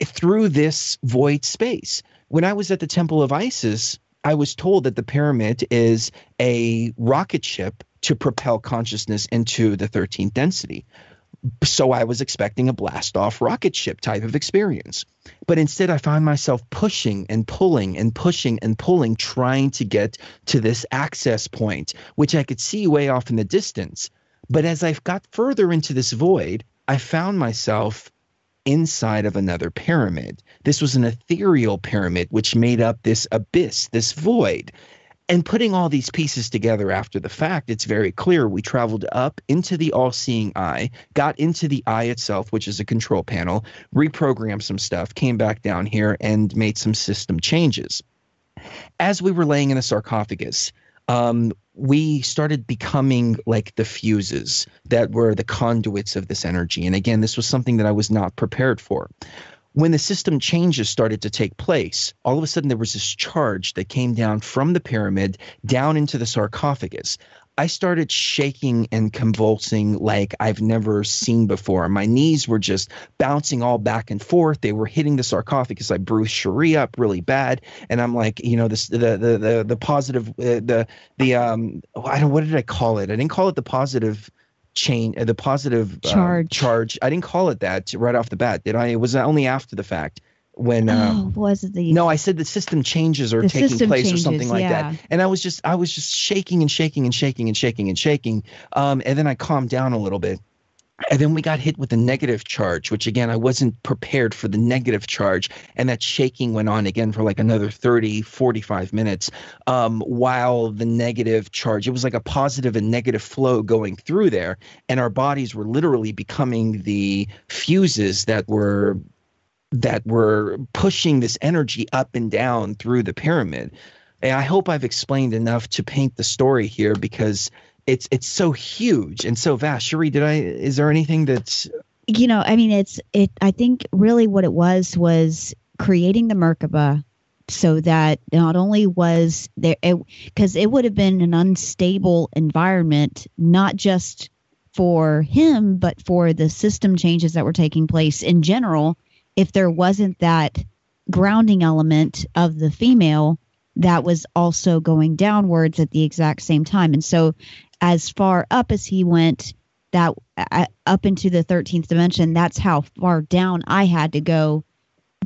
[SPEAKER 4] through this void space. When I was at the Temple of Isis, I was told that the pyramid is a rocket ship to propel consciousness into the 13th density. So I was expecting a blast off rocket ship type of experience. But instead, I found myself pushing and pulling and pushing and pulling, trying to get to this access point, which I could see way off in the distance. But as I've got further into this void, I found myself inside of another pyramid. This was an ethereal pyramid which made up this abyss, this void. And putting all these pieces together after the fact, it's very clear we traveled up into the all seeing eye, got into the eye itself, which is a control panel, reprogrammed some stuff, came back down here, and made some system changes. As we were laying in the sarcophagus, um, we started becoming like the fuses that were the conduits of this energy. And again, this was something that I was not prepared for. When the system changes started to take place, all of a sudden there was this charge that came down from the pyramid down into the sarcophagus. I started shaking and convulsing like I've never seen before. My knees were just bouncing all back and forth. They were hitting the sarcophagus. I bruised Sheree up really bad, and I'm like, you know, this the the the the positive uh, the the um I don't what did I call it? I didn't call it the positive chain uh, the positive uh,
[SPEAKER 5] Charge.
[SPEAKER 4] charge. I didn't call it that right off the bat. Did I? It was only after the fact when um,
[SPEAKER 5] oh, was it the
[SPEAKER 4] no, I said the system changes are taking place or something like
[SPEAKER 5] yeah.
[SPEAKER 4] that. And I was just I was just shaking and shaking and shaking and shaking and shaking. Um, and then I calmed down a little bit. And then we got hit with a negative charge, which again, I wasn't prepared for the negative charge. And that shaking went on again for like another 30, 45 minutes. Um, while the negative charge, it was like a positive and negative flow going through there. And our bodies were literally becoming the fuses that were that were pushing this energy up and down through the pyramid. And I hope I've explained enough to paint the story here because it's it's so huge and so vast. Sheree, did I is there anything that's
[SPEAKER 5] you know i mean it's it i think really what it was was creating the merkaba so that not only was there because it, would have been an unstable environment not just for him but for the system changes that were taking place in general if there wasn't that grounding element of the female that was also going downwards at the exact same time. And so as far up as he went that uh, up into the 13th dimension that's how far down i had to go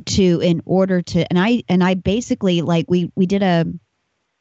[SPEAKER 5] to in order to and i and i basically like we we did a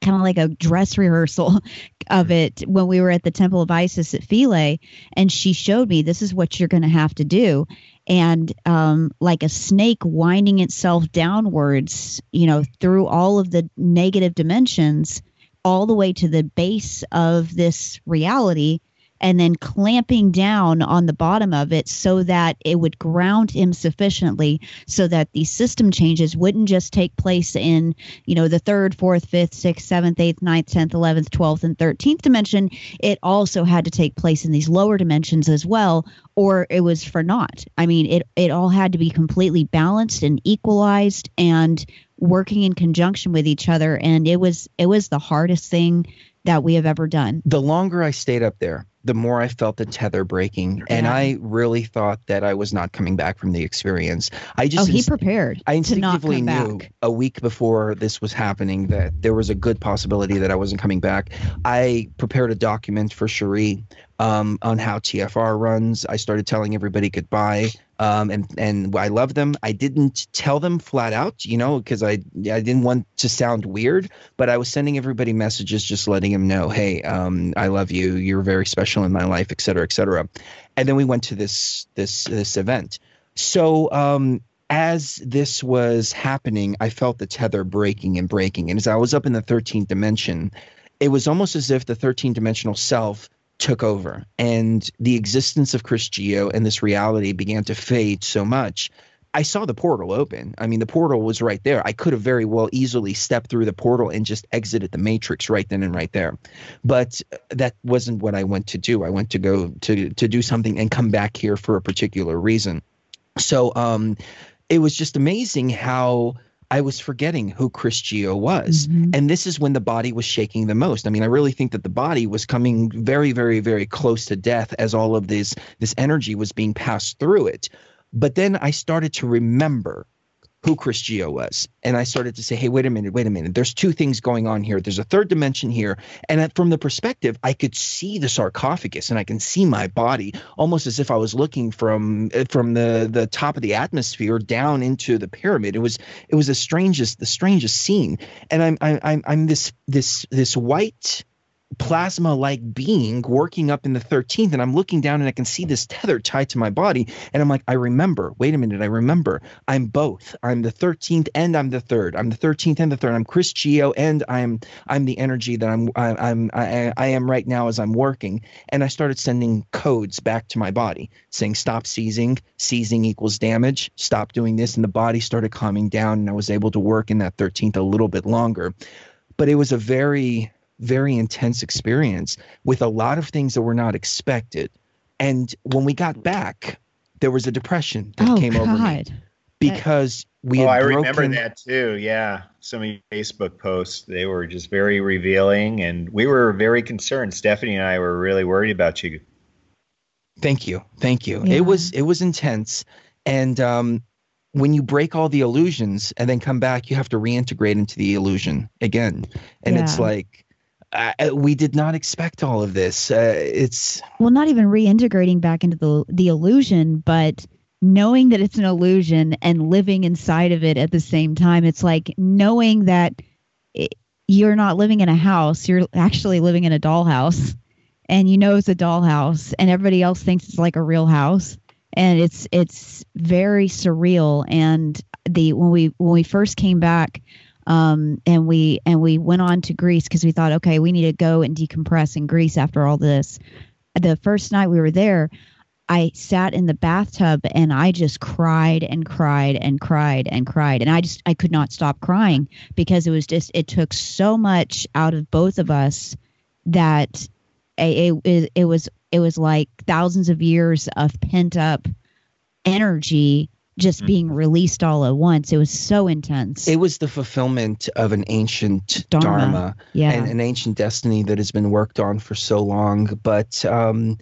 [SPEAKER 5] kind of like a dress rehearsal of it when we were at the temple of isis at philae and she showed me this is what you're going to have to do and um, like a snake winding itself downwards you know through all of the negative dimensions all the way to the base of this reality and then clamping down on the bottom of it so that it would ground him sufficiently so that the system changes wouldn't just take place in you know the third fourth fifth sixth seventh eighth ninth tenth eleventh twelfth and thirteenth dimension. It also had to take place in these lower dimensions as well or it was for naught. I mean it it all had to be completely balanced and equalized and working in conjunction with each other. And it was it was the hardest thing that we have ever done
[SPEAKER 4] the longer I stayed up there, the more I felt the tether breaking, and
[SPEAKER 5] Yeah.
[SPEAKER 4] I really thought that I was not coming back from the experience. I just
[SPEAKER 5] oh he
[SPEAKER 4] inst-
[SPEAKER 5] prepared
[SPEAKER 4] I instinctively knew
[SPEAKER 5] back
[SPEAKER 4] a week before this was happening that there was a good possibility that I wasn't coming back. I prepared a document for Sheree um, on how TFR runs. I started telling everybody goodbye. Um, and and I love them. I didn't tell them flat out, you know, because I I didn't want to sound weird. But I was sending everybody messages, just letting them know, hey, um, I love you. You're very special in my life, et cetera, et cetera. And then we went to this this this event. So um, as this was happening, I felt the tether breaking and breaking. And as I was up in the 13th dimension, it was almost as if the 13 dimensional self took over and the existence of Chris Geo and this reality began to fade so much. I saw the portal open. I mean, the portal was right there. I could have very well easily stepped through the portal and just exited the matrix right then and right there. But that wasn't what I went to do. I went to go to to do something and come back here for a particular reason. So um it was just amazing how I was forgetting who Chris Geo was.
[SPEAKER 5] Mhm.
[SPEAKER 4] And this is when the body was shaking the most. I mean, I really think that the body was coming very, very, very close to death as all of this this energy was being passed through it. But then I started to remember who Chris Geo was. And I started to say, hey, wait a minute, wait a minute. There's two things going on here. There's a third dimension here. And from the perspective, I could see the sarcophagus and I can see my body almost as if I was looking from uh, from the, the top of the atmosphere down into the pyramid. It was it was the strangest the strangest scene. And I'm I'm I'm, I'm this this this white plasma like being working up in the 13th and I'm looking down and I can see this tether tied to my body and I'm like I remember wait a minute I remember. I'm both. I'm the 13th and I'm the third. I'm the 13th and the third. I'm Chris Geo and I'm I'm the energy that I'm I, I'm I, I am right now as I'm working. And I started sending codes back to my body saying stop seizing. Seizing equals damage. Stop doing this. And the body started calming down and I was able to work in that 13th a little bit longer. But it was a very very intense experience with a lot of things that were not expected. And when we got back, there was a depression that
[SPEAKER 5] oh
[SPEAKER 4] came over me
[SPEAKER 5] God.
[SPEAKER 4] because we
[SPEAKER 3] oh, I
[SPEAKER 4] broken.
[SPEAKER 3] remember that too. Yeah, some of your Facebook posts they were just very revealing, and we were very concerned. Stephanie and I were really worried about you.
[SPEAKER 4] Thank you, thank you.
[SPEAKER 5] Yeah.
[SPEAKER 4] It was it was intense, and um, when you break all the illusions and then come back, you have to reintegrate into the illusion again, and it's like. We did not expect all of this. Uh, it's
[SPEAKER 5] well not even reintegrating back into the the illusion but knowing that it's an illusion and living inside of it at the same time it's like knowing that it, you're not living in a house you're actually living in a dollhouse. And you know it's a dollhouse and everybody else thinks it's like a real house. And it's it's very surreal. And the when we when we first came back um, and we and we went on to Greece because we thought, okay, we need to go and decompress in Greece after all this. The first night we were there, I sat in the bathtub and I just cried and cried and cried and cried, and I just I could not stop crying because it was just it took so much out of both of us that it it, it was it was like thousands of years of pent up energy just
[SPEAKER 3] Mhm.
[SPEAKER 5] being released all at once. It was so intense.
[SPEAKER 4] it was the fulfillment of an ancient
[SPEAKER 5] Dharma.
[SPEAKER 4] dharma
[SPEAKER 5] yeah.
[SPEAKER 4] and an ancient destiny that has been worked on for so long. But um,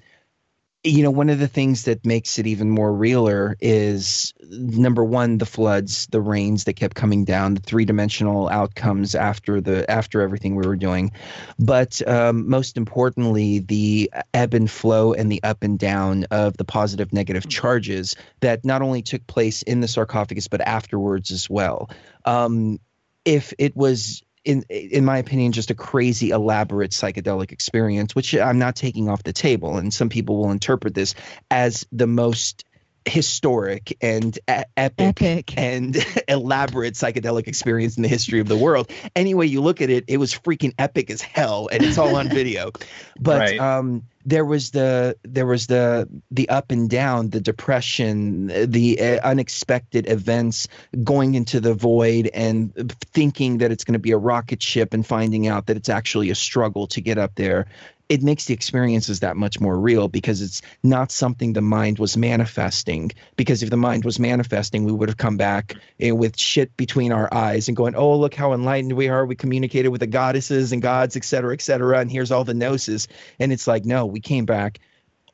[SPEAKER 4] you know, one of the things that makes it even more realer is number one, the floods, the rains that kept coming down, the three dimensional outcomes after the after everything we were doing. But um, most importantly, the ebb and flow and the up and down of the positive negative charges that not only took place in the sarcophagus but afterwards as well. Um, if it was in in my opinion just a crazy elaborate psychedelic experience which I'm not taking off the table and some people will interpret this as the most historic and e- epic,
[SPEAKER 5] Epic.
[SPEAKER 4] and elaborate psychedelic experience in the history of the world. Any way you look at it, it was freaking epic as hell, and it's all on video. But
[SPEAKER 3] Right.
[SPEAKER 4] um, there was the there was the the up and down, the depression, the uh, unexpected events, going into the void and thinking that it's going to be a rocket ship and finding out that it's actually a struggle to get up there. It makes the experiences that much more real because it's not something the mind was manifesting. Because if the mind was manifesting, we would have come back eh, with shit between our eyes and going, "Oh, look how enlightened we are. We communicated with the goddesses and gods, et cetera, et cetera. And here's all the gnosis." And it's like, no, we came back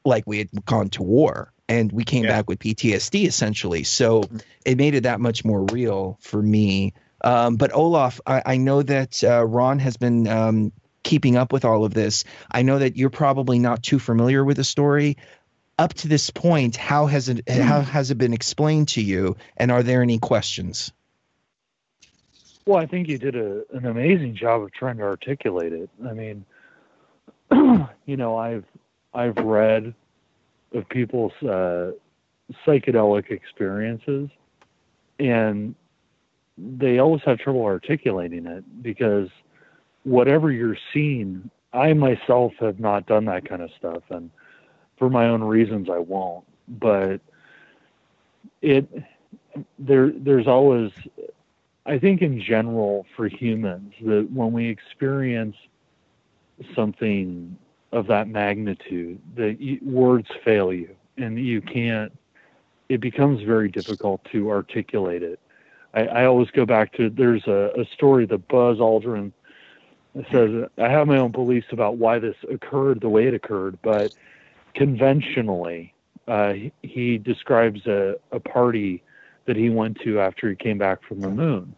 [SPEAKER 4] like we had gone to war and we came
[SPEAKER 3] Yeah.
[SPEAKER 4] back with PTSD essentially. So it made it that much more real for me. Um, but Olaf, I, I know that uh, Ron has been um, keeping up with all of this. I know that you're probably not too familiar with the story. Up to this point, how has it how has it been explained to you? And are there any questions?
[SPEAKER 2] Well, I think you did a, an amazing job of trying to articulate it. I mean, you know, I've I've read of people's uh, psychedelic experiences, and they always have trouble articulating it because whatever you're seeing, I myself have not done that kind of stuff, and for my own reasons, I won't. But it there there's always I think in general for humans that when we experience something of that magnitude, that words fail you and you can't. It becomes very difficult to articulate it. I, I always go back to there's a, a story that Buzz Aldrin says I have my own beliefs about why this occurred the way it occurred, but conventionally, uh, he, he describes a, a party that he went to after he came back from the moon.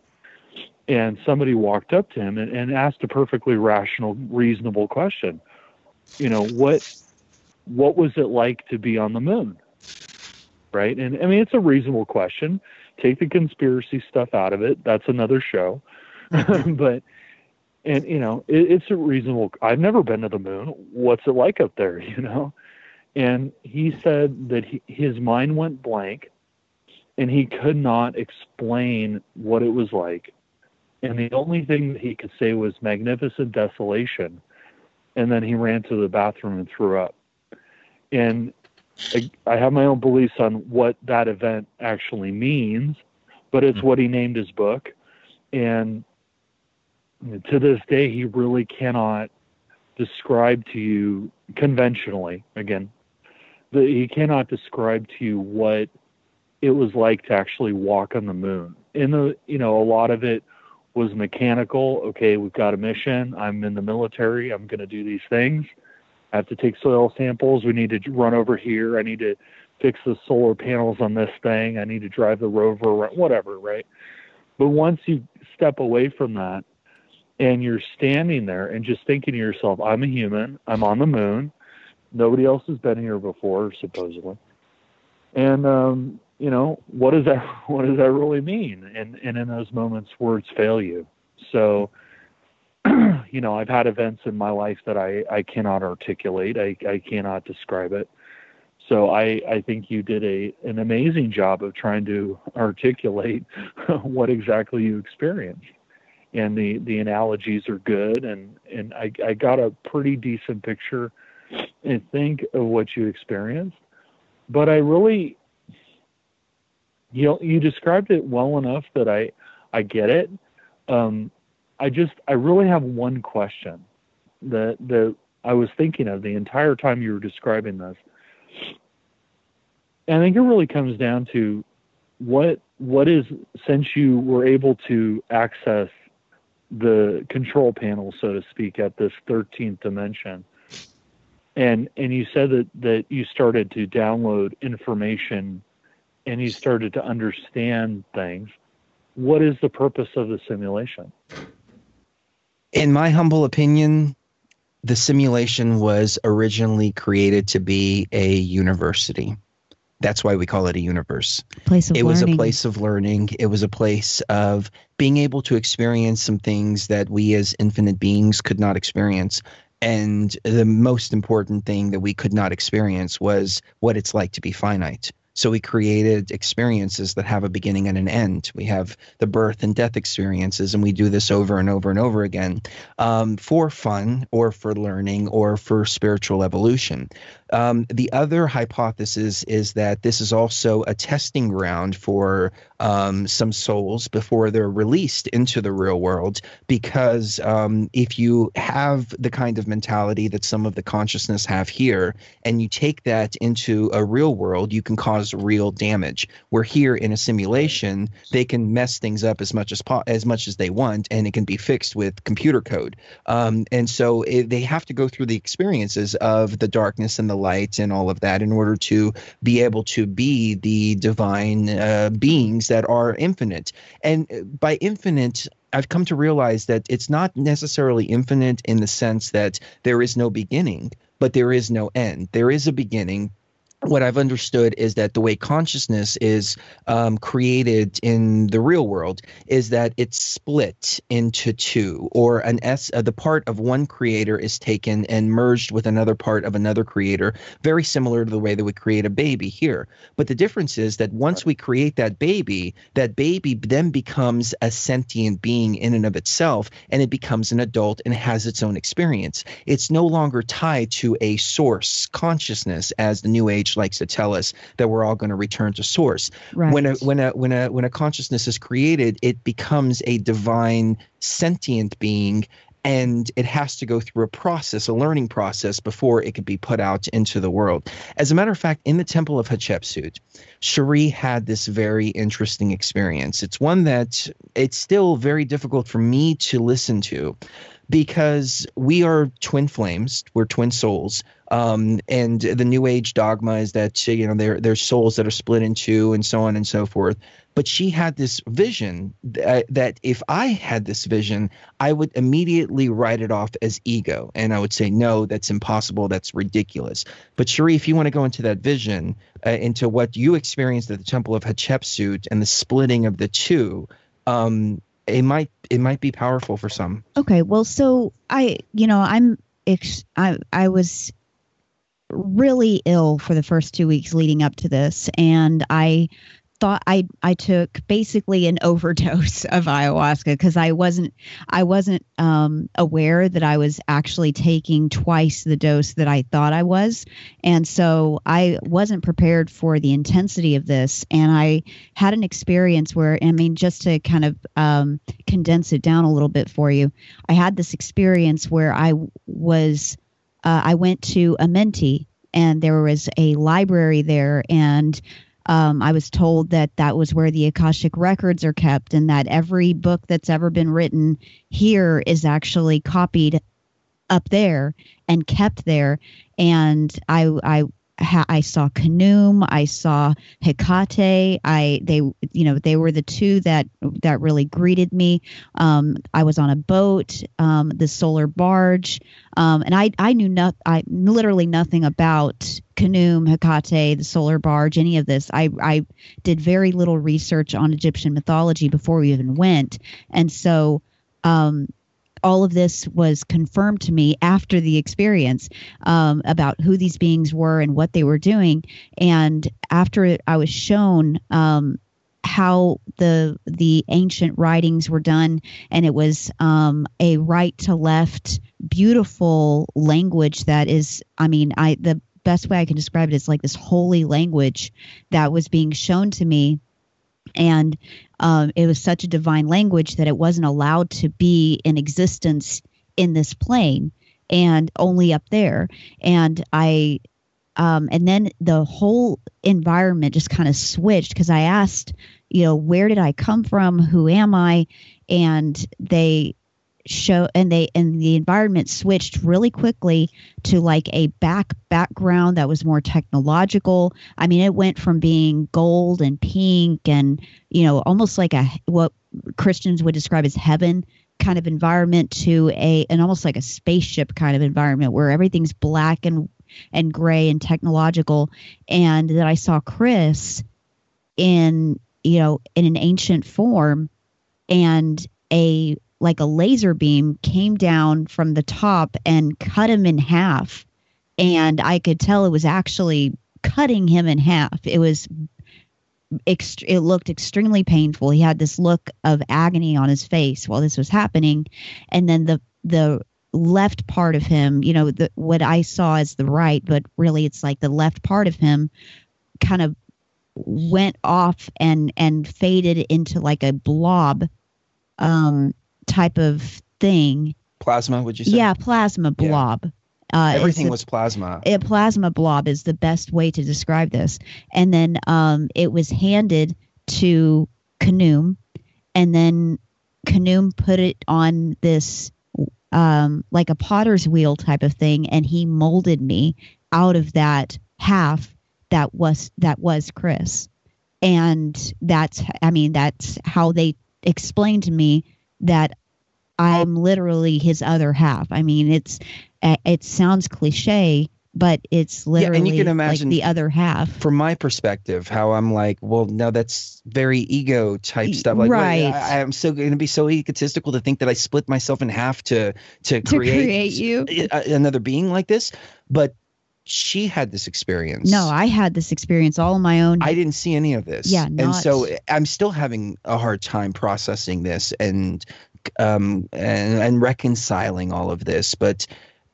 [SPEAKER 2] And somebody walked up to him and, and asked a perfectly rational, reasonable question. You know, what what was it like to be on the moon? Right? And I mean it's a reasonable question. Take the conspiracy stuff out of it. That's another show. but and you know, it, it's a reasonable I've never been to the moon. What's it like up there, you know? And he said that he, his mind went blank and he could not explain what it was like. And the only thing that he could say was magnificent desolation. And then he ran to the bathroom and threw up. And I, I have my own beliefs on what that event actually means, but it's hmm. what he named his book. And to this day, he really cannot describe to you conventionally, again, he cannot describe to you what it was like to actually walk on the moon. In the you know, a lot of it was mechanical. Okay, we've got a mission. I'm in the military. I'm going to do these things. I have to take soil samples. We need to run over here. I need to fix the solar panels on this thing. I need to drive the rover around, whatever, right? But once you step away from that and you're standing there and just thinking to yourself, I'm a human, I'm on the moon, nobody else has been here before, supposedly. And um, you know, what does that what does that really mean? And and in those moments, words fail you. So, you know, I've had events in my life that I I cannot articulate. I I cannot describe it. So I I think you did a an amazing job of trying to articulate what exactly you experienced. And the the analogies are good, and and I I got a pretty decent picture, I think, of what you experienced. But I really you know, you described it well enough that I I get it. Um, I just I really have one question that that I was thinking of the entire time you were describing this. And I think it really comes down to what what is since you were able to access the control panel, so to speak, at this 13th dimension, and and you said that that you started to download information and you started to understand things, what is the purpose of the simulation?
[SPEAKER 4] In my humble opinion, the simulation was originally created to be a university. That's why we call it a universe.
[SPEAKER 5] Place of
[SPEAKER 4] it
[SPEAKER 5] learning.
[SPEAKER 4] was a place of learning. It was a place of being able to experience some things that we as infinite beings could not experience. And the most important thing that we could not experience was what it's like to be finite. So we created experiences that have a beginning and an end. We have the birth and death experiences, and we do this over and over and over again um, for fun or for learning or for spiritual evolution. Um, the other hypothesis is that this is also a testing ground for um, some souls before they're released into the real world. Because um, if you have the kind of mentality that some of the consciousness have here, and you take that into a real world, you can cause real damage. Where here in a simulation, they can mess things up as much as po- as much as they want, and it can be fixed with computer code. Um, and so it, they have to go through the experiences of the darkness and the light and all of that in order to be able to be the divine uh, beings that are infinite. And uh, by infinite, I've come to realize that it's not necessarily infinite in the sense that there is no beginning, but there is no end. There is a beginning what I've understood is that the way consciousness is um, created in the real world is that it's split into two, or an S. Uh, the part of one creator is taken and merged with another part of another creator, very similar to the way that we create a baby here. But the difference is that once we create that baby, that baby then becomes a sentient being in and of itself, and it becomes an adult and has its own experience. It's no longer tied to a source consciousness as the New Age likes to tell us that we're all going to return to source.
[SPEAKER 5] Right.
[SPEAKER 4] When a when a when a when a consciousness is created, it becomes a divine sentient being and it has to go through a process, a learning process, before it could be put out into the world. As a matter of fact, in the Temple of Hatshepsut, Sheree had this very interesting experience. It's one that it's still very difficult for me to listen to because we are twin flames, we're twin souls. Um, and the new age dogma is that you know there there's souls that are split in two and so on and so forth but she had this vision that, that if I had this vision, I would immediately write it off as ego. And I would say, no, that's impossible. That's ridiculous. But Sheree, if you want to go into that vision, uh, into what you experienced at the Temple of Hatshepsut and the splitting of the two, um, it might it might be powerful for some.
[SPEAKER 5] Okay, well, so I, you know, I'm, I, I was really ill for the first two weeks leading up to this, and I thought I I took basically an overdose of ayahuasca because I wasn't I wasn't um, aware that I was actually taking twice the dose that I thought I was, and so I wasn't prepared for the intensity of this. And I had an experience where I mean, just to kind of um, condense it down a little bit for you, I had this experience where I was uh, I went to Amenti and there was a library there and um, I was told that that was where the Akashic records are kept, and that every book that's ever been written here is actually copied up there and kept there. And I, I, I saw Khnum, I saw Hecate. I they you know they were the two that that really greeted me. Um, I was on a boat, um, the solar barge, um, and I I knew not I literally nothing about Khnum, Hecate, the solar barge, any of this. I I did very little research on Egyptian mythology before we even went, and so. Um, all of this was confirmed to me after the experience um, about who these beings were and what they were doing. And after I was shown um, how the the ancient writings were done, and it was um, a right to left, beautiful language that is, I mean, I the best way I can describe it is like this holy language that was being shown to me and um, it was such a divine language that it wasn't allowed to be in existence in this plane and only up there. And i um, and then the whole environment just kind of switched because i asked you know where did i come from? Who am i? And they show and they and the environment switched really quickly to like a back background that was more technological. I mean it went from being gold and pink and you know almost like a what christians would describe as heaven kind of environment to a an almost like a spaceship kind of environment where everything's black and and gray and technological. And that i saw chris in you know in an ancient form and a like a laser beam came down from the top and cut him in half. And i could tell it was actually cutting him in half. It was ext- it looked extremely painful. He had this look of agony on his face while this was happening. And then the the left part of him you know the what i saw as the right but really it's like the left part of him kind of went off and and faded into like a blob um type of thing.
[SPEAKER 4] Plasma, would you say?
[SPEAKER 5] Yeah, plasma
[SPEAKER 4] Yeah.
[SPEAKER 5] blob. Uh,
[SPEAKER 4] Everything
[SPEAKER 5] the-
[SPEAKER 4] was plasma.
[SPEAKER 5] a plasma blob is the best way to describe this. And then um, it was handed to Khnum, and then Khnum put it on this um, like a potter's wheel type of thing, and he molded me out of that half that was that was Chris. And that's I mean that's how they explained to me that I'm literally his other half. I mean, it's uh, it sounds cliche, but it's
[SPEAKER 4] Yeah,
[SPEAKER 5] literally
[SPEAKER 4] and you can imagine-
[SPEAKER 5] like the other half.
[SPEAKER 4] from my perspective, how I'm like, well, no, that's very ego type stuff. Like,
[SPEAKER 5] right.
[SPEAKER 4] I, I'm so going to be so egotistical to think that I split myself in half to to,
[SPEAKER 5] To create you.
[SPEAKER 4] another being like this. But she had this experience.
[SPEAKER 5] No, I had this experience all on my own.
[SPEAKER 4] I didn't see any of this.
[SPEAKER 5] Yeah,
[SPEAKER 4] and so I'm still having a hard time processing this and um and, and reconciling all of this. But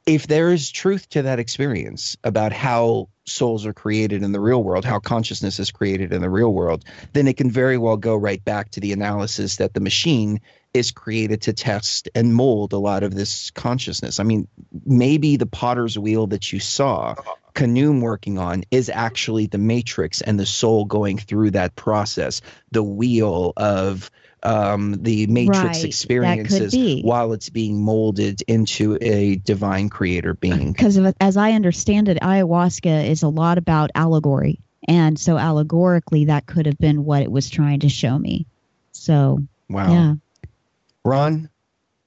[SPEAKER 4] if there is truth to that experience about how souls are created in the real world, how consciousness is created in the real world, then it can very well go right back to the analysis that the machine is created to test and mold a lot of this consciousness. I mean, maybe the potter's wheel that you saw Khnum working on is actually the matrix and the soul going through that process, the wheel of um, the matrix
[SPEAKER 5] Right,
[SPEAKER 4] experiences while it's being molded into a divine creator being.
[SPEAKER 5] because as I understand it, ayahuasca is a lot about allegory, and so allegorically, that could have been what it was trying to show me. So,
[SPEAKER 4] Wow.
[SPEAKER 5] yeah,
[SPEAKER 4] Ron,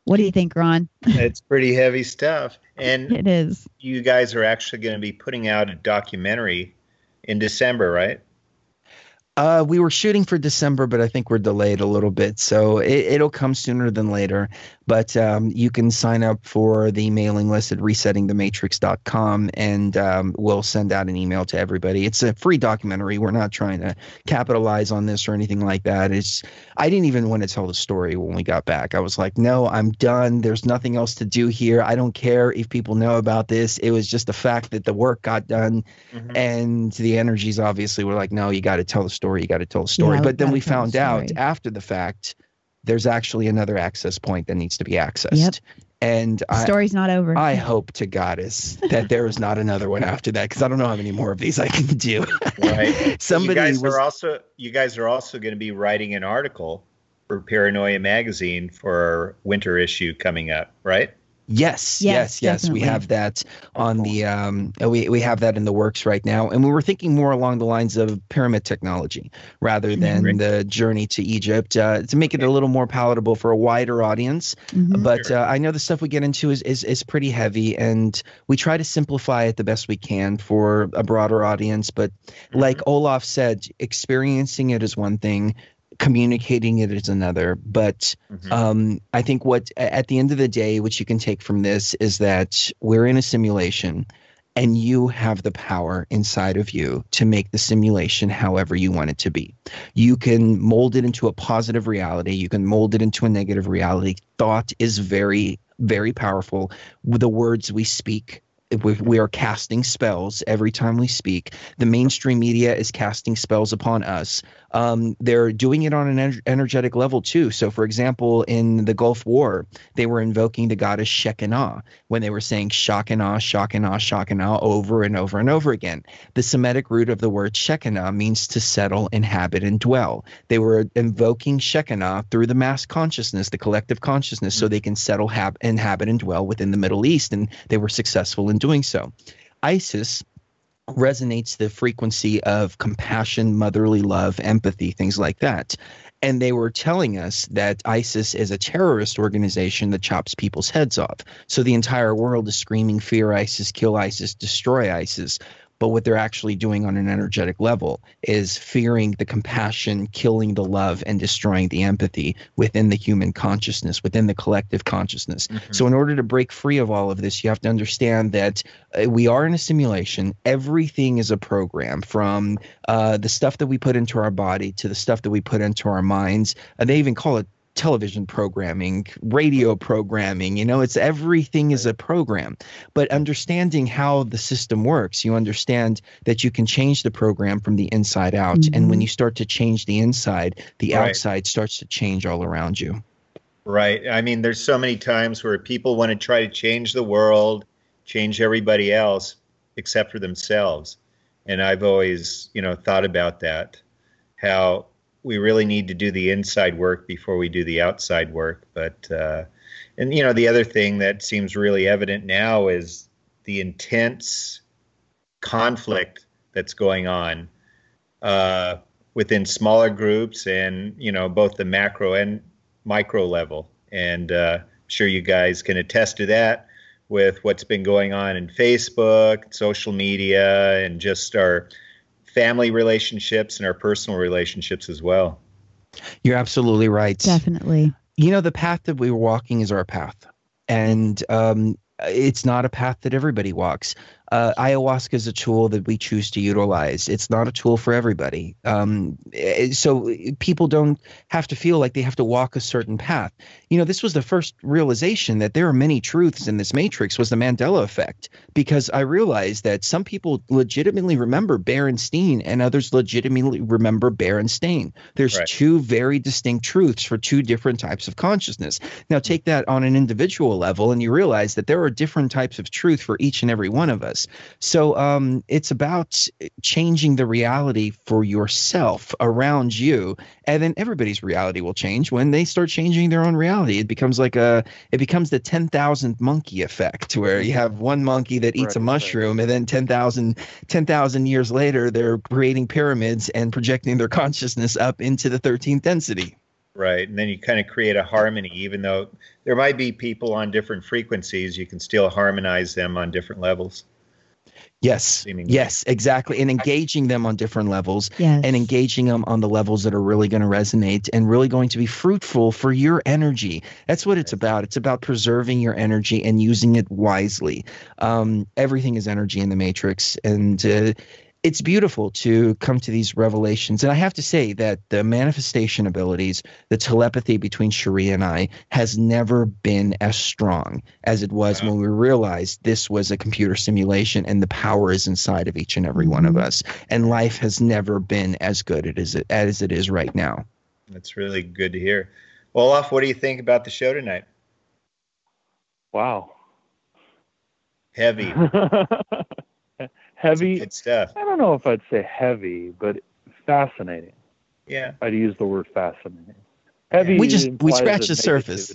[SPEAKER 5] what do you think, Ron?
[SPEAKER 3] it's pretty heavy stuff. And
[SPEAKER 5] It is.
[SPEAKER 3] you guys are actually going to be putting out a documentary in December, right?
[SPEAKER 4] Uh, we were shooting for December, but I think we're delayed a little bit, so it, it'll come sooner than later. But um, you can sign up for the mailing list at resettingthematrix.com, and um, we'll send out an email to everybody. It's a free documentary. We're not trying to capitalize on this or anything like that. It's I didn't even want to tell the story when we got back. I was like, no, I'm done. There's nothing else to do here. I don't care if people know about this. It was just the fact that the work got done
[SPEAKER 3] Mhm.
[SPEAKER 4] and the energies obviously were like no you got to tell the story you got to tell the story
[SPEAKER 5] Yeah,
[SPEAKER 4] but then we
[SPEAKER 5] tell the
[SPEAKER 4] found out after the fact there's actually another access point that needs to be accessed
[SPEAKER 5] Yep.
[SPEAKER 4] and
[SPEAKER 5] The
[SPEAKER 4] I,
[SPEAKER 5] story's not over.
[SPEAKER 4] I hope to goddess that there is not another one after that because i don't know how many more of these i can do
[SPEAKER 3] Right.
[SPEAKER 4] somebody
[SPEAKER 3] you guys
[SPEAKER 4] was
[SPEAKER 3] are also you guys are also going to be writing an article for Paranoia magazine for our winter issue coming up, right?
[SPEAKER 4] Yes,
[SPEAKER 5] Yes,
[SPEAKER 4] yes, yes. We have that on the um uh, we we have that in the works right now. And we were thinking more along the lines of pyramid technology rather than
[SPEAKER 3] Right.
[SPEAKER 4] the journey to Egypt uh, to make it a little more palatable for a wider audience.
[SPEAKER 5] Mhm.
[SPEAKER 4] But
[SPEAKER 3] Sure.
[SPEAKER 4] uh, I know the stuff we get into is, is is pretty heavy and we try to simplify it the best we can for a broader audience, but like Olaf said, experiencing it is one thing, communicating it is another. But
[SPEAKER 3] Mhm.
[SPEAKER 4] um, I think what at the end of the day, what you can take from this is that we're in a simulation, and you have the power inside of you to make the simulation however you want it to be. You can mold it into a positive reality. You can mold it into a negative reality. Thought is very, very powerful. The words we speak. We are casting spells every time we speak. The mainstream media is casting spells upon us um, they're doing it on an ener- energetic level too. So, for example, in the Gulf War, they were invoking the goddess Shekinah when they were saying Shekinah, Shekinah, Shekinah over and over and over again. The Semitic root of the word Shekinah means to settle, inhabit, and dwell. They were invoking Shekinah through the mass consciousness, the collective consciousness, so they can settle, hab- inhabit, and dwell within the Middle East, and they were successful in doing so. ISIS resonates the frequency of compassion, motherly love, empathy, things like that. And they were telling us that ISIS is a terrorist organization that chops people's heads off. So the entire world is screaming, fear ISIS, kill ISIS, destroy ISIS. But what they're actually doing on an energetic level is fearing the compassion, killing the love, and destroying the empathy within the human consciousness, within the collective consciousness.
[SPEAKER 3] Mhm.
[SPEAKER 4] So, in order to break free of all of this, you have to understand that uh, we are in a simulation. Everything is a program from uh, the stuff that we put into our body to the stuff that we put into our minds. Uh, they even call it television programming, radio programming. You know, it's everything is a program. But understanding how the system works, you understand that you can change the program from the inside out. And when
[SPEAKER 5] Mhm.
[SPEAKER 4] you start to change the inside, the
[SPEAKER 3] Right.
[SPEAKER 4] outside starts to change all around you.
[SPEAKER 3] Right. I mean, there's so many times where people want to try to change the world, change everybody else except for themselves. And I've always, you know, thought about that, how we really need to do the inside work before we do the outside work. But, uh, and, you know, the other thing that seems really evident now is the intense conflict that's going on uh, within smaller groups and, you know, both the macro and micro level. And uh, I'm sure you guys can attest to that with what's been going on in Facebook, social media, and just our family relationships and our personal relationships as well.
[SPEAKER 4] You're absolutely right.
[SPEAKER 5] Definitely.
[SPEAKER 4] You know, the path that we were walking is our path. And um, it's not a path that everybody walks uh, ayahuasca is a tool that we choose to utilize. It's not a tool for everybody. Um, eh, so people don't have to feel like they have to walk a certain path. You know, this was the first realization that there are many truths in this matrix was the Mandela effect because I realized that some people legitimately remember Berenstein and others legitimately remember Berenstain. There's right. two very distinct truths for two different types of consciousness. Now take that on an individual level and you realize that there are different types of truth for each and every one of us. So um, it's about changing the reality for yourself around you, and then everybody's reality will change when they start changing their own reality. It becomes like a it becomes the ten thousand monkey effect, where you have one monkey that eats right, a mushroom, right. and then 10,000 10, years later, they're creating pyramids and projecting their consciousness up into the thirteenth density.
[SPEAKER 3] Right. And then you kind of create a harmony, even though there might be people on different frequencies, you can still harmonize them on different levels.
[SPEAKER 4] Yes. Seemingly. Yes, exactly. And engaging them on different levels
[SPEAKER 5] yes.
[SPEAKER 4] and engaging them on the levels that are really going to resonate and really going to be fruitful for your energy. That's what it's about. It's about preserving your energy and using it wisely. Um, everything is energy in the matrix. And, uh, it's beautiful to come to these revelations. And I have to say that the manifestation abilities, the telepathy between Sheree and I, has never been as strong as it was wow. when we realized this was a computer simulation and the power is inside of each and every one of us. And life has never been as good as it, as it is right now.
[SPEAKER 3] That's really good to hear. Olaf, what do you think about the show tonight?
[SPEAKER 2] Wow.
[SPEAKER 3] Heavy.
[SPEAKER 2] heavy.
[SPEAKER 3] Good stuff.
[SPEAKER 2] I don't know if I'd say heavy, but fascinating.
[SPEAKER 3] Yeah.
[SPEAKER 2] I'd use the word fascinating. Heavy.
[SPEAKER 4] We just we scratched the surface.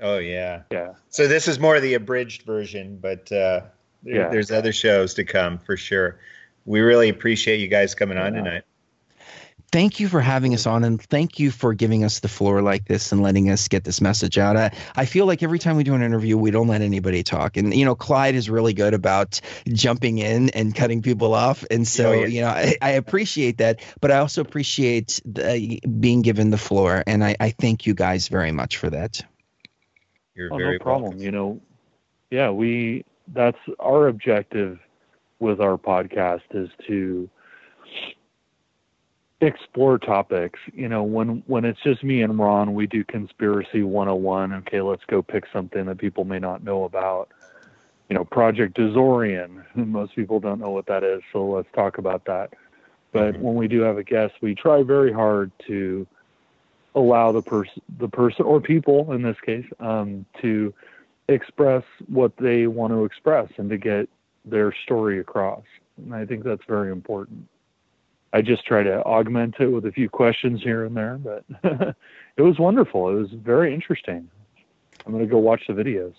[SPEAKER 3] Oh yeah.
[SPEAKER 2] Yeah.
[SPEAKER 3] So this is more the abridged version, but uh, there, yeah. there's other shows to come for sure. We really appreciate you guys coming on yeah. tonight
[SPEAKER 4] thank you for having us on and thank you for giving us the floor like this and letting us get this message out. I, I feel like every time we do an interview, we don't let anybody talk. And, you know, Clyde is really good about jumping in and cutting people off. And so, oh, yeah. you know, I, I, appreciate that, but I also appreciate the, being given the floor. And I, I thank you guys very much for that.
[SPEAKER 3] You're oh, very
[SPEAKER 2] no problem. Welcome. You know, yeah, we, that's our objective with our podcast is to, explore topics. You know, when when it's just me and Ron, we do conspiracy 101. Okay, let's go pick something that people may not know about. You know, Project Azorian. Most people don't know what that is, so let's talk about that. But mm-hmm. when we do have a guest, we try very hard to allow the person, the person or people in this case, um, to express what they want to express and to get their story across. And I think that's very important. I just try to augment it with a few questions here and there, but it was wonderful. It was very interesting. I'm going to go watch the videos.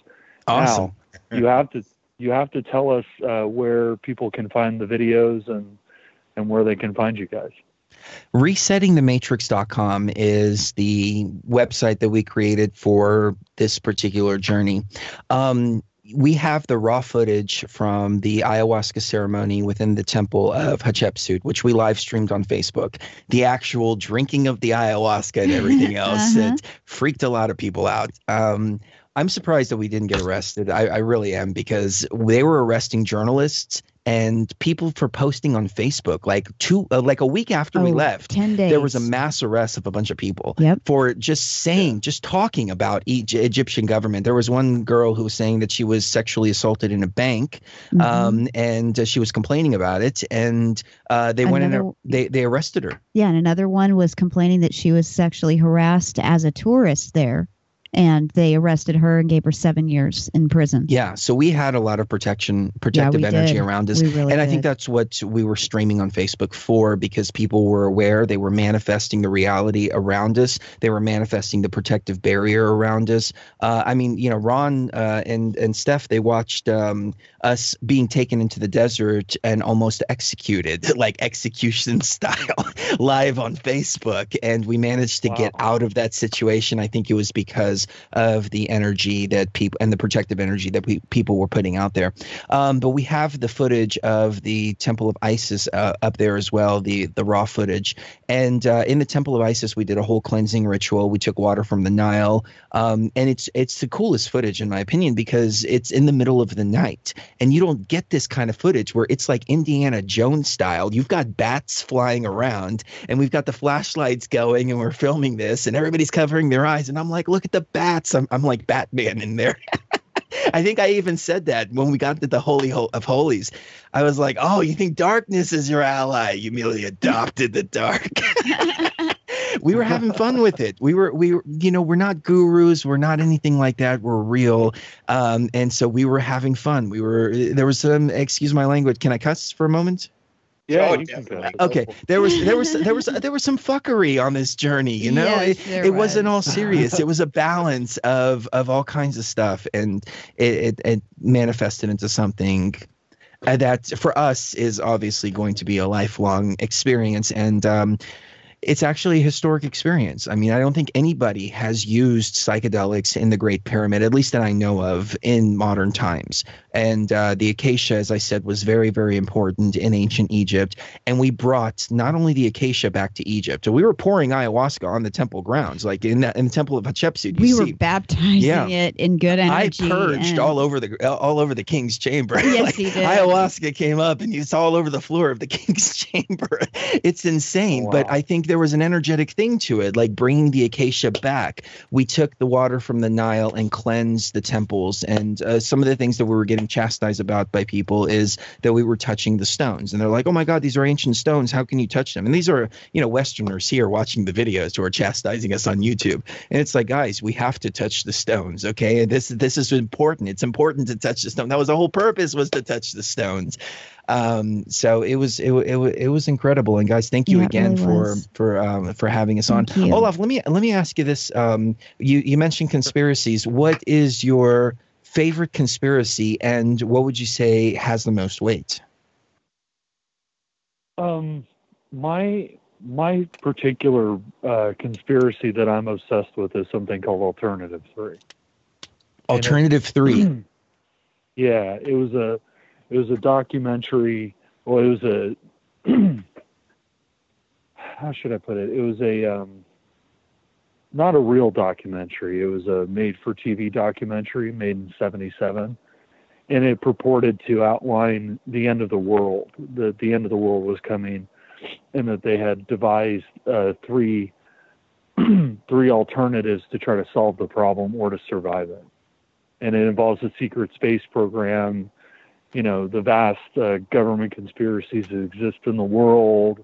[SPEAKER 4] Awesome.
[SPEAKER 2] Now, you have to you have to tell us uh, where people can find the videos and and where they can find you guys.
[SPEAKER 4] Resettingthematrix.com is the website that we created for this particular journey. Um, we have the raw footage from the ayahuasca ceremony within the temple of Hatshepsut, which we live streamed on Facebook. The actual drinking of the ayahuasca and everything else uh-huh. it freaked a lot of people out. Um, I'm surprised that we didn't get arrested. I, I really am because they were arresting journalists and people for posting on Facebook. Like two, uh, like a week after oh, we left,
[SPEAKER 5] ten days.
[SPEAKER 4] there was a mass arrest of a bunch of people
[SPEAKER 5] yep.
[SPEAKER 4] for just saying, just talking about e- Egyptian government. There was one girl who was saying that she was sexually assaulted in a bank, mm-hmm. um, and uh, she was complaining about it, and uh, they another, went and they they arrested her.
[SPEAKER 5] Yeah, and another one was complaining that she was sexually harassed as a tourist there and they arrested her and gave her seven years in prison.
[SPEAKER 4] Yeah, so we had a lot of protection, protective yeah, energy
[SPEAKER 5] did.
[SPEAKER 4] around us,
[SPEAKER 5] really
[SPEAKER 4] and
[SPEAKER 5] did.
[SPEAKER 4] I think that's what we were streaming on Facebook for because people were aware, they were manifesting the reality around us, they were manifesting the protective barrier around us. Uh, I mean, you know, Ron uh, and and Steph, they watched um, us being taken into the desert and almost executed, like execution style, live on Facebook, and we managed to wow. get out of that situation. I think it was because because of the energy that people and the protective energy that we, people were putting out there. Um, but we have the footage of the Temple of Isis uh, up there as well, the the raw footage. And uh, in the Temple of Isis, we did a whole cleansing ritual. We took water from the Nile, um, and it's it's the coolest footage in my opinion because it's in the middle of the night, and you don't get this kind of footage where it's like Indiana Jones style. You've got bats flying around, and we've got the flashlights going, and we're filming this, and everybody's covering their eyes, and I'm like, look at the bats. I'm I'm like Batman in there. I think I even said that when we got to the Holy of Holies. I was like, oh, you think darkness is your ally? You merely adopted the dark. we were having fun with it. We were, we, you know, we're not gurus. We're not anything like that. We're real. Um, and so we were having fun. We were, there was some, excuse my language. Can I cuss for a moment?
[SPEAKER 2] Yeah,
[SPEAKER 3] Oh,
[SPEAKER 2] you
[SPEAKER 4] okay there was there was there was there was some fuckery on this journey you know?
[SPEAKER 5] Yes,
[SPEAKER 4] it, it wasn't all serious. It was a balance of of all kinds of stuff and it it, it manifested into something uh, that for us is obviously going to be a lifelong experience and um it's actually a historic experience. I mean, I don't think anybody has used psychedelics in the Great Pyramid, at least that I know of, in modern times. And uh, the acacia, as I said, was very, very important in ancient Egypt. And we brought not only the acacia back to Egypt, we were pouring ayahuasca on the temple grounds, like in, that, in the temple of Hatshepsut. You
[SPEAKER 5] we
[SPEAKER 4] see,
[SPEAKER 5] were baptizing
[SPEAKER 4] Yeah.
[SPEAKER 5] it in good energy.
[SPEAKER 4] I purged
[SPEAKER 5] and-
[SPEAKER 4] all over the all over the king's chamber.
[SPEAKER 5] Yes,
[SPEAKER 4] Like,
[SPEAKER 5] he did.
[SPEAKER 4] Ayahuasca came up and it's all over the floor of the king's chamber. It's insane,
[SPEAKER 2] Oh,
[SPEAKER 4] but. I think there was an energetic thing to it, like bringing the acacia back. We took the water from the Nile and cleansed the temples, and uh, some of the things that we were getting chastised about by people is that we were touching the stones, and they're like, "Oh my God, these are ancient stones. How can you touch them?" And these are you know Westerners here watching the videos who are chastising us on YouTube, and it's like, guys, we have to touch the stones, okay? This this is important. It's important to touch the stone. That was the whole purpose was to touch the stones. Um, so it was it, wa- it, it was incredible. And guys, thank you
[SPEAKER 5] Yeah,
[SPEAKER 4] again
[SPEAKER 5] really
[SPEAKER 4] for
[SPEAKER 5] was.
[SPEAKER 4] for um, for having us on.
[SPEAKER 5] You.
[SPEAKER 4] Olaf, let me let me ask you this. Um, you you mentioned conspiracies. What is your favorite conspiracy, and what would you say has the most weight?
[SPEAKER 2] Um, my my particular uh, conspiracy that I'm obsessed with is something called Alternative Three.
[SPEAKER 4] Alternative three.
[SPEAKER 2] Yeah, it was a it was a documentary. Well, it was a how should I put it? It was a um, not a real documentary. It was a made-for-TV documentary made in '77, and it purported to outline the end of the world. That the end of the world was coming, and that they had devised uh, three three alternatives to try to solve the problem or to survive it and it involves a secret space program, you know, the vast uh, government conspiracies that exist in the world,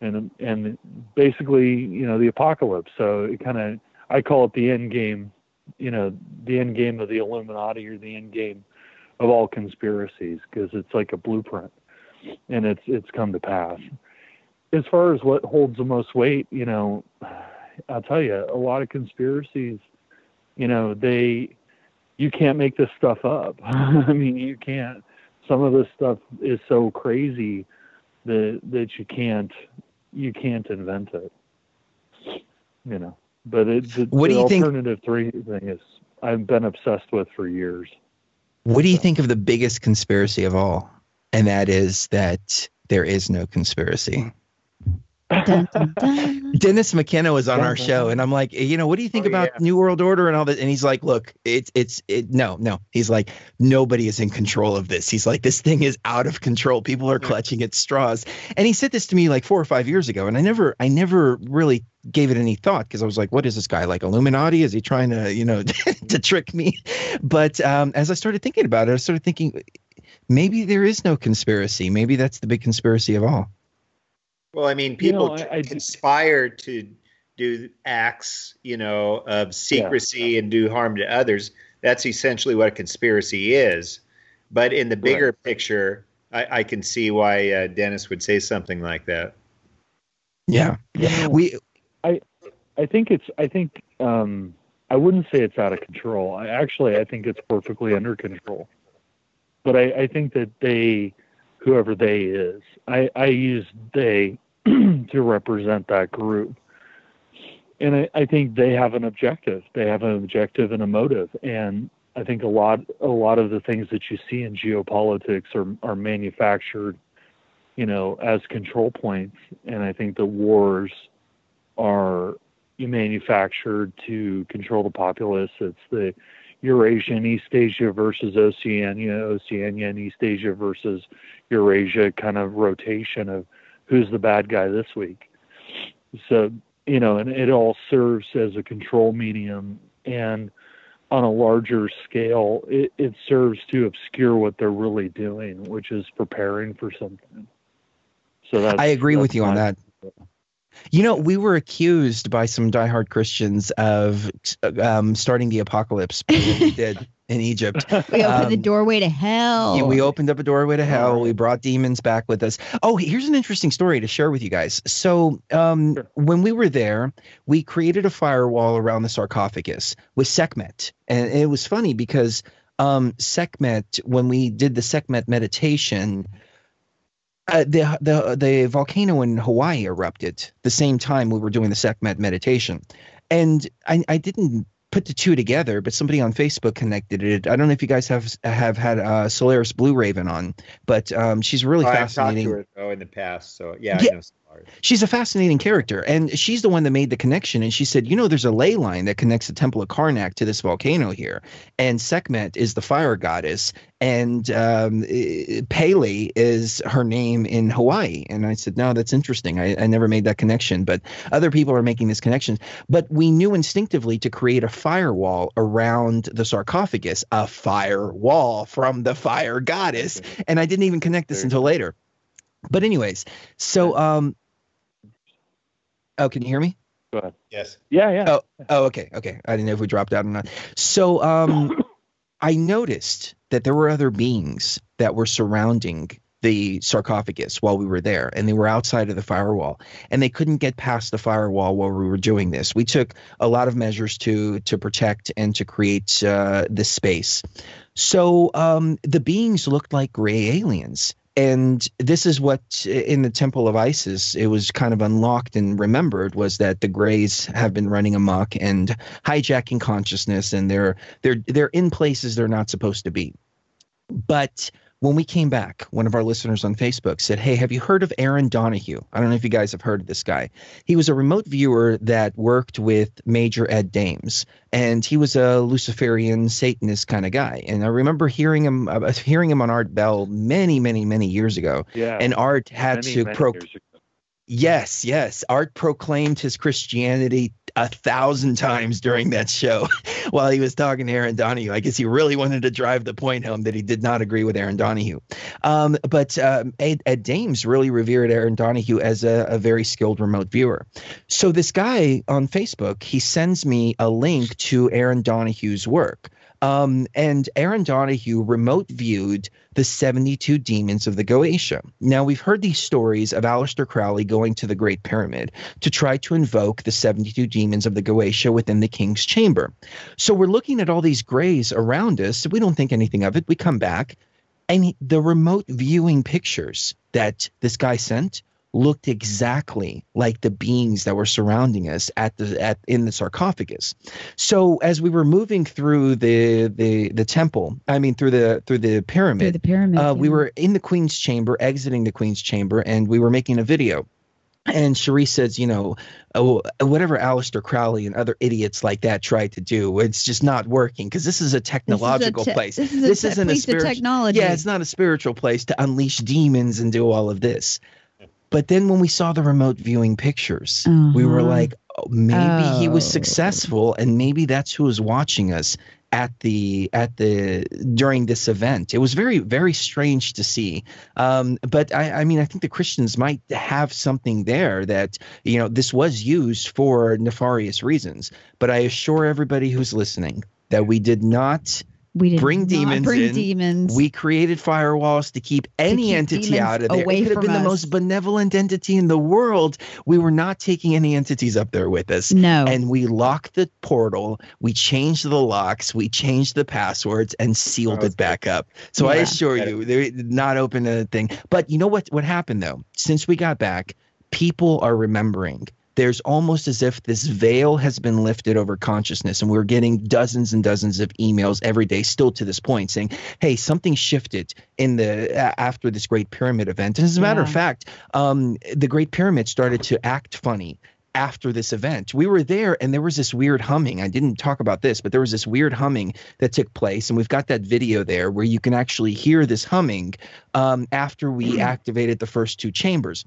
[SPEAKER 2] and and basically, you know, the apocalypse. So it kind of, I call it the end game, you know, the end game of the Illuminati or the end game of all conspiracies because it's like a blueprint, and it's it's come to pass. As far as what holds the most weight, you know, I'll tell you, a lot of conspiracies, you know, they you can't make this stuff up. I mean, you can't. Some of this stuff is so crazy that that you can't you can't invent it. You know, but it, the,
[SPEAKER 4] What
[SPEAKER 2] the
[SPEAKER 4] do you think-
[SPEAKER 2] alternative three thing is I've been obsessed with for years.
[SPEAKER 4] What do you think of the biggest conspiracy of all? And that is that there is no conspiracy.
[SPEAKER 5] Dun, dun, dun.
[SPEAKER 4] Dennis McKenna was on our show, and I'm like, you know, what do you think
[SPEAKER 3] Oh,
[SPEAKER 4] about
[SPEAKER 3] yeah.
[SPEAKER 4] New World Order and all that? And he's like, look, it's it's it no, no. He's like, nobody is in control of this. He's like, this thing is out of control. People are clutching at straws. And he said this to me like four or five years ago, and I never I never really gave it any thought because I was like, what is this guy like Illuminati? Is he trying to, you know, to trick me? But um, as I started thinking about it, I started thinking maybe there is no conspiracy. Maybe that's the big conspiracy of all.
[SPEAKER 3] Well, I mean,
[SPEAKER 2] You
[SPEAKER 3] people
[SPEAKER 2] know, I- I do-
[SPEAKER 3] conspire to do acts, you know, of secrecy and do harm to others. That's essentially what a conspiracy is. But in the bigger picture, I, I can see why uh, Dennis would say something like that.
[SPEAKER 4] Yeah.
[SPEAKER 2] yeah. know,
[SPEAKER 4] We
[SPEAKER 2] I think it's I think um I wouldn't say it's out of control. I actually I think it's perfectly under control. But I, I think that they whoever they is, I, I use they to represent that group. and I, I think they have an objective. They have an objective and a motive, and I think a lot a lot of the things that you see in geopolitics are are manufactured, you know, as control points, and I think the wars are manufactured to control the populace. It's the Eurasian East Asia versus Oceania, Oceania and East Asia versus Eurasia kind of rotation of who's the bad guy this week. So, you know, and it all serves as a control medium and on a larger scale, it, it serves to obscure what they're really doing, which is preparing for something. So that's,
[SPEAKER 4] I agree with you on that. You know, we were accused by some diehard Christians of um, starting the apocalypse. we did in Egypt.
[SPEAKER 5] We opened the
[SPEAKER 4] Um,
[SPEAKER 5] doorway to hell.
[SPEAKER 4] We opened up a doorway to hell. We brought demons back with us. Oh, here's an interesting story to share with you guys. So, um,
[SPEAKER 2] Sure.
[SPEAKER 4] when we were there, we created a firewall around the sarcophagus with Sekhmet, and it was funny because um, Sekhmet, when we did the Sekhmet meditation, uh, the the the volcano in Hawaii erupted the same time we were doing the Sekhmet meditation, and I, I didn't put the two together, but somebody on Facebook connected it. I don't know if you guys have have had uh, Solaris Blue Raven on, but um, she's really
[SPEAKER 3] Oh, I've talked
[SPEAKER 4] fascinating.
[SPEAKER 3] to her though in the past, so yeah,
[SPEAKER 4] Yeah.
[SPEAKER 3] I know Solaris.
[SPEAKER 4] She's a fascinating character, and she's the one that made the connection. And she said, "You know, there's a ley line that connects the Temple of Karnak to this volcano here, and Sekhmet is the fire goddess, and um, eh, Pele is her name in Hawaii." And I said, "No, that's interesting. I, I never made that connection, but other people are making this connection. But we knew instinctively to create a firewall around the sarcophagus, a firewall from the fire goddess, and I didn't even connect this until later." But anyways, so um Oh, can you hear me?
[SPEAKER 2] Go ahead.
[SPEAKER 3] Yes.
[SPEAKER 2] Yeah, yeah.
[SPEAKER 4] Oh, oh, okay, okay. I didn't know if we dropped out or not. So um I noticed that there were other beings that were surrounding the sarcophagus while we were there and they were outside of the firewall and they couldn't get past the firewall while we were doing this we took a lot of measures to to protect and to create uh, this space so um, the beings looked like gray aliens and this is what in the temple of isis it was kind of unlocked and remembered was that the grays have been running amok and hijacking consciousness and they're they're they're in places they're not supposed to be. But when we came back, one of our listeners on Facebook said, Hey, have you heard of Aaron Donahue? I don't know if you guys have heard of this guy. He was a remote viewer that worked with Major Ed Dames, and he was a Luciferian Satanist kind of guy. And I remember hearing him uh, hearing him on Art Bell many, many, many years ago.
[SPEAKER 2] yeah.
[SPEAKER 4] And Art had
[SPEAKER 2] many,
[SPEAKER 4] to pro-. Yes, yes. Art proclaimed his Christianity a thousand times during that show while he was talking to Aaron Donahue. I guess he really wanted to drive the point home that he did not agree with Aaron Donahue. Um, but um, Ed, Ed Dames really revered Aaron Donahue as a, a very skilled remote viewer. So this guy on Facebook, he sends me a link to Aaron Donahue's work. Um, and Aaron Donahue remote viewed the 72 demons of the Goetia. Now, we've heard these stories of Aleister Crowley going to the Great Pyramid to try to invoke the 72 demons of the Goetia within the king's chamber. So we're looking at all these grays around us. We don't think anything of it. We come back, and the remote viewing pictures that this guy sent looked exactly like the beings that were surrounding us at the at in the sarcophagus. So as we were moving through the the the temple, I mean through the through the
[SPEAKER 5] through
[SPEAKER 4] pyramid,
[SPEAKER 5] the pyramid.
[SPEAKER 4] uh, we were in the queen's chamber, exiting the queen's chamber, and we were making a video. And Sheree says, you know, oh, whatever Aleister Crowley and other idiots like that tried to do, it's just not working because this is a
[SPEAKER 5] This is a
[SPEAKER 4] technological
[SPEAKER 5] te-
[SPEAKER 4] place.
[SPEAKER 5] This is a
[SPEAKER 4] This
[SPEAKER 5] te-
[SPEAKER 4] isn't a spiritual-
[SPEAKER 5] technology.
[SPEAKER 4] Yeah, it's not a spiritual place to unleash demons and do all of this. But then when we saw the remote viewing pictures, we were
[SPEAKER 5] Uh-huh.
[SPEAKER 4] like, oh, maybe he was
[SPEAKER 5] Oh.
[SPEAKER 4] successful, and maybe that's who was watching us at the at the during this event. It was very very strange to see. Um, but I, I mean, I think the Christians might have something there that you know this was used for nefarious reasons. But I assure everybody who's listening that we did not
[SPEAKER 5] we did
[SPEAKER 4] bring demons
[SPEAKER 5] bring
[SPEAKER 4] in.
[SPEAKER 5] demons.
[SPEAKER 4] we created firewalls to keep any
[SPEAKER 5] keep
[SPEAKER 4] entity out of there.
[SPEAKER 5] away
[SPEAKER 4] it could have been the most benevolent entity in the world. We were not taking any entities up there with us.
[SPEAKER 5] no.
[SPEAKER 4] And we locked the portal, we changed the locks, we changed the passwords, and sealed it back up. So I assure you, they did not open to anything. But you know what? What happened though? Since we got back, people are remembering there's almost as if this veil has been lifted over consciousness, and we're getting dozens and dozens of emails every day, still to this point, saying, "Hey, something shifted in the after this Great Pyramid event." And as a matter of fact, um, the Great Pyramid started to act funny after this event. We were there and there was this weird humming. I didn't talk about this, but there was this weird humming that took place. And we've got that video there where you can actually hear this humming um, after we activated the first two chambers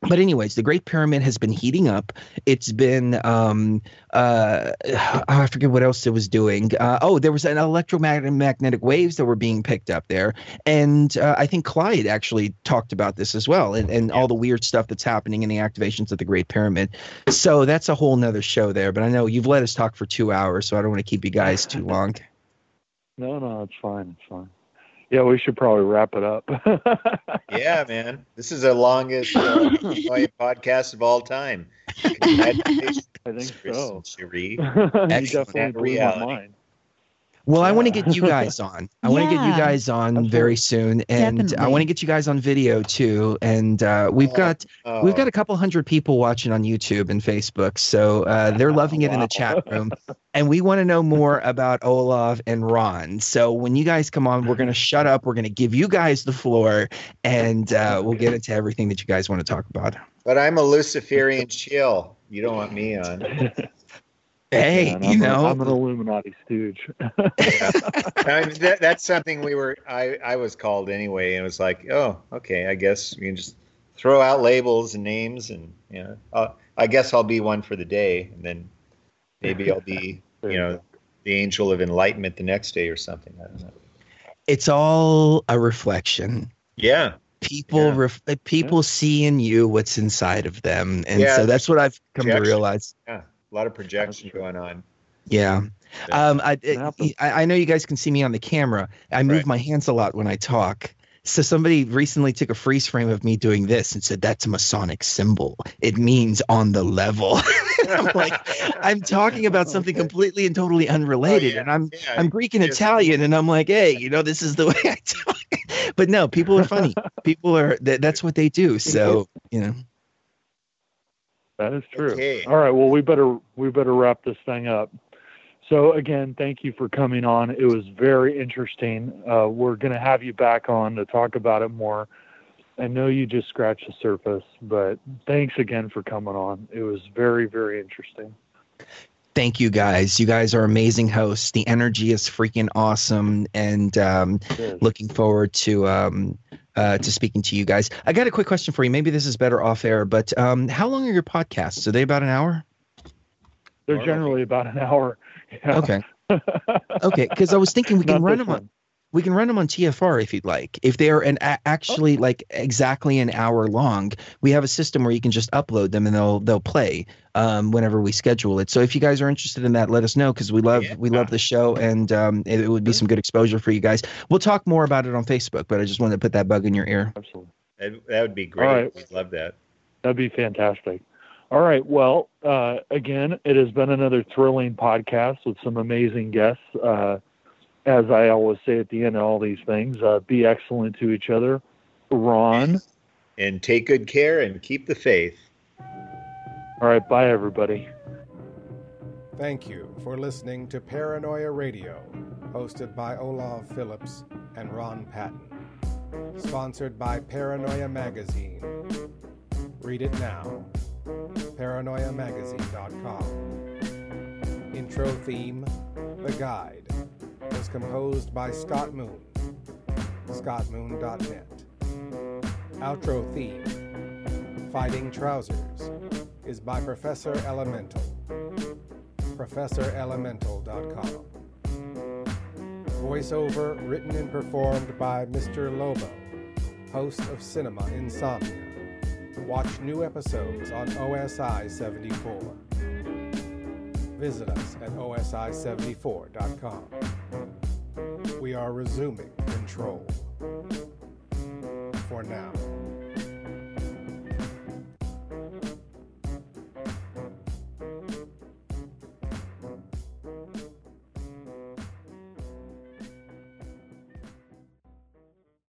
[SPEAKER 4] but anyways, the Great Pyramid has been heating up. It's been um uh I forget what else it was doing. Uh, oh, there was an electromagnetic waves that were being picked up there, and uh, I think Clyde actually talked about this as well, and and all the weird stuff that's happening in the activations of the Great Pyramid. So that's a whole nother show there. But I know you've let us talk for two hours, so I don't want to keep you guys too long.
[SPEAKER 2] No, no, it's fine. It's fine. Yeah, we should probably wrap it up.
[SPEAKER 3] yeah, man. This is the longest uh, podcast of all time.
[SPEAKER 2] I think so.
[SPEAKER 3] Sheree.
[SPEAKER 2] Excellent reality.
[SPEAKER 4] Well, I want to get you guys on. I yeah. want to get you guys on Absolutely. very soon, and Definitely. I want to get you guys on video too. And uh, we've got oh. we've got a couple hundred people watching on YouTube and Facebook, so uh, they're loving it wow. in the chat room. and we want to know more about Olaf and Ron. So when you guys come on, we're going to shut up. We're going to give you guys the floor, and uh, we'll get into everything that you guys want to talk about.
[SPEAKER 3] But I'm a Luciferian chill. You don't want me on.
[SPEAKER 4] Hey, you know,
[SPEAKER 2] i am an Illuminati stooge.
[SPEAKER 3] yeah. I mean, that, that's something we were. I I was called anyway, and it was like, oh, okay, I guess we can just throw out labels and names, and you know, uh, I guess I'll be one for the day, and then maybe I'll be, you know, the angel of enlightenment the next day or something. I don't know.
[SPEAKER 4] It's all a reflection.
[SPEAKER 3] Yeah.
[SPEAKER 4] People, yeah. Ref- people yeah. see in you what's inside of them, and yeah, so that's what I've come to realize.
[SPEAKER 3] Yeah a lot of projection going on.
[SPEAKER 4] Yeah. Um, I, I, I know you guys can see me on the camera. I move right. my hands a lot when I talk. So somebody recently took a freeze frame of me doing this and said that's a Masonic symbol. It means on the level. I'm like, I'm talking about something completely and totally unrelated, oh, yeah. and I'm yeah. I'm Greek and Italian, and I'm like, hey, you know, this is the way I talk. but no, people are funny. People are that, that's what they do. So you know.
[SPEAKER 2] That is true. Okay. All right. Well, we better we better wrap this thing up. So again, thank you for coming on. It was very interesting. Uh, we're going to have you back on to talk about it more. I know you just scratched the surface, but thanks again for coming on. It was very very interesting.
[SPEAKER 4] Thank you guys. You guys are amazing hosts. The energy is freaking awesome, and um, looking forward to um, uh, to speaking to you guys. I got a quick question for you. Maybe this is better off air, but um, how long are your podcasts? Are they about an hour?
[SPEAKER 2] They're generally about an hour.
[SPEAKER 4] Yeah. Okay. Okay, because I was thinking we can run them on we can run them on TFR if you'd like. If they are an a- actually oh. like exactly an hour long, we have a system where you can just upload them and they'll they'll play um, whenever we schedule it. So if you guys are interested in that, let us know because we love yeah. we love the show and um, it, it, would be some good exposure for you guys. We'll talk more about it on Facebook, but I just wanted to put that bug in your ear.
[SPEAKER 2] Absolutely,
[SPEAKER 3] that, that would be great. Right. We'd love that.
[SPEAKER 2] That'd be fantastic. All right. Well, uh, again, it has been another thrilling podcast with some amazing guests. Uh, as I always say at the end of all these things, uh, be excellent to each other. Ron.
[SPEAKER 3] And take good care and keep the faith.
[SPEAKER 2] All right. Bye, everybody.
[SPEAKER 1] Thank you for listening to Paranoia Radio, hosted by Olaf Phillips and Ron Patton. Sponsored by Paranoia Magazine. Read it now. ParanoiaMagazine.com. Intro theme The Guide was composed by Scott Moon. ScottMoon.net. Outro theme Fighting Trousers is by Professor Elemental. ProfessorElemental.com. Voiceover written and performed by Mr. Lobo, host of Cinema Insomnia. Watch new episodes on OSI 74 visit us at osi74.com. We are resuming control. For now.